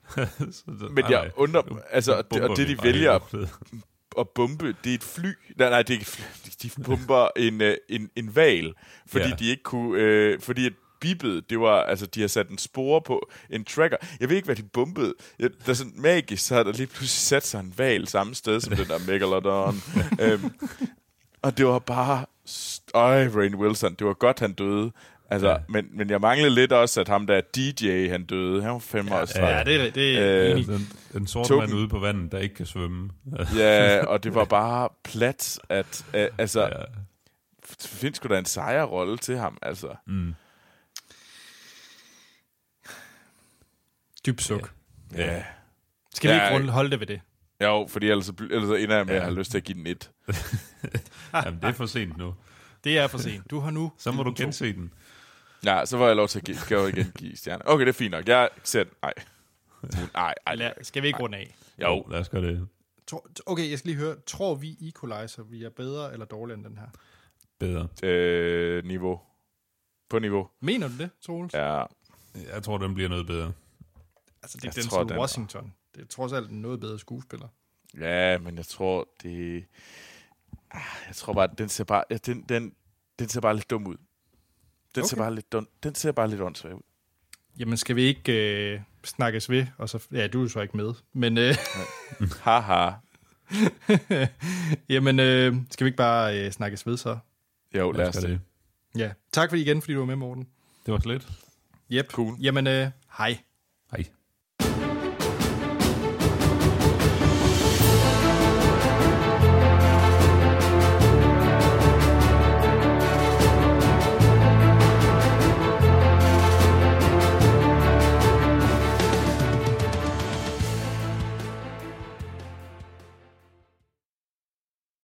Speaker 3: [laughs] så,
Speaker 2: Men jeg
Speaker 3: nej,
Speaker 2: undrer, altså, og det, og det de vælger
Speaker 3: lortet. [laughs]
Speaker 2: at bombe, det er et fly. Nej, nej, det er ikke fly. De bomber en, øh, en, en val, fordi
Speaker 3: Ja.
Speaker 2: de ikke kunne, øh, fordi at bippet, det var, altså, de har sat en spore på en tracker. Jeg ved ikke, hvad de bombede. Jeg, der er sådan magisk, så har der lige pludselig sat sig en val samme sted som den der Megalodon. [laughs] øhm, og det var bare, øj, Rain Wilson, det var godt, han døde. Altså, ja.
Speaker 3: Ja.
Speaker 2: men, men jeg manglede lidt også, at ham der DJ, han døde. Han var fem år
Speaker 1: Ja, det det er
Speaker 2: Øh,
Speaker 1: øh.
Speaker 3: Den, den sorte mand ude på vandet, der ikke kan svømme. [laughs]
Speaker 2: Ja, og det var bare plat, at, at altså, ja.
Speaker 3: ja.
Speaker 2: findes sgu da en sejrrolle til ham, altså.
Speaker 3: Mm.
Speaker 1: Dyb suk.
Speaker 2: Ja.
Speaker 1: Skal vi
Speaker 2: Ja,
Speaker 1: ikke holde det ved det?
Speaker 2: Jo, fordi ellers, ellers så ender jeg med
Speaker 3: Ja.
Speaker 2: at have lyst til at give den et. [laughs]
Speaker 3: Jamen, det er for sent nu.
Speaker 1: Det er for sent. Du har nu...
Speaker 3: Så må du gense den.
Speaker 2: Ja, så var jeg lov til at give, skal jeg igen give stjerner. Okay, det er fint nok. Jeg ser. Nej. Nej, ej.
Speaker 1: Lad, skal vi ikke runde af?
Speaker 2: Jo,
Speaker 3: Lad os gøre det
Speaker 1: Tror- Okay, jeg skal lige høre. Tror vi Equalizer, vi er bedre eller dårligere end den her?
Speaker 3: bedre.
Speaker 2: øh, niveau. På niveau.
Speaker 1: Mener du det, Troels? Ja.
Speaker 3: Jeg tror, den bliver noget bedre.
Speaker 1: Altså, det er
Speaker 2: Jeg
Speaker 1: Denzel
Speaker 2: tror, den er-
Speaker 1: Washington. Det er trods alt en noget bedre skuespiller.
Speaker 2: ja men jeg tror, det... Ah, Jeg tror bare, den ser bare, den, den, den ser bare lidt dum ud. Den okay. ser bare lidt dum, den ser bare lidt åndssvag ud.
Speaker 1: Jamen, skal vi ikke øh, snakkes ved? Og så, ja, du er så ikke med. Men øh, [laughs]
Speaker 2: Haha. [laughs]
Speaker 1: jamen, øh, skal vi ikke bare øh, snakkes ved så?
Speaker 2: Jo, lad os
Speaker 3: gøre
Speaker 2: det.
Speaker 1: Ja. Tak fordi igen, fordi du var med, Morten.
Speaker 3: Det var slet.
Speaker 1: Yep.
Speaker 2: Cool.
Speaker 1: Jamen, øh.
Speaker 3: Hej.